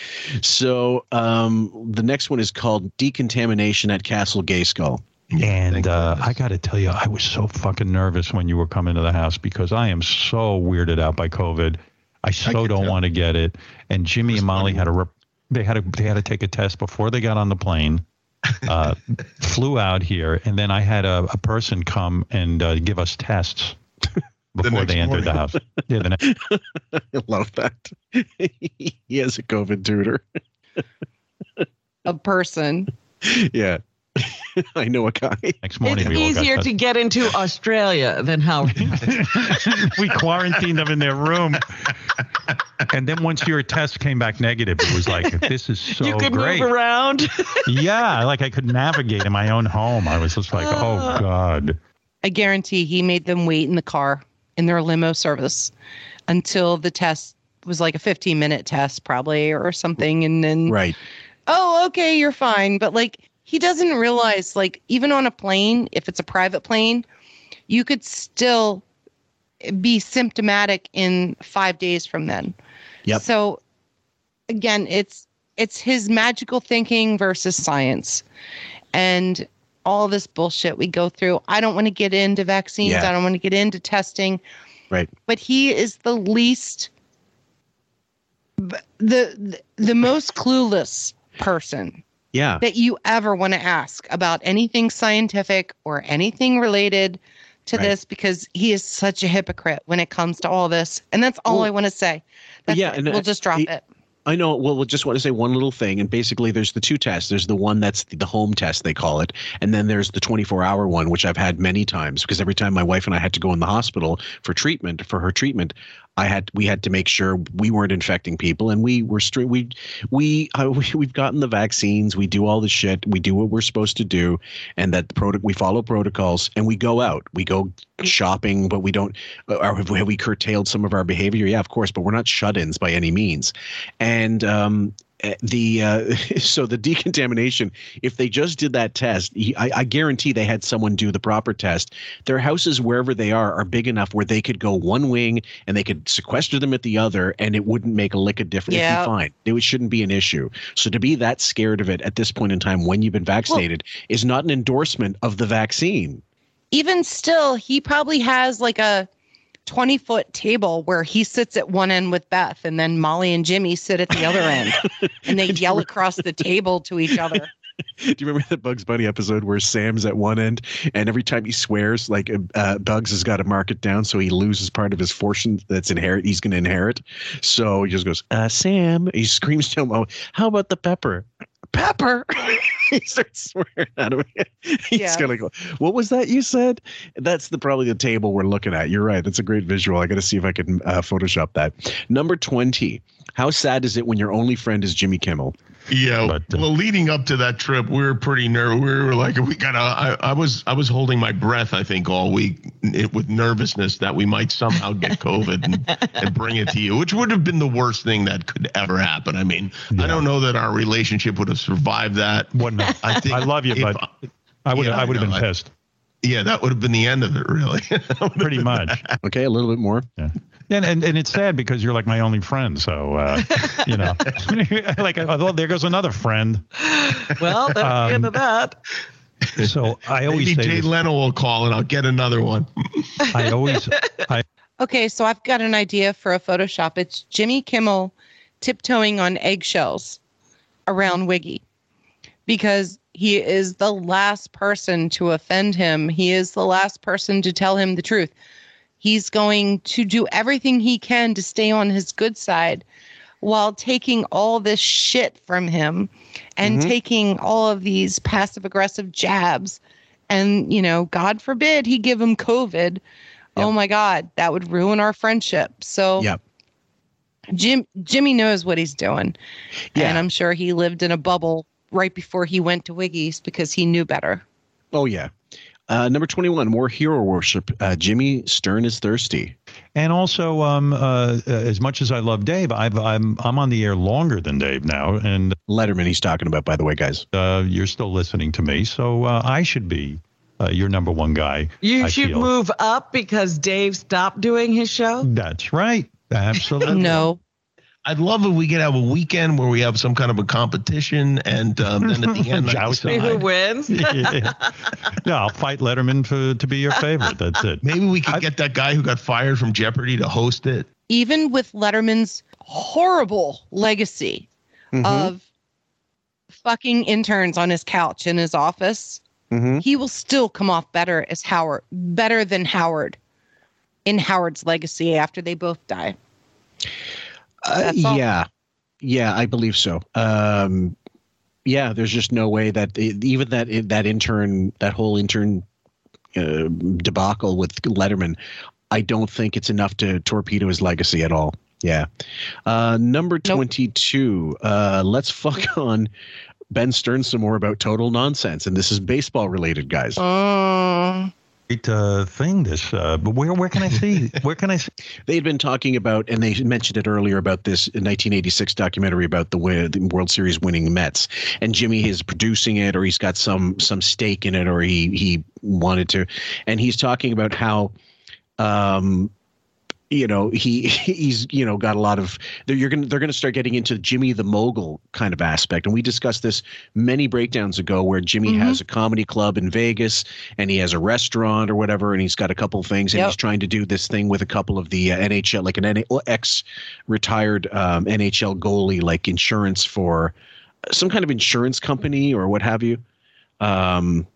So um, the next one is called Decontamination at Castle Gay Skull. and uh. I got to tell you, I was so fucking nervous when you were coming to the house because I am so weirded out by COVID. I so can don't want to get it. And Jimmy and Molly had a rep- they had a they had to take a test before they got on the plane. Uh, flew out here, and then I had a, a person come and uh, give us tests before next they entered the house. Yeah, the next, I love that. he has a COVID tutor. A person. Yeah. I know a guy. next morning It's we all easier got to get into Australia than how we quarantined them in their room. And then once your test came back negative, it was like, this is so you could great. move around. Yeah, like I could navigate in my own home. I was just like, oh ah. God. I guarantee he made them wait in the car in their limo service until the test was like a 15 minute test, probably, or something. And then, Right. oh, okay, you're fine. But like, he doesn't realize, like, even on a plane, if it's a private plane, you could still be symptomatic in five days from then. Yep. So again, it's it's his magical thinking versus science. And all this bullshit we go through. I don't want to get into vaccines. Yeah. I don't want to get into testing. Right. But he is the least the the, the most clueless person Yeah. that you ever want to ask about anything scientific or anything related to Right. this because he is such a hypocrite when it comes to all this. And that's all Well, I want to say. That's yeah, it. and we'll just drop he- it. I know. Well, we'll just want to say one little thing, and basically, there's the two tests. There's the one that's the, home test they call it, and then there's the 24 hour one, which I've had many times because every time my wife and I had to go in the hospital for treatment for her treatment, I had we had to make sure we weren't infecting people, and we were straight. We we, uh, we we've gotten the vaccines. We do all the shit. We do what we're supposed to do, and that the product we follow protocols, and we go out. We go shopping, but we don't. uh, Or have we, curtailed some of our behavior? Yeah, of course, but we're not shut-ins by any means. And um, the uh, so the decontamination. If they just did that test, I, I guarantee they had someone do the proper test. Their houses, wherever they are, are big enough where they could go one wing and they could sequester them at the other, and it wouldn't make a lick of difference. It'd Yeah. be fine. It shouldn't be an issue. So to be that scared of it at this point in time, when you've been vaccinated, is not an endorsement of the vaccine. Even still, he probably has like a 20 foot table where he sits at one end with Beth and then Molly and Jimmy sit at the other end and they yell across the table to each other. Do you remember the Bugs Bunny episode where Sam's at one end, and every time he swears, like uh, Bugs has got to mark it down so he loses part of his fortune that's inherit. He's going to inherit. So he just goes, uh, "Sam." He screams to him, "Oh, how about the pepper?" Pepper. he starts swearing at him. He's Yeah. gonna go. What was that you said? That's the probably the table we're looking at. You're right. That's a great visual. I got to see if I can uh, Photoshop that. Number twenty. How sad is it when your only friend is Jimmy Kimmel? Yeah. But, uh, well, leading up to that trip, we were pretty nervous. We were like, we gotta. I, I was, I was holding my breath. I think all week it, with nervousness that we might somehow get COVID and, and bring it to you, which would have been the worst thing that could ever happen. I mean, I don't know that our relationship would have survived that. What? No. I think I love you, but I would Yeah, I would have know. been I- pissed. yeah, that would have been the end of it, really. Pretty much. Okay, a little bit more. Yeah. And, and and it's sad because you're like my only friend. So uh, you know, like oh, there goes another friend. Well, that's the end Um, of that. So I always Maybe say Jay this, Leno will call and I'll get another one. I always I Okay, so I've got an idea for a Photoshop. It's Jimmy Kimmel tiptoeing on eggshells around Wiggy because he is the last person to offend him. He is the last person to tell him the truth. He's going to do everything he can to stay on his good side while taking all this shit from him and Mhm. taking all of these passive aggressive jabs. And, you know, God forbid he give him COVID. Oh my God, that would ruin our friendship. So Yep. Jim Jimmy knows what he's doing. Yeah. And I'm sure he lived in a bubble right before he went to Wiggy's because he knew better. Oh yeah. Uh, number twenty-one. More hero worship. Uh, Jimmy Stern is thirsty. and also um uh, as much as I love Dave, I've I'm I'm on the air longer than Dave now, and Letterman. He's talking about, by the way, guys. uh, you're still listening to me, so uh, I should be uh, your number one guy. You I should feel. move up because Dave stopped doing his show. That's right. Absolutely. No. I'd love if we could have a weekend where we have some kind of a competition, and um, then at the end, I Jousting. See who wins. yeah. yeah, I'll fight Letterman for, to be your favorite. That's it. maybe we could I- get that guy who got fired from Jeopardy to host it. Even with Letterman's horrible legacy Mhm. of fucking interns on his couch in his office, Mhm. he will still come off better as Howard, better than Howard in Howard's legacy after they both die. Uh, yeah, yeah, I believe so. Um, yeah, there's just no way that even that that intern, that whole intern uh, debacle with Letterman, I don't think it's enough to torpedo his legacy at all. Yeah. Uh, number Nope. 22. Uh, let's fuck on Ben Stern some more about total nonsense. And this is baseball related, guys. Um, Great uh, thing, this. Uh, but where where can I see? Where can I see? they had been talking about, and they mentioned it earlier about this 1986 documentary about the, the World Series winning Mets, and Jimmy is producing it, or he's got some some stake in it, or he he wanted to, and he's talking about how, um, you know, he he's you know got a lot of they're you're gonna they're gonna start getting into Jimmy the mogul kind of aspect, and we discussed this many breakdowns ago, where Jimmy Mhm. has a comedy club in Vegas, and he has a restaurant or whatever, and he's got a couple of things, and Yep. he's trying to do this thing with a couple of the uh, NHL, like an N- ex retired um, NHL goalie, like insurance for some kind of insurance company or what have you. Um,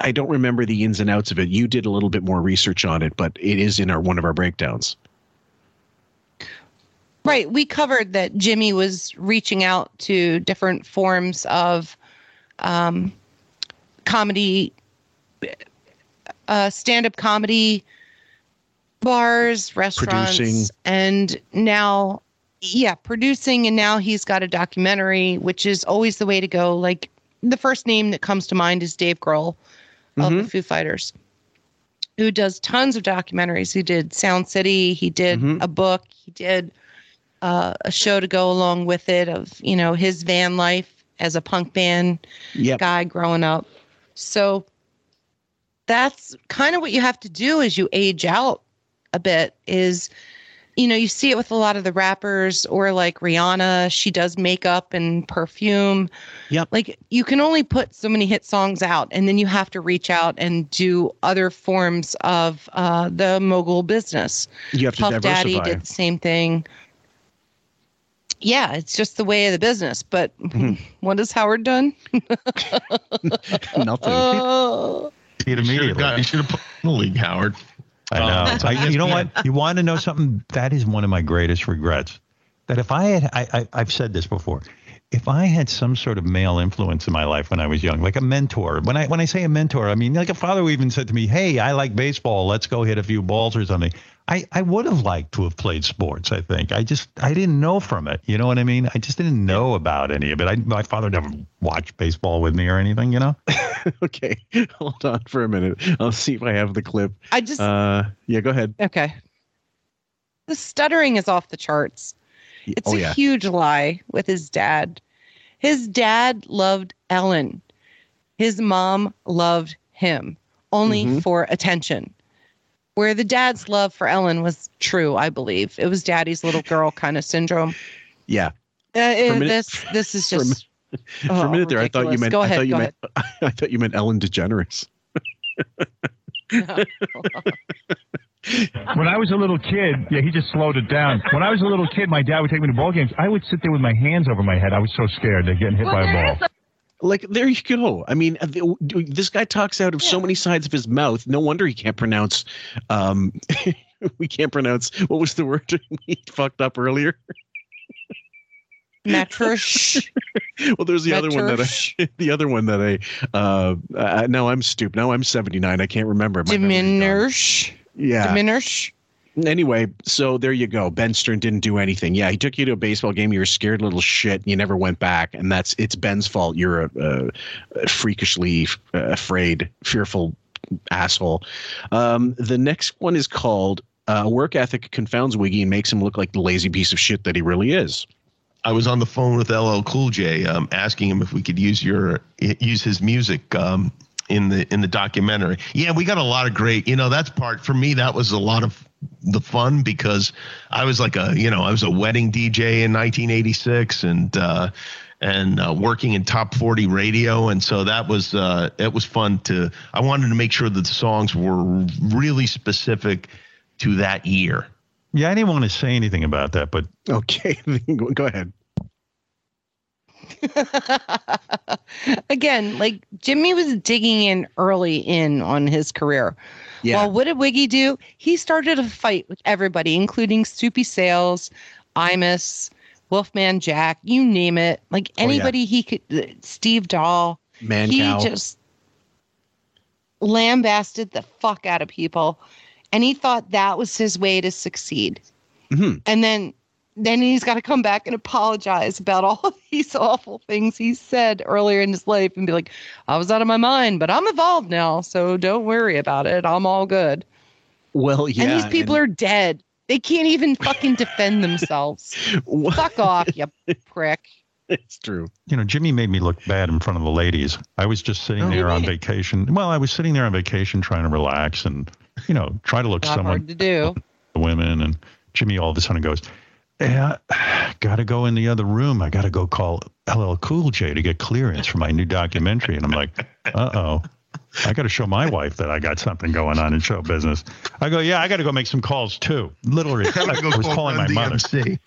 I don't remember the ins and outs of it. You did a little bit more research on it, but it is in our one of our breakdowns. Right. We covered that Jimmy was reaching out to different forms of um, comedy, uh, stand up comedy, bars, restaurants, Producing. and now, yeah, producing. And now he's got a documentary, which is always the way to go. Like the first name that comes to mind is Dave Grohl of the Foo Fighters, who does tons of documentaries. He did Sound City, he did a book, he did uh, a show to go along with it of you know his van life as a punk band Yep. guy growing up. So that's kind of what you have to do as you age out a bit is you know you see it with a lot of the rappers or like Rihanna she does makeup and perfume Yep. like you can only put so many hit songs out and then you have to reach out and do other forms of uh, the mogul business You have to Puff Daddy did the same thing. Yeah, it's just the way of the business. But Mm-hmm. what has Howard done? Nothing. Oh. It You should have immediately. got. You should have put in the league, Howard. I know. Um, I, you know what? You want to know something? That is one of my greatest regrets. That if I had, I, I, I've said this before. If I had some sort of male influence in my life when I was young, like a mentor, when I when I say a mentor, I mean like a father who even said to me, "Hey, I like baseball. Let's go hit a few balls or something." I, I would have liked to have played sports. I think I just I didn't know from it. You know what I mean? I just didn't know about any of it. I, my father never watched baseball with me or anything. You know? okay, hold on for a minute. I'll see if I have the clip. I just Uh, yeah, go ahead. okay. The stuttering is off the charts. It's oh a yeah. huge lie with his dad. His dad loved Ellen. His mom loved him only Mhm. for attention. Where the dad's love for Ellen was true, I believe. It was daddy's little girl kind of syndrome. Yeah. Uh, minute- this this is for a min- just For oh, a minute there, I thought you meant. Go I ahead, thought you go meant. I thought you meant Ellen DeGeneres. When I was a little kid, yeah, he just slowed it down. When I was a little kid, my dad would take me to ball games. I would sit there with my hands over my head. I was so scared of getting hit by a ball. Like there you go. I mean, uh, this guy talks out of so many sides of his mouth. No wonder he can't pronounce. Um, we can't pronounce. What was the word he fucked up earlier? Well, there's the other one that I, the other one that I. Uh, uh, now I'm stupid. No, I'm 79. I can't remember. My. Diminish. Yeah. Diminish. Anyway, so there you go. Ben Stern didn't do anything. Yeah, he took you to a baseball game. You were scared little shit. And you never went back, and that's it's Ben's fault. You're a, a, freakishly afraid, fearful asshole. Um, the next one is called uh, "Work Ethic Confounds Wiggy and Makes Him Look like the lazy piece of shit that he really is." I was on the phone with LL Cool J, um, asking him if we could use your use his music um, in the in the documentary. Yeah, we got a lot of great. You know, that's part for me. That was a lot of the fun because I was like a you know I was a wedding DJ in 1986 and. uh and uh, working in top 40 radio and so that was uh, it was fun to i wanted to make sure that the songs were really specific to that year Yeah, I didn't want to say anything about that, but okay, go ahead. Again, like Jimmy was digging in early in on his career. Yeah. Well, what did Wiggy do? He started a fight with everybody, including Soupy Sales, Imus, Wolfman Jack, you name it. Like Oh, yeah. anybody he could, Steve Dahl. Man he cow. just lambasted the fuck out of people. And he thought that was his way to succeed. Mhm. And then then he's got to come back and apologize about all these awful things he said earlier in his life and be like, I was out of my mind, but I'm evolved now. So don't worry about it. I'm all good. Well, yeah. and these people are dead. They can't even fucking defend themselves. Fuck off, you prick. It's true. you know, Jimmy made me look bad in front of the ladies. I was just sitting Oh, there on vacation. Well, I was sitting there on vacation trying to relax and, you know, try to look Not somewhat hard to do. the women. And Jimmy all of a sudden goes, Yeah, got to go in the other room. I got to go call LL Cool J to get clearance for my new documentary. And I'm like, Uh oh. I got to show my wife that I got something going on in show business. I go, yeah, I got to go make some calls too. Literally, I go was calling my Run mother. DMC.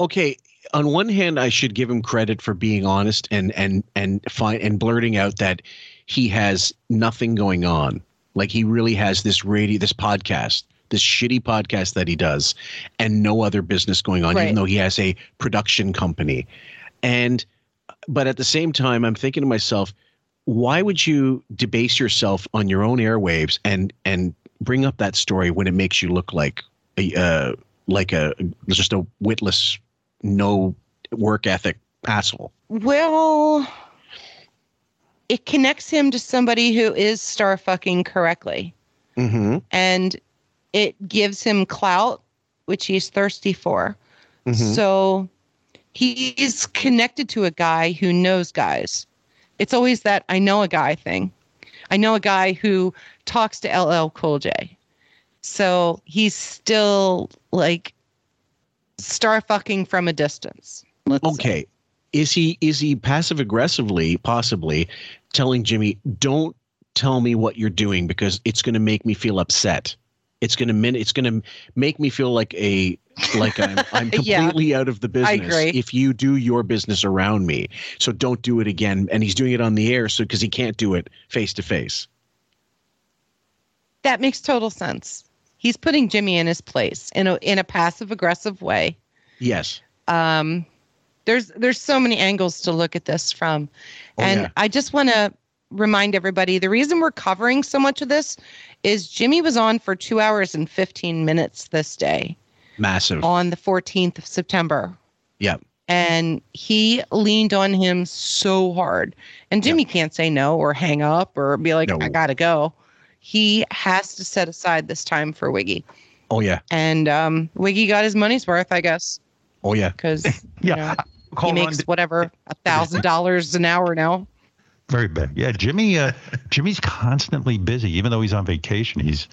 Okay, on one hand, I should give him credit for being honest and and and find and blurting out that he has nothing going on. Like he really has this radio, this podcast, this shitty podcast that he does, and no other business going on, Right. even though he has a production company. And but at the same time, I'm thinking to myself, why would you debase yourself on your own airwaves and and bring up that story when it makes you look like a uh, like a just a witless, no work ethic asshole? Well, it connects him to somebody who is star fucking correctly. Mm-hmm. and it gives him clout, which he's thirsty for. Mhm. So he's connected to a guy who knows guys. It's always that I know a guy thing. I know a guy who talks to LL Cool J. So he's still like star fucking from a distance. okay. Is he is he passive aggressively possibly telling Jimmy, "Don't tell me what you're doing because it's going to make me feel upset. It's going to min- it's going to make me feel like a like I'm I'm Yeah. completely out of the business if you do your business around me. So don't do it again." And he's doing it on the air so cuz he can't do it face to face. That makes total sense. He's putting Jimmy in his place in a in a passive aggressive way. Yes. um there's there's so many angles to look at this from Oh, and yeah. i just want to remind everybody the reason we're covering so much of this is jimmy was on for two hours and 15 minutes this day Massive. on the 14th of september Yeah. and he leaned on him so hard and jimmy can't say no or hang up or be like i gotta go he has to set aside this time for wiggy Oh yeah. and um wiggy got his money's worth i guess Oh yeah. because Yeah. he Call makes whatever a thousand dollars an hour now. Very big. Yeah, Jimmy. Uh, Jimmy's constantly busy, even though he's on vacation. He's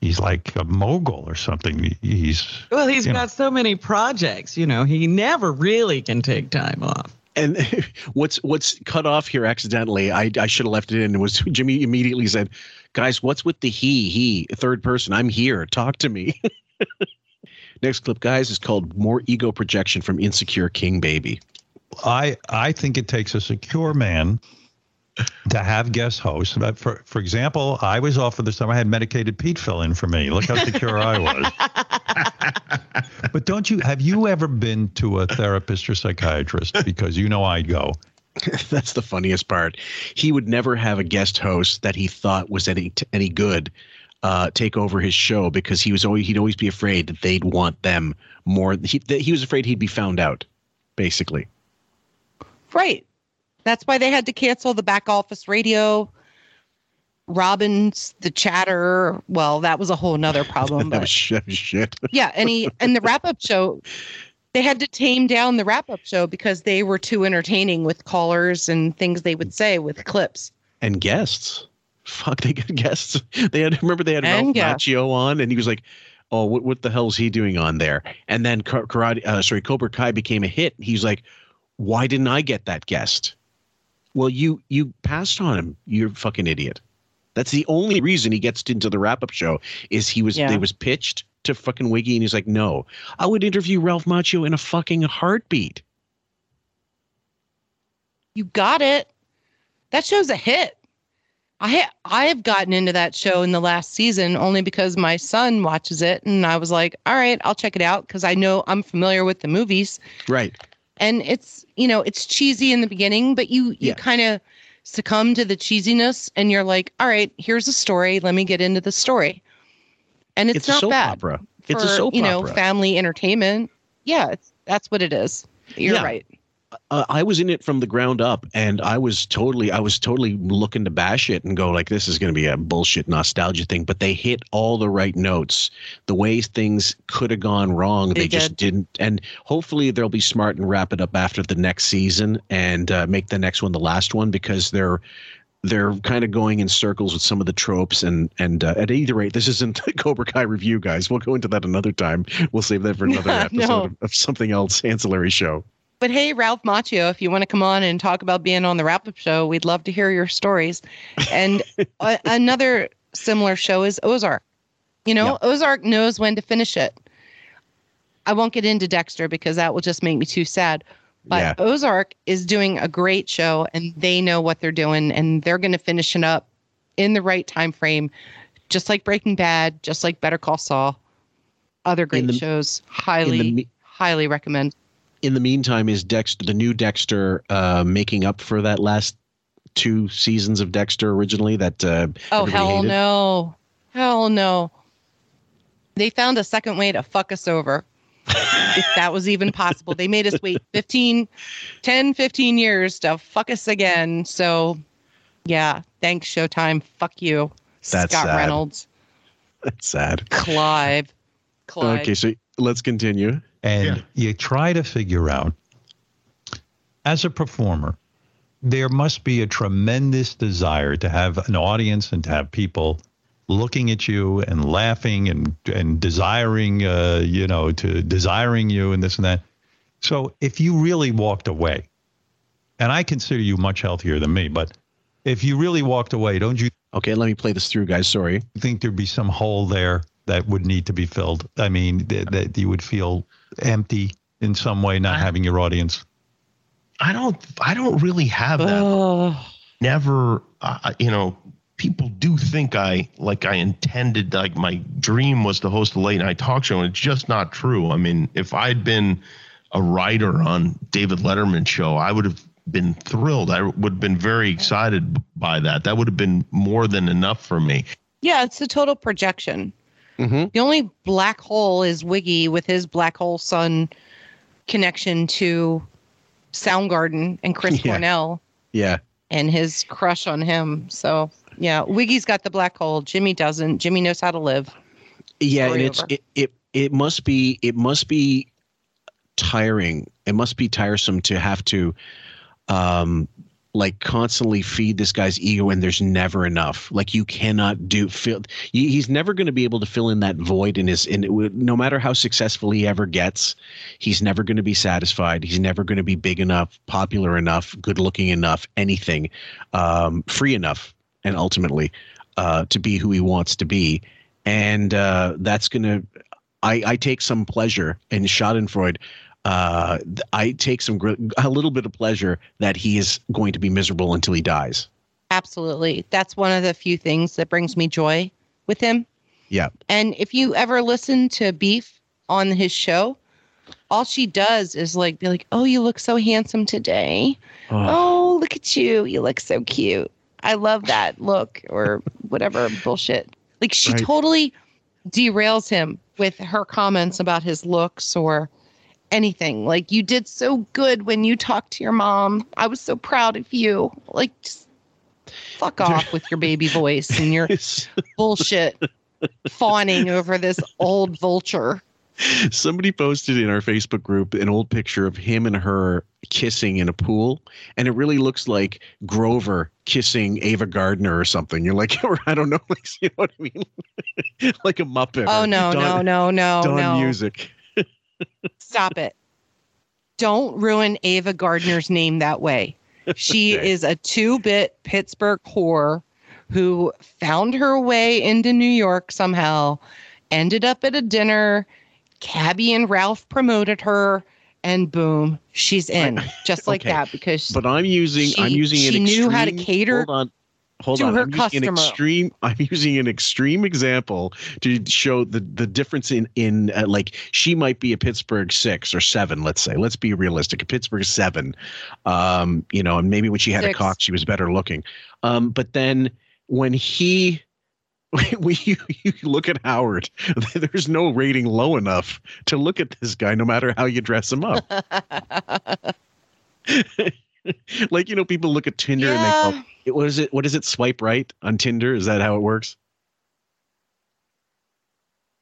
he's like a mogul or something. He's Well, he's got know. so many projects, you know, he never really can take time off. And what's what's cut off here accidentally? I I should have left it in. Was Jimmy immediately said, "Guys, what's with the he he third person? I'm here. Talk to me." Next clip, guys, is called "More Ego Projection from Insecure King Baby." I I think it takes a secure man to have guest hosts. But for for example, I was offered this time. I had medicated Pete fill in for me. Look how secure I was. but don't you have you ever been to a therapist or psychiatrist? Because you know I'd go. That's the funniest part. He would never have a guest host that he thought was any any good uh, take over his show because he was always he'd always be afraid that they'd want them more. He that he was afraid he'd be found out, basically. Right. That's why they had to cancel the back office radio. Robbins, the chatter. Well, that was a whole nother problem. that but was shit. Shit. yeah, and he and the wrap up show, they had to tame down the wrap up show because they were too entertaining with callers and things they would say with clips. and guests. Fuck, they got guests. They had remember they had Ralph. Macchio on, and he was like, "Oh, what what the hell's he doing on there?" And then Karate, uh, sorry, Cobra Kai became a hit. He's like, "Why didn't I get that guest?" Well, you you passed on him. You're a fucking idiot. That's the only reason he gets into the wrap up show is he was Yeah. they was pitched to fucking Wiggy, and he's like, "No, I would interview Ralph Macchio in a fucking heartbeat." You got it. That show's a hit. I ha- I have gotten into that show in the last season only because my son watches it, and I was like, all right, I'll check it out because I know I'm familiar with the movies, Right. And it's you know it's cheesy in the beginning, but you you Yeah. kind of succumb to the cheesiness, and you're like, all right, here's a story. Let me get into the story, and it's, It's, a not soap bad opera. for It's a soap you know opera. family entertainment. Yeah, it's, that's what it is. You're Yeah. right. Uh, I was in it from the ground up, and I was totally, I was totally looking to bash it and go like, this is going to be a bullshit nostalgia thing. But they hit all the right notes. The way things could have gone wrong, they, They just didn't. And hopefully, they'll be smart and wrap it up after the next season and uh, make the next one the last one because they're. They're kind of going in circles with some of the tropes, and and uh, at either rate, this isn't a Cobra Kai review, guys. We'll go into that another time. We'll save that for another episode No. of, of something else, ancillary show. But hey, Ralph Macchio, if you want to come on and talk about being on the wrap up show, we'd love to hear your stories. And a- another similar show is Ozark. You know, Ozark knows when to finish it. I won't get into Dexter because that will just make me too sad. But Yeah. Ozark is doing a great show and they know what they're doing and they're going to finish it up in the right time frame, just like Breaking Bad, just like Better Call Saul. Other great the- shows. Highly, me- highly recommend. In the meantime, is Dexter the new Dexter uh, making up for that last two seasons of Dexter originally that uh, Oh hell hated? no. Hell no. They found a second way to fuck us over. if that was even possible. They made us wait 15 10 15 years to fuck us again. So yeah, thanks Showtime. Fuck you. That's Scott sad. Reynolds, That's sad. Clyde. Clyde. Okay, so let's continue. And you try to figure out, as a performer, there must be a tremendous desire to have an audience and to have people looking at you and laughing and and desiring, uh, you know, to desiring you and this and that. So if you really walked away, and I consider you much healthier than me, but if you really walked away, don't you? Okay, let me play this through, guys. Sorry. Think there'd be some hole there that would need to be filled? I mean, that, that you would feel empty in some way, not having your audience. I don't. I don't really have that. Never. Uh, you know, people do think I like I intended. Like my dream was to host a late night talk show, and it's just not true. I mean, if I'd been a writer on David Letterman's show, I would have been thrilled. I would have been very excited by that. That would have been more than enough for me. Yeah, it's a total projection. The only black hole is Wiggy with his black hole sun connection to Soundgarden and Chris Yeah. Cornell Yeah. and his crush on him. So yeah, Wiggy's got the black hole. Jimmy doesn't. Jimmy knows how to live. Yeah, and it's it, it it must be it must be tiring. It must be tiresome to have to um like constantly feed this guy's ego and there's never enough like you cannot do fill he's never going to be able to fill in that void in his in no matter how successful he ever gets he's never going to be satisfied he's never going to be big enough popular enough good looking enough anything um free enough and ultimately uh to be who he wants to be and uh that's going to I, I take some pleasure in Schadenfreude. Uh, I take some gr- a little bit of pleasure that he is going to be miserable until he dies. Absolutely. That's one of the few things that brings me joy with him. Yeah. And if you ever listen to Beef on his show, all she does is like be like, "Oh, you look so handsome today. Oh, look at you. You look so cute. I love that look or whatever bullshit." Like she Right. totally derails him with her comments about his looks or anything. Like you did so good when you talked to your mom. I was so proud of you. Like just fuck off with your baby voice and your bullshit fawning over this old vulture. Somebody posted in our Facebook group an old picture of him and her kissing in a pool, and it really looks like Grover kissing Ava Gardner or something. You're like, or I don't know, like you know what I mean, like a Muppet. Oh no, no, no, no, Dawn no. music. Stop it. Don't ruin Ava Gardner's name that way. She Okay. is a two bit Pittsburgh whore who found her way into New York somehow, ended up at a dinner. Cabby and Ralph promoted her, and boom, she's in just like Okay. that because But I'm using I'm she- using an she knew how to cater Hold on. Hold to on. her I'm using an extreme. I'm using an extreme example to show the the difference in in uh, like she might be a Pittsburgh six or seven. Let's say. Let's be realistic. A Pittsburgh seven. Um, you know, and maybe when she had a cock, she was better looking. Um, but then when he. When you, you look at Howard, there's no rating low enough to look at this guy, no matter how you dress him up. like you know people look at tinder and they go "It- what is it what is it swipe right on tinder is that how it works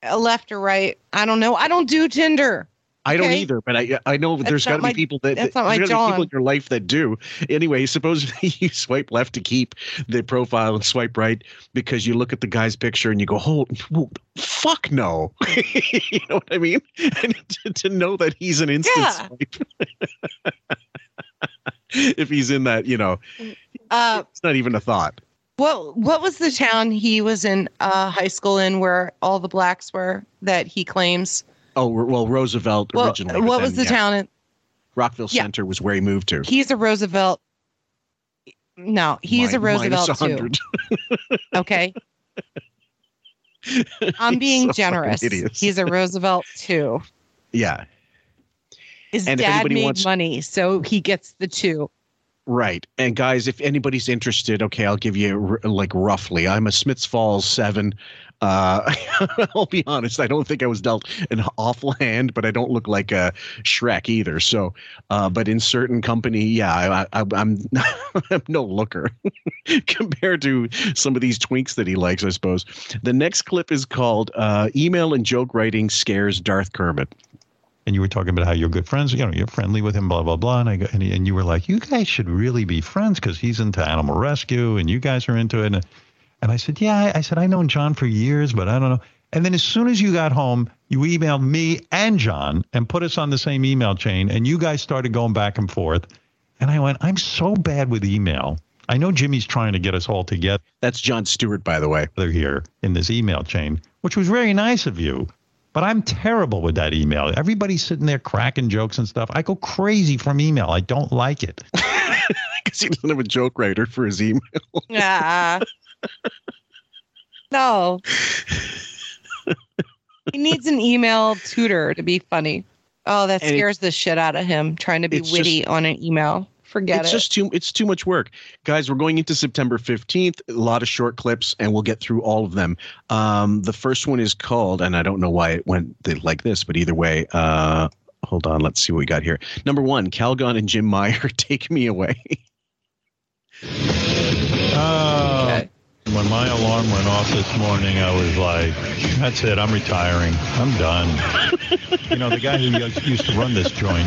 Uh, left or right. I don't know. I don't do Tinder. i don't Okay? either but i i know That's there's got to be people that that's not there's my people in your life that do anyway supposedly you swipe left to keep the profile and swipe right because you look at the guy's picture and you go oh fuck no you know what i mean and to, to know that he's an instant Yeah. swipe if he's in that you know Uh, it's not even a thought What what was the town he was in uh, high school in where all the blacks were that he claims? Oh well, Roosevelt Well, originally. what then, was the yeah, town? in- Rockville Yeah. Center was where he moved to. He's a Roosevelt. No, he's a Roosevelt too. Okay. I'm being generous. He's a Roosevelt too. Yeah, His And dad made wants- money, so he gets the two. Right. And guys, if anybody's interested, okay, I'll give you r- like roughly. I'm a Smiths Falls seven. Uh, I'll be honest. I don't think I was dealt an awful hand, but I don't look like a Shrek either. So, uh, but in certain company, yeah, I, I'm no looker compared to some of these twinks that he likes. I suppose. The next clip is called uh, "Email and Joke Writing Scares Darth Kermit." And you were talking about how you're good friends. You know, you're friendly with him, blah blah blah. And I go, and, and you were like, you guys should really be friends because he's into animal rescue and you guys are into it. And, and I said, yeah. I- I said I've known Jon for years, but I don't know. And then as soon as you got home, you emailed me and Jon and put us on the same email chain, and you guys started going back and forth. And I went, I'm so bad with email. I know Jimmy's trying to get us all together. That's Jon Stewart, by the way. They're Here in this email chain, which was very nice of you. But I'm terrible with that email. Everybody's sitting there cracking jokes and stuff. I go crazy from email. I don't like it. Because he doesn't have a joke writer for his email. Yeah. no. he needs an email tutor to be funny. Oh, that And it- scares the shit out of him trying to be witty just- on an email. Forget it. it's it. just too it's too much work. Guys we're going into september 15th a lot of short clips and we'll get through all of them. Um, the first one is called and i don't know why it went like this but either way uh, hold on. Let's see what we got here. Number one calgon and jim meyer take me away When my alarm went off this morning, I was like, that's it. I'm retiring. I'm done. you know, the guy who used- used to run this joint,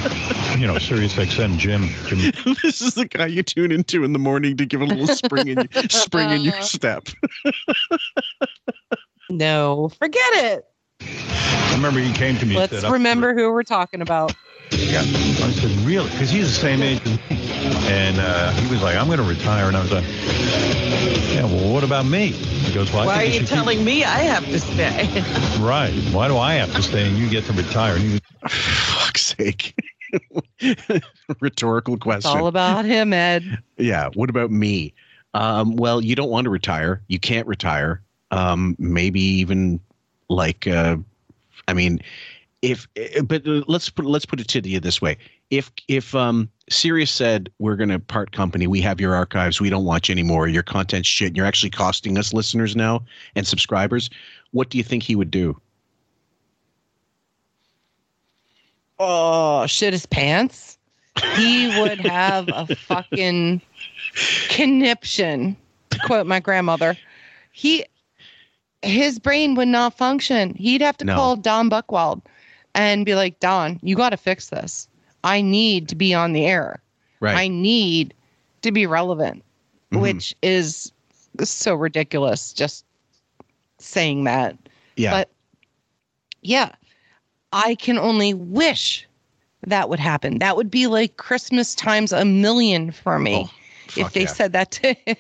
you know, Sirius XM Jim. Jim this is the guy you tune into in the morning to give a little spring in spring in your step no, forget it. I remember he came to me Let's said, remember who we're talking about. Yeah. I said, really? Because he's the same age as me. And uh, he was like, I'm going to retire. And I was like, yeah, well, what about me? He goes, well, Why are you should keep- telling me I have to stay? Right. Why do I have to stay and you get to retire? And he was, fuck's sake rhetorical It's question all about him, Ed. Yeah. What about me? Um, well, you don't want to retire. You can't retire. Um, maybe even like, uh, I mean, if eh, but let's put let's put it to you this way: if if um, Sirius said we're going to part company, we have your archives, we don't watch anymore, your content's shit, and you're actually costing us listeners now and subscribers, what do you think he would do? Oh, shit his pants. He would have a fucking conniption, to quote my grandmother. He his brain would not function. He'd have to No. call Don Buchwald and be like, Don, you got to fix this. I need to be on the air. Right. I need to be relevant, Mhm. which is so ridiculous just saying that. Yeah. But yeah, I can only wish that would happen. That would be like Christmas times a million for me if Oh, fuck they yeah. said that to him.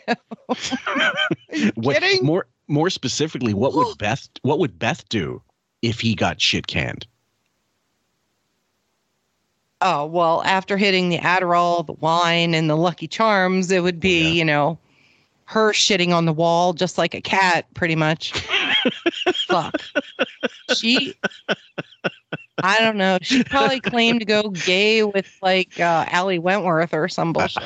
What, kidding? More more specifically, what would Beth what would Beth do if he got shit canned? Oh, well, after hitting the Adderall, the wine, and the Lucky Charms, it would be, you know, her shitting on the wall just like a cat, pretty much. Fuck. She, I don't know. She probably claimed to go gay with like uh, Ali Wentworth or some bullshit.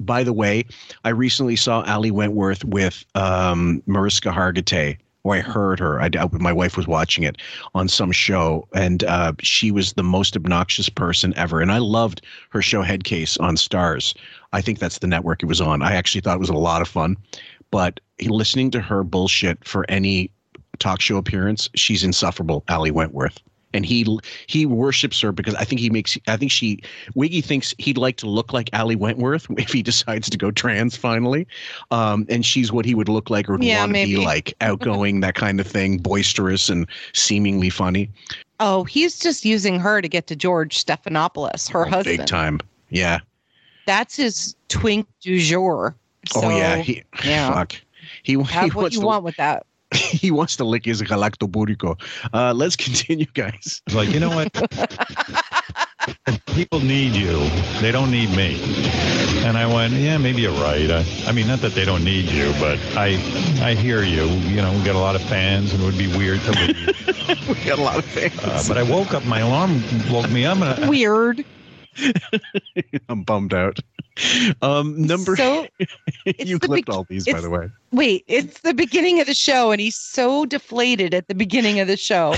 By the way, I recently saw Ali Wentworth with um, Mariska Hargitay, or I heard her. I, I- my wife was watching it on some show, and uh, she was the most obnoxious person ever. And I loved her show Headcase on Starz. I think that's the network it was on. I actually thought it was a lot of fun, but listening to her bullshit for any talk show appearance, she's insufferable. Ali Wentworth. And he he worships her because I think he makes I think she Wiggy thinks he'd like to look like Ali Wentworth if he decides to go trans finally, um, and she's what he would look like or Yeah, want to be like, outgoing, that kind of thing, boisterous and seemingly funny. Oh, he's just using her to get to George Stephanopoulos, her husband. Big time, yeah. That's his twink du jour. oh yeah, So, he yeah. fuck. He, he Have what wants you want with that. he wants to lick his galaktoboureko. Uh, let's continue, guys. It's like, you know what? People need you. They don't need me. And I went, yeah, maybe you're right. I, I mean, not that they don't need you, but I, I hear you. You know, we got a lot of fans, and it would be weird to leave. we got a lot of fans. Uh, but I woke up. My alarm woke me up. And I, Weird. I'm bummed out. Um, number So you clipped beg- all these, by the way. Wait, it's the beginning of the show, and he's so deflated at the beginning of the show.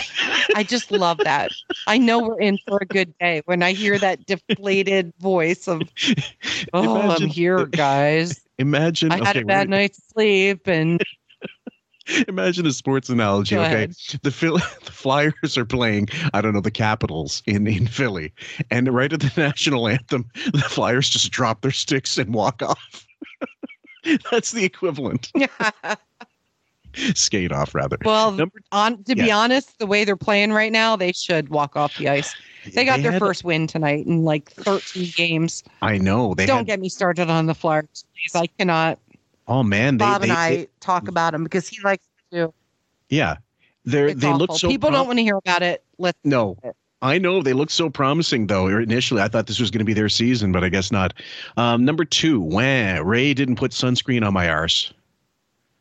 I just love that. I know we're in for a good day when I hear that deflated voice of, "Oh, Imagine- I'm here, guys. Imagine. I had okay, a bad we're- night's sleep, and Imagine a sports analogy. Go okay, ahead. the Phil- the Flyers are playing. I don't know the Capitals in in Philly, and right at the national anthem, the Flyers just drop their sticks and walk off. That's the equivalent. Skate off, rather. well, Number- on to be honest, the way they're playing right now, they should walk off the ice. They got They their had- first win tonight in like 13 games. I know they Don't had. get me started on the Flyers, please. I cannot. Oh man, they, Bob they, and I they- talk about him because he likes to. yeah, they It's they look so. People prom- don't want to hear about it. Let's No, I know they look so promising though. Initially, I thought this was going to be their season, but I guess not. Um, number two, wah, Ray didn't put sunscreen on my arse.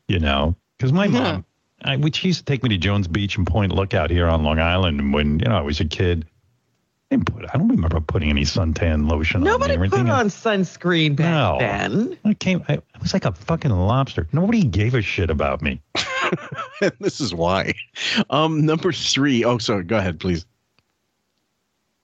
you know, because my Yeah. mom, I, which she used to take me to Jones Beach and Point Lookout here on Long Island when you know I was a kid. I, didn't put, I don't remember putting any suntan lotion Nobody on me or put anything. on sunscreen back No. then. I came. I, I was like a fucking lobster. Nobody gave a shit about me. this is why. Um, number three. Oh, sorry. Go ahead, please.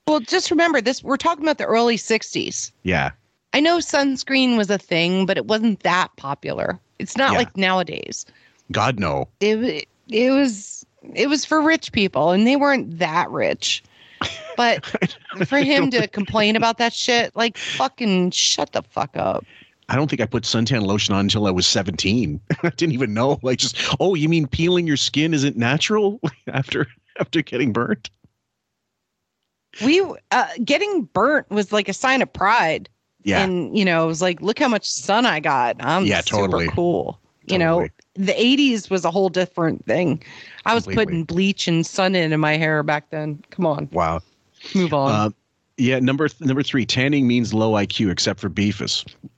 Well, just remember this. We're talking about the early 60s. Yeah. I know sunscreen was a thing, but it wasn't that popular. It's not Yeah. like nowadays. God no. It it was it was for rich people, and they weren't that rich. But for him to complain about that shit, like fucking shut the fuck up. I don't think I put suntan lotion on until I was 17. I didn't even know. Like just, oh, you mean peeling your skin isn't natural after after getting burnt? We uh, getting burnt was like a sign of pride. Yeah. And you know, it was like, look how much sun I got. I'm Yeah, super totally. cool. You know, the 80s was a whole different thing. I was Completely. putting bleach and sun in in my hair back then. Come on, Wow. Move on. Uh, yeah. Number th- number three. Tanning means low IQ, except for Beefus. What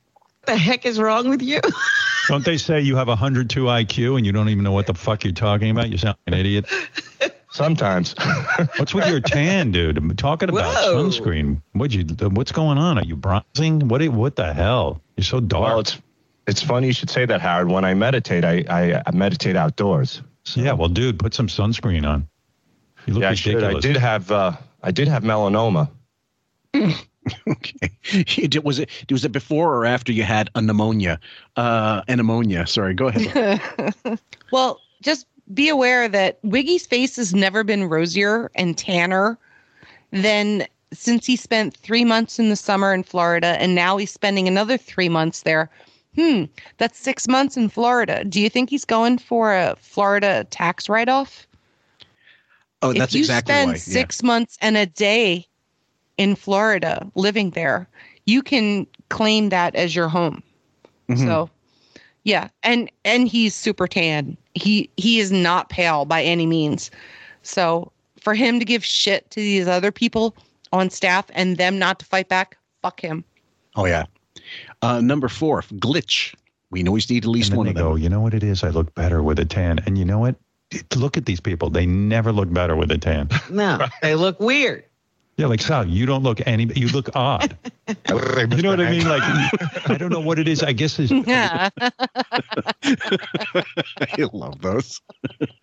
the heck is wrong with you? Don't they say you have 102 IQ and you don't even know what the fuck you're talking about? You sound like an idiot. Sometimes. What's with your tan, dude? I'm talking about Whoa. sunscreen. What you? What's going on? Are you bronzing? What? What the hell? You're so dark. Well, it's it's funny you should say that, Howard. When I meditate, I I, I meditate outdoors. yeah. Well, dude, put some sunscreen on. You look yeah, I I did have uh, I did have melanoma. okay. You did- Was it was it before or after you had a pneumonia? Uh, an pneumonia. Sorry. Go ahead. well, just be aware that Wiggy's face has never been rosier and tanner than since he spent three months in the summer in Florida and now he's spending another three months there. Hmm, that's six months in Florida. Do you think he's going for a Florida tax write off? Oh, if that's you exactly spend why. Yeah. six months and a day in Florida living there, you can claim that as your home. Mhm. So yeah, and and he's super tan. He he is not pale by any means. So for him to give shit to these other people on staff and them not to fight back, fuck him. Oh yeah. Uh, number four, glitch. We always need at least and then one they of them. go, you know what it is? I look better with a tan. And you know what? Look at these people. They never look better with a tan. No, they look weird. Yeah, like Sal, you don't look any. You look odd. you know what I mean? Like I don't know what it is. I guess it's Yeah. I love those.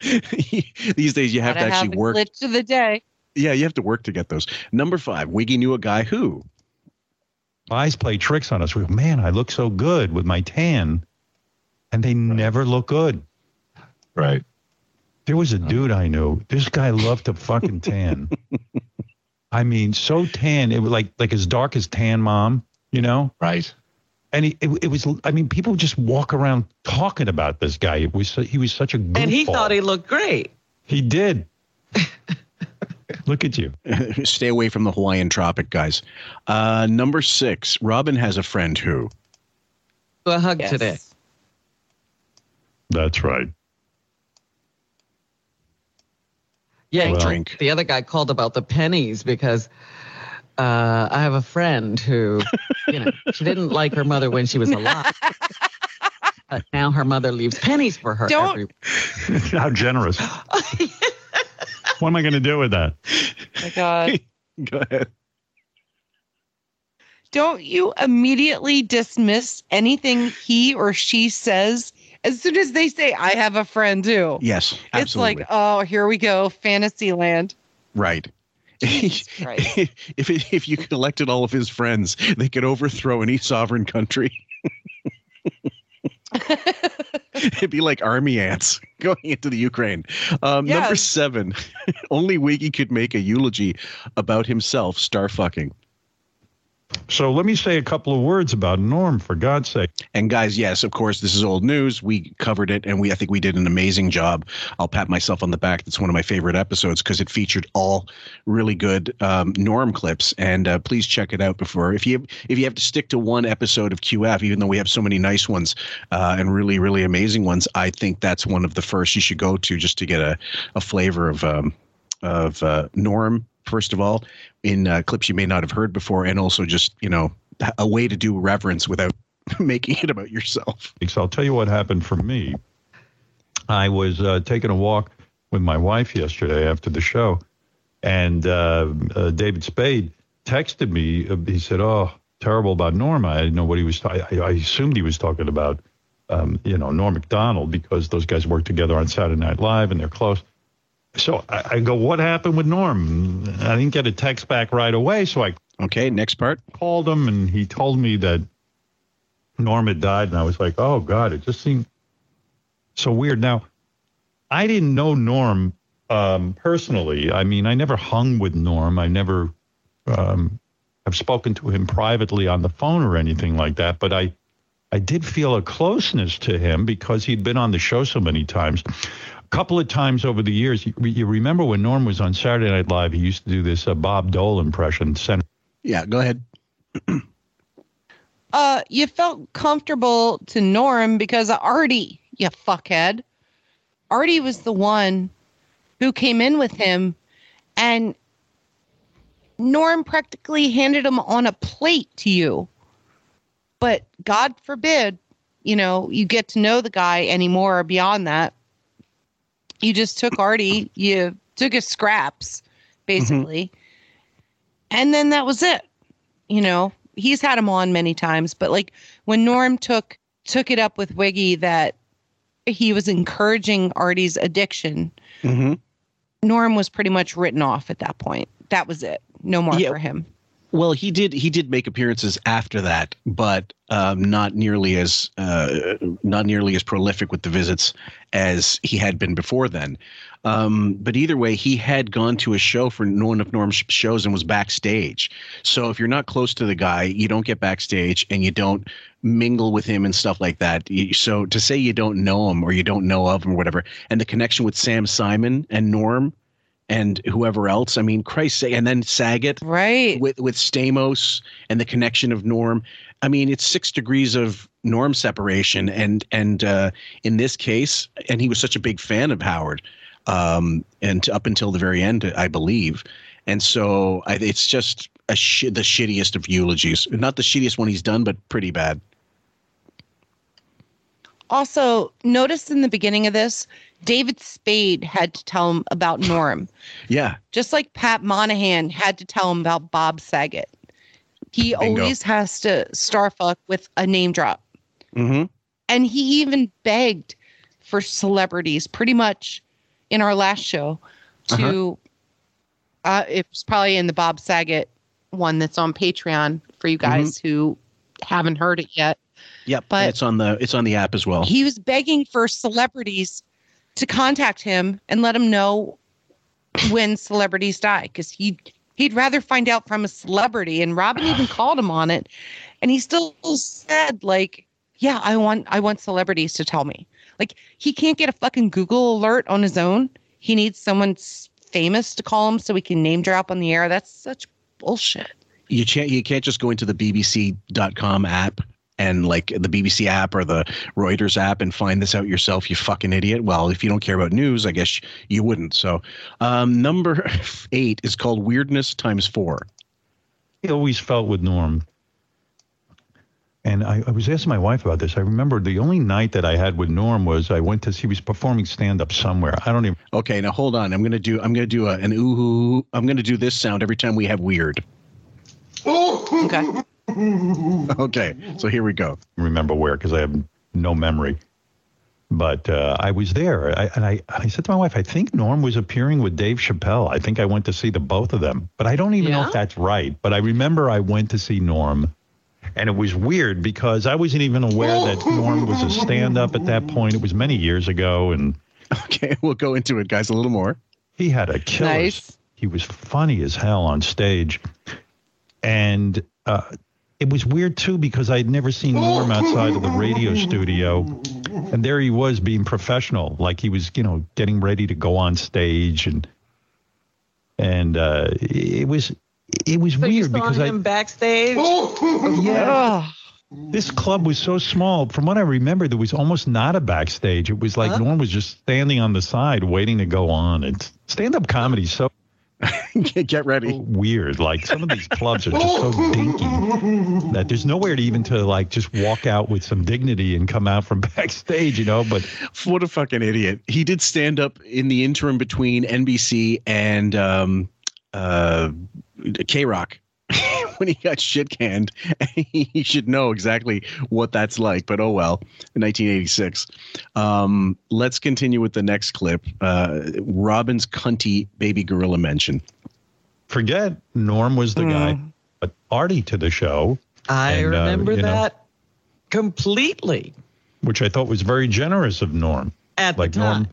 These days, you have to Gotta actually the work. glitch of the day. Yeah, you have to work to get those. Number five, Wiggy knew a guy who. eyes play tricks on us. We go, man, I look so good with my tan, and they never look good. Right. There was a dude I knew. This guy loved to fucking tan. I mean, so tan. It was like like as dark as tan mom, you know? Right. And he, it, it was. I mean, people just walk around talking about this guy. It was he was such a goofball. And he thought he looked great. He did. Look at you. Stay away from the Hawaiian tropic, guys. Uh, number six, Robin has a friend who. A hug Yes. today. That's right. Yeah, Well- drink. The other guy called about the pennies because uh, I have a friend who, you know, she didn't like her mother when she was alive. But now her mother leaves pennies for her. Don't- every- How generous. what am I going to do with that? my God. Go ahead. Don't you immediately dismiss anything he or she says as soon as they say, I have a friend too? Yes, It's like, oh, here we go, fantasy land. right. If it, if you collected all of his friends, they could overthrow any sovereign country. It'd be like army ants going into the Ukraine. Um, Number seven, only Wiggy could make a eulogy about himself, star fucking. So let me say a couple of words about Norm, for God's sake. And guys, yes, of course, this is old news. We covered it, and we I think we did an amazing job. I'll pat myself on the back. That's one of my favorite episodes because it featured all really good um, Norm clips. And uh, please check it out before if you if you have to stick to one episode of QF, even though we have so many nice ones uh, and really really amazing ones, I think that's one of the first you should go to just to get a a flavor of um, of uh, Norm. First of all, in uh, clips you may not have heard before, and also just you know a way to do reverence without making it about yourself. So I'll tell you what happened for me. I was uh, taking a walk with my wife yesterday after the show, and uh, uh, David Spade texted me. He said, "Oh, terrible about Norm." I didn't know what he was. I, I assumed he was talking about, um, you know, Norm Macdonald because those guys work together on Saturday Night Live and they're close. So I, I go, "What happened with Norm?" I didn't get a text back right away, so I Okay, next part. called him and he told me that Norm had died, and I was like, oh God, it just seemed so weird. Now, I didn't know Norm um, personally. I mean, I never hung with Norm. I never um, have spoken to him privately on the phone or anything like that. But I, I did feel a closeness to him because he'd been on the show so many times. A couple of times over the years, you, you remember when Norm was on Saturday Night Live, he used to do this uh, Bob Dole impression. Sen- Yeah, go ahead. Uh, you felt comfortable to Norm because of Artie, you fuckhead. Artie was the one who came in with him, and Norm practically handed him on a plate to you. But God forbid, you know, you get to know the guy anymore beyond that. You just took Artie, you took his scraps, basically. And then that was it. You know, he's had him on many times, but like when Norm took took it up with Wiggy that he was encouraging Artie's addiction, Mm-hmm. Norm was pretty much written off at that point. That was it. No more Yeah. for him. Well, he did. He did make appearances after that, but um, not nearly as uh, not nearly as prolific with the visits as he had been before then. Um, but either way, he had gone to a show for one of Norm's shows and was backstage. So if you're not close to the guy, you don't get backstage and you don't mingle with him and stuff like that. So to say you don't know him or you don't know of him or whatever, and the connection with Sam Simon and Norm and whoever else. I mean, Christ and then Saget, right? With with Stamos and the connection of Norm. I mean, it's six degrees of Norm separation, and and uh, in this case, and he was such a big fan of Howard, um, and up until the very end, I believe. And so I, it's just a shi the shittiest of eulogies. Not the shittiest one he's done, but pretty bad. Also, notice in the beginning of this, David Spade had to tell him about Norm, Yeah. just like Pat Monahan had to tell him about Bob Saget. He Bingo. always has to starfuck with a name drop. Mm-hmm. And he even begged for celebrities pretty much in our last show to uh it was probably in the Bob Saget one that's on Patreon for you guys who haven't heard it yet. Yep. But- it's on the it's on the app as well. He was begging for celebrities to contact him and let him know when celebrities die because he he'd rather find out from a celebrity and Robin even called him on it and he still said like yeah I want I want celebrities to tell me like he can't get a fucking Google alert on his own he needs someone famous to call him so he can name drop on the air that's such bullshit you can't you can't just go into the bbc.com app and like the BBC app or the Reuters app and find this out yourself, you fucking idiot. Well, if you don't care about news, I guess you wouldn't. So, um, number eight is called Weirdness Times Four. I always felt with Norm. And I, I was asking my wife about this. I remember the only night that I had with Norm was I went to see he was performing stand up somewhere. I don't even. Okay, now hold on. I'm gonna do. I'm gonna do a, an ooh. I'm gonna do this sound every time we have weird. Okay. Okay, so here we go. remember where because I have no memory. But uh, I was there, I, and I, I said to my wife, I think Norm was appearing with Dave Chappelle. I think I went to see the both of them, but I don't even know if that's right. But I remember I went to see Norm, and it was weird because I wasn't even aware that Norm was a stand-up at that point. It was many years ago, and Okay, we'll go into it, guys, a little more. he had a killer. Nice. He was funny as hell on stage, and uh, it was weird too because I had never seen Norm outside of the radio studio, and there he was being professional, like he was, you know, getting ready to go on stage, and and uh, it was it was So you weird saw because I backstage. yeah. This club was so small. From what I remember, there was almost not a backstage. It was like Norm was just standing on the side waiting to go on. And stand-up comedy is so Get ready. weird. Like some of these clubs are just so dinky that there's nowhere to even to like just walk out with some dignity and come out from backstage, you know. But What a fucking idiot. He did stand up in the interim between NBC and um, uh, K Rock when he got shit canned. he should know exactly what that's like, but oh well. In 1986. Um, let's continue with the next clip. Uh, Robin's cunty baby gorilla mention. forget Norm was the guy, Mm. but Artie to the show, I And, uh, remember know, that completely which I thought was very generous of Norm. at Like the time. Norm,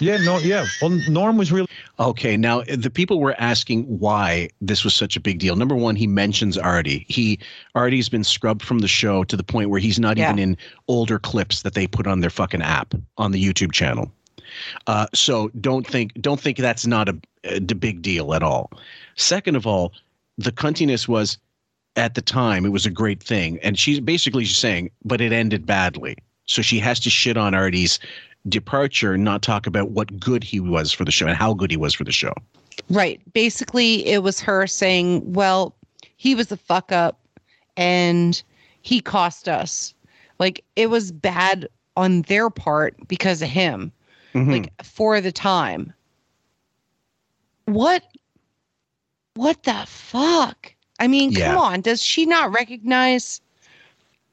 yeah, no, yeah. Well, Norm was really Okay, now the people were asking why this was such a big deal. Number one, he mentions Artie. He Artie's been scrubbed from the show to the point where he's not Yeah. even in older clips that they put on their fucking app on the YouTube channel. Uh, so don't think don't think that's not a, a big deal at all. Second of all, the cuntiness was at the time it was a great thing, and she's basically just saying, but it ended badly. So she has to shit on Artie's departure, not talk about what good he was for the show and how good he was for the show. Right. Basically, it was her saying, well, he was a fuck up and he cost us. Like, it was bad on their part because of him, Mhm. like, for the time. What? What the fuck? I mean, Yeah. come on. Does she not recognize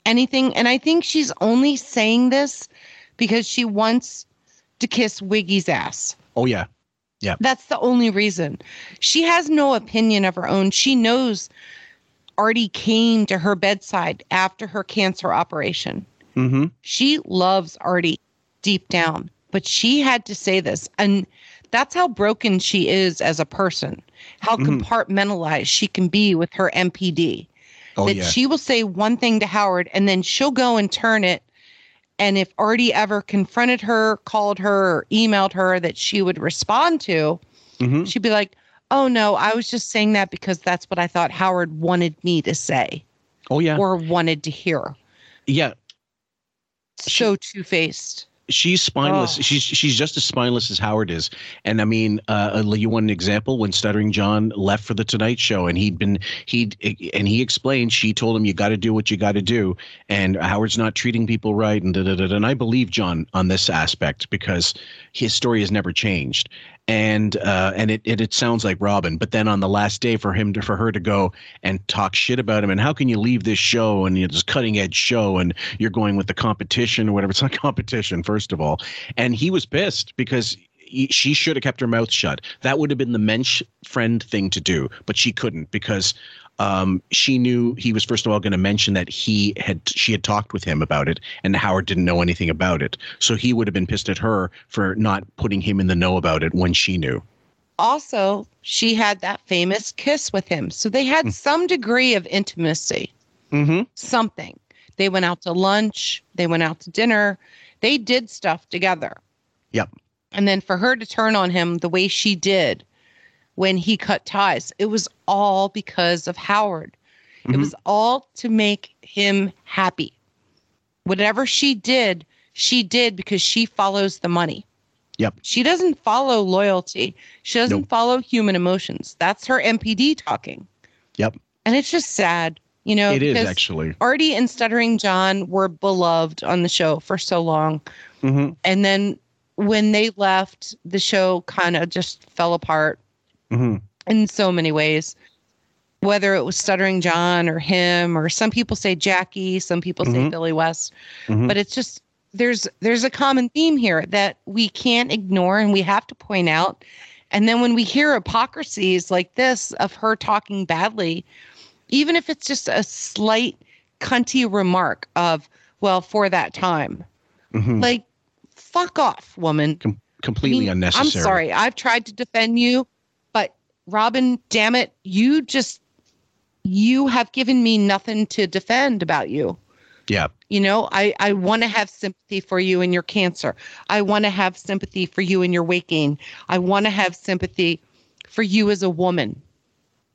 anything? And I think she's only saying this because she wants to kiss Wiggy's ass. Oh yeah, yeah. That's the only reason. She has no opinion of her own. She knows Artie came to her bedside after her cancer operation. Mm-hmm. She loves Artie deep down, but she had to say this. And that's how broken she is as a person, how Mhm. compartmentalized she can be with her NPD. Oh that yeah. she will say one thing to Howard and then she'll go and turn it. And if Artie ever confronted her, called her, or emailed her that she would respond to, Mhm. she'd be like, Oh no, I was just saying that because that's what I thought Howard wanted me to say Oh yeah. or wanted to hear. yeah. So two faced. She's spineless. Oh. She's she's just as spineless as Howard is. And I mean, uh, you want an example when Stuttering John left for the Tonight Show, and he'd been he and he explained. She told him, "You got to do what you got to do," and Howard's not treating people right, and da, da, da, da. and I believe John on this aspect because his story has never changed. And uh, and it, it it sounds like Robin, but then on the last day for him to for her to go and talk shit about him, and how can you leave this show and you know, this cutting edge show, and you're going with the competition or whatever? It's not competition, first of all. And he was pissed because he, she should have kept her mouth shut. That would have been the mensch friend thing to do, but she couldn't because um, she knew he was first of all going to mention that he had she had talked with him about it, and Howard didn't know anything about it. So he would have been pissed at her for not putting him in the know about it when she knew. Also, she had that famous kiss with him. So they had some degree of intimacy. Mm-hmm. something. They went out to lunch, they went out to dinner, they did stuff together. Yep. And then for her to turn on him the way she did when he cut ties, it was all because of Howard. It Mhm. was all to make him happy. whatever she did, she did because she follows the money. Yep. She doesn't follow loyalty. She doesn't Nope. follow human emotions. That's her NPD talking. Yep. And it's just sad, you know. It is actually. Artie and Stuttering John were beloved on the show for so long. hmm And then when they left, the show kind of just fell apart hmm in so many ways. Whether it was Stuttering John or him, or some people say Jackie, some people say Mhm. Billy West, Mhm. but it's just there's there's a common theme here that we can't ignore and we have to point out. And then when we hear hypocrisies like this of her talking badly, even if it's just a slight cunty remark of, well, for that time, Mhm. like fuck off, woman. completely I mean, unnecessary. I'm sorry. I've tried to defend you, Robin, damn it, you just you have given me nothing to defend about you. Yeah. You know, I, I want to have sympathy for you and your cancer. I want to have sympathy for you and your waking. I want to have sympathy for you as a woman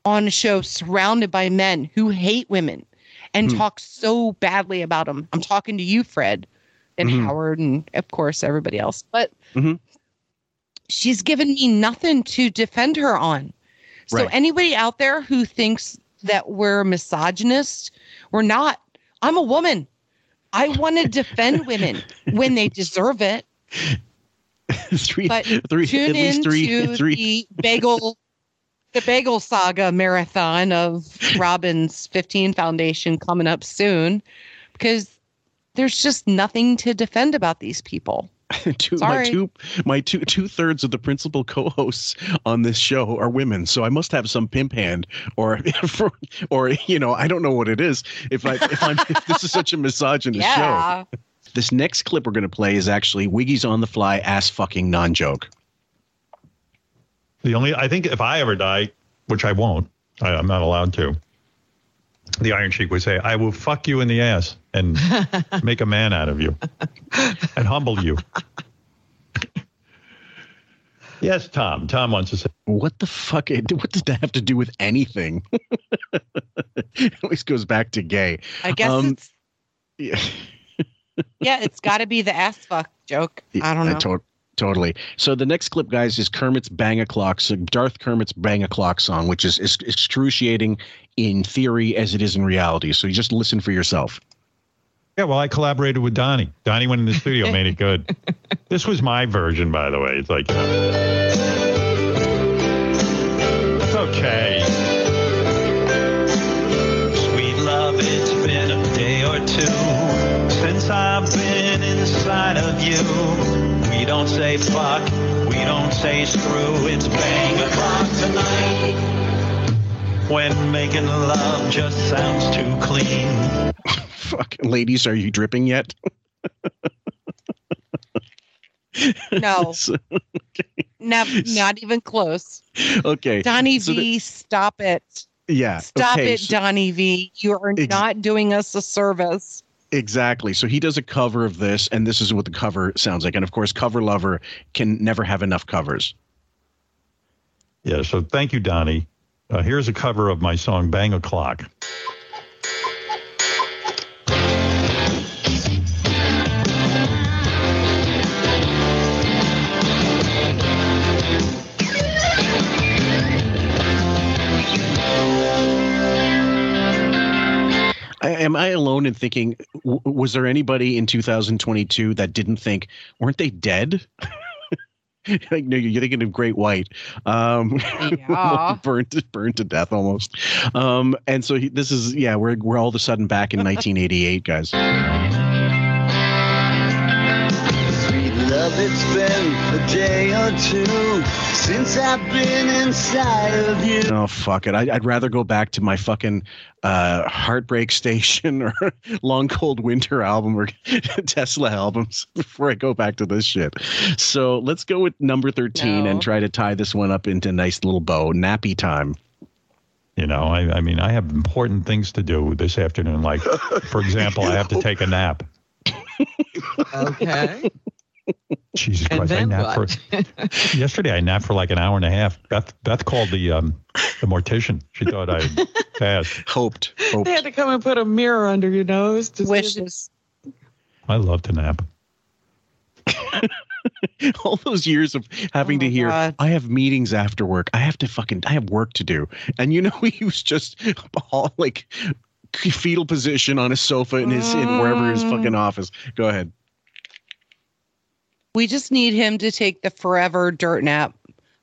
on a show surrounded by men who hate women and Hmm. talk so badly about them. I'm talking to you, Fred, and Mhm. Howard, and of course everybody else. But hmm she's given me nothing to defend her on. So anybody out there who thinks that we're misogynist, we're not. I'm a woman. I want to defend women when they deserve it. three, But three, tune at least in three, to three. the bagel, the bagel saga marathon of Robin's 15 Foundation coming up soon, because there's just nothing to defend about these people. two, my Sorry. two my two two thirds of the principal co-hosts on this show are women, so I must have some pimp hand, or or you know I don't know what it is. If I if I'm if this is such a misogynist Yeah. show. This next clip we're going to play is actually Wiggy's on the fly ass fucking non joke. The only I think if I ever die, which I won't, I, I'm not allowed to. The Iron Sheik would say, "I will fuck you in the ass and make a man out of you and humble you." Yes, Tom. Tom wants to say, What the fuck? What does that have to do with anything? it always goes back to gay. I guess Um, it's yeah, it's got to be the ass fuck joke. I don't know. to- totally. So the next clip, guys, is Kermit's Bang O'clock, so Darth Kermit's Bang O'clock song, which is, is excruciating in theory as it is in reality. So you just listen for yourself. "Yeah, well, I collaborated with Donnie. Donnie went in the studio, made it good." This was my version, by the way. It's like, it's okay. Sweet love, it's been a day or two since I've been inside of you. We don't say fuck, we don't say screw, it's bang o'clock tonight. When making love just sounds too clean. Fuck, ladies, are you dripping yet? No, So- never, not even close. okay. Donnie so V, the- stop it. yeah. Stop okay, it, so- Donnie Vie. You are Ex- not doing us a service. Exactly. So he does a cover of this, and this is what the cover sounds like. And of course, Cover Lover can never have enough covers. Yeah, so thank you, Donnie. Uh, here's a cover of my song "Bang O'clock." Am I alone in thinking? Was there anybody in 2022 that didn't think, weren't they dead? like, no, you're thinking of Great White, um, Yeah. burned burned to death almost. Um, and so he, this is yeah, we're we're all of a sudden back in 1988, guys. Sweet love, it's been a day or two since I've been inside of you. Oh fuck it! I, I'd rather go back to my fucking uh, Heartbreak Station or Long Cold Winter album or Tesla albums before I go back to this shit. So let's go with number thirteen No. and try to tie this one up into a nice little bow. Nappy time. You know, I, I mean, I have important things to do this afternoon. Like, for example, I have to take a nap. Okay. Jesus And Christ! I napped for yesterday. I napped for like an hour and a half. Beth Beth called the um the mortician. She thought I passed. Hoped. They had to come and put a mirror under your nose to see Wishes. I love to nap. all those years of having Oh to hear i have meetings after work i have to fucking i have work to do and you know he was just all like fetal position on his sofa in his in wherever his Mm. fucking office go ahead We just need him to take the forever dirt nap.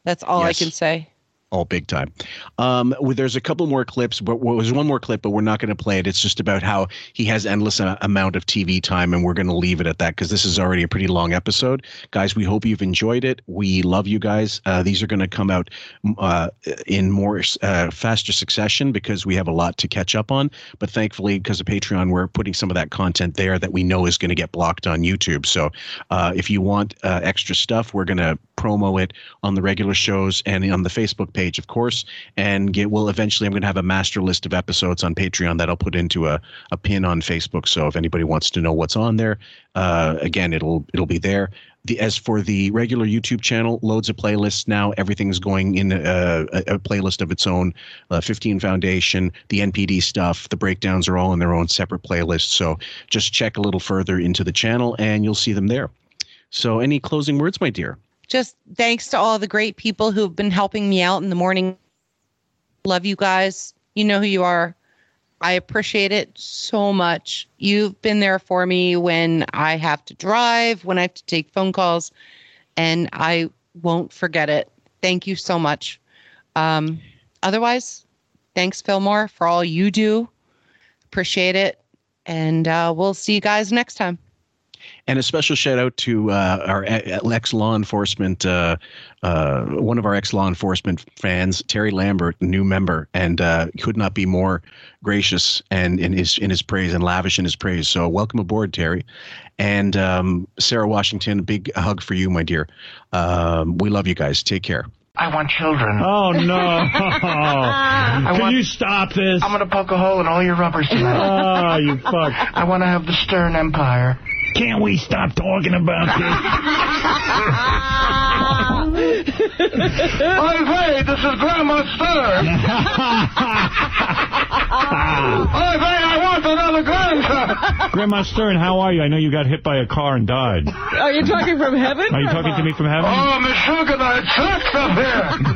That's all Yes. I can say. All big time. Um, well, there's a couple more clips, but well, there's one more clip, but we're not going to play it. It's just about how he has endless amount of TV time, and we're going to leave it at that because this is already a pretty long episode, guys. We hope you've enjoyed it. We love you guys. Uh, these are going to come out uh, in more uh, faster succession because we have a lot to catch up on. But thankfully, because of Patreon, we're putting some of that content there that we know is going to get blocked on YouTube. So uh, if you want uh, extra stuff, we're going to promo it on the regular shows and on the Facebook page, of course. And get well, eventually, I'm going to have a master list of episodes on Patreon that I'll put into a, a pin on Facebook. So if anybody wants to know what's on there, uh, again, it'll it'll be there. The, as for the regular YouTube channel, loads of playlists now. Everything's going in a, a, a playlist of its own. Uh, 15 Foundation, the NPD stuff, the breakdowns are all in their own separate playlists. So just check a little further into the channel, and you'll see them there. So, any closing words, my dear? Just thanks to all the great people who have been helping me out in the morning. Love you guys. You know who you are. I appreciate it so much. You've been there for me when I have to drive, when I have to take phone calls, and I won't forget it. Thank you so much. Um, otherwise, thanks, Fillmore, for all you do. Appreciate it. And uh, we'll see you guys next time. And a special shout out to uh, our ex law enforcement, uh, uh, one of our ex law enforcement fans, Terry Lambert, new member, and uh, could not be more gracious and in his in his praise and lavish in his praise. So welcome aboard, Terry. And um, Sarah Washington, a big hug for you, my dear. Um, we love you guys. Take care. I want children. Oh no! I Can want- you stop this? I'm gonna poke a hole in all your rubbers tonight. Oh, you fuck! I want to have the Stern Empire. Can't we stop talking about Oy vey, this is Grandma Stern. Oy vey, I want another grandson. Grandma Stern, how are you? I know you got hit by a car and died. Are you talking from heaven? Are you talking to me from heaven? Oh, Miss Sugar, it sucks up here.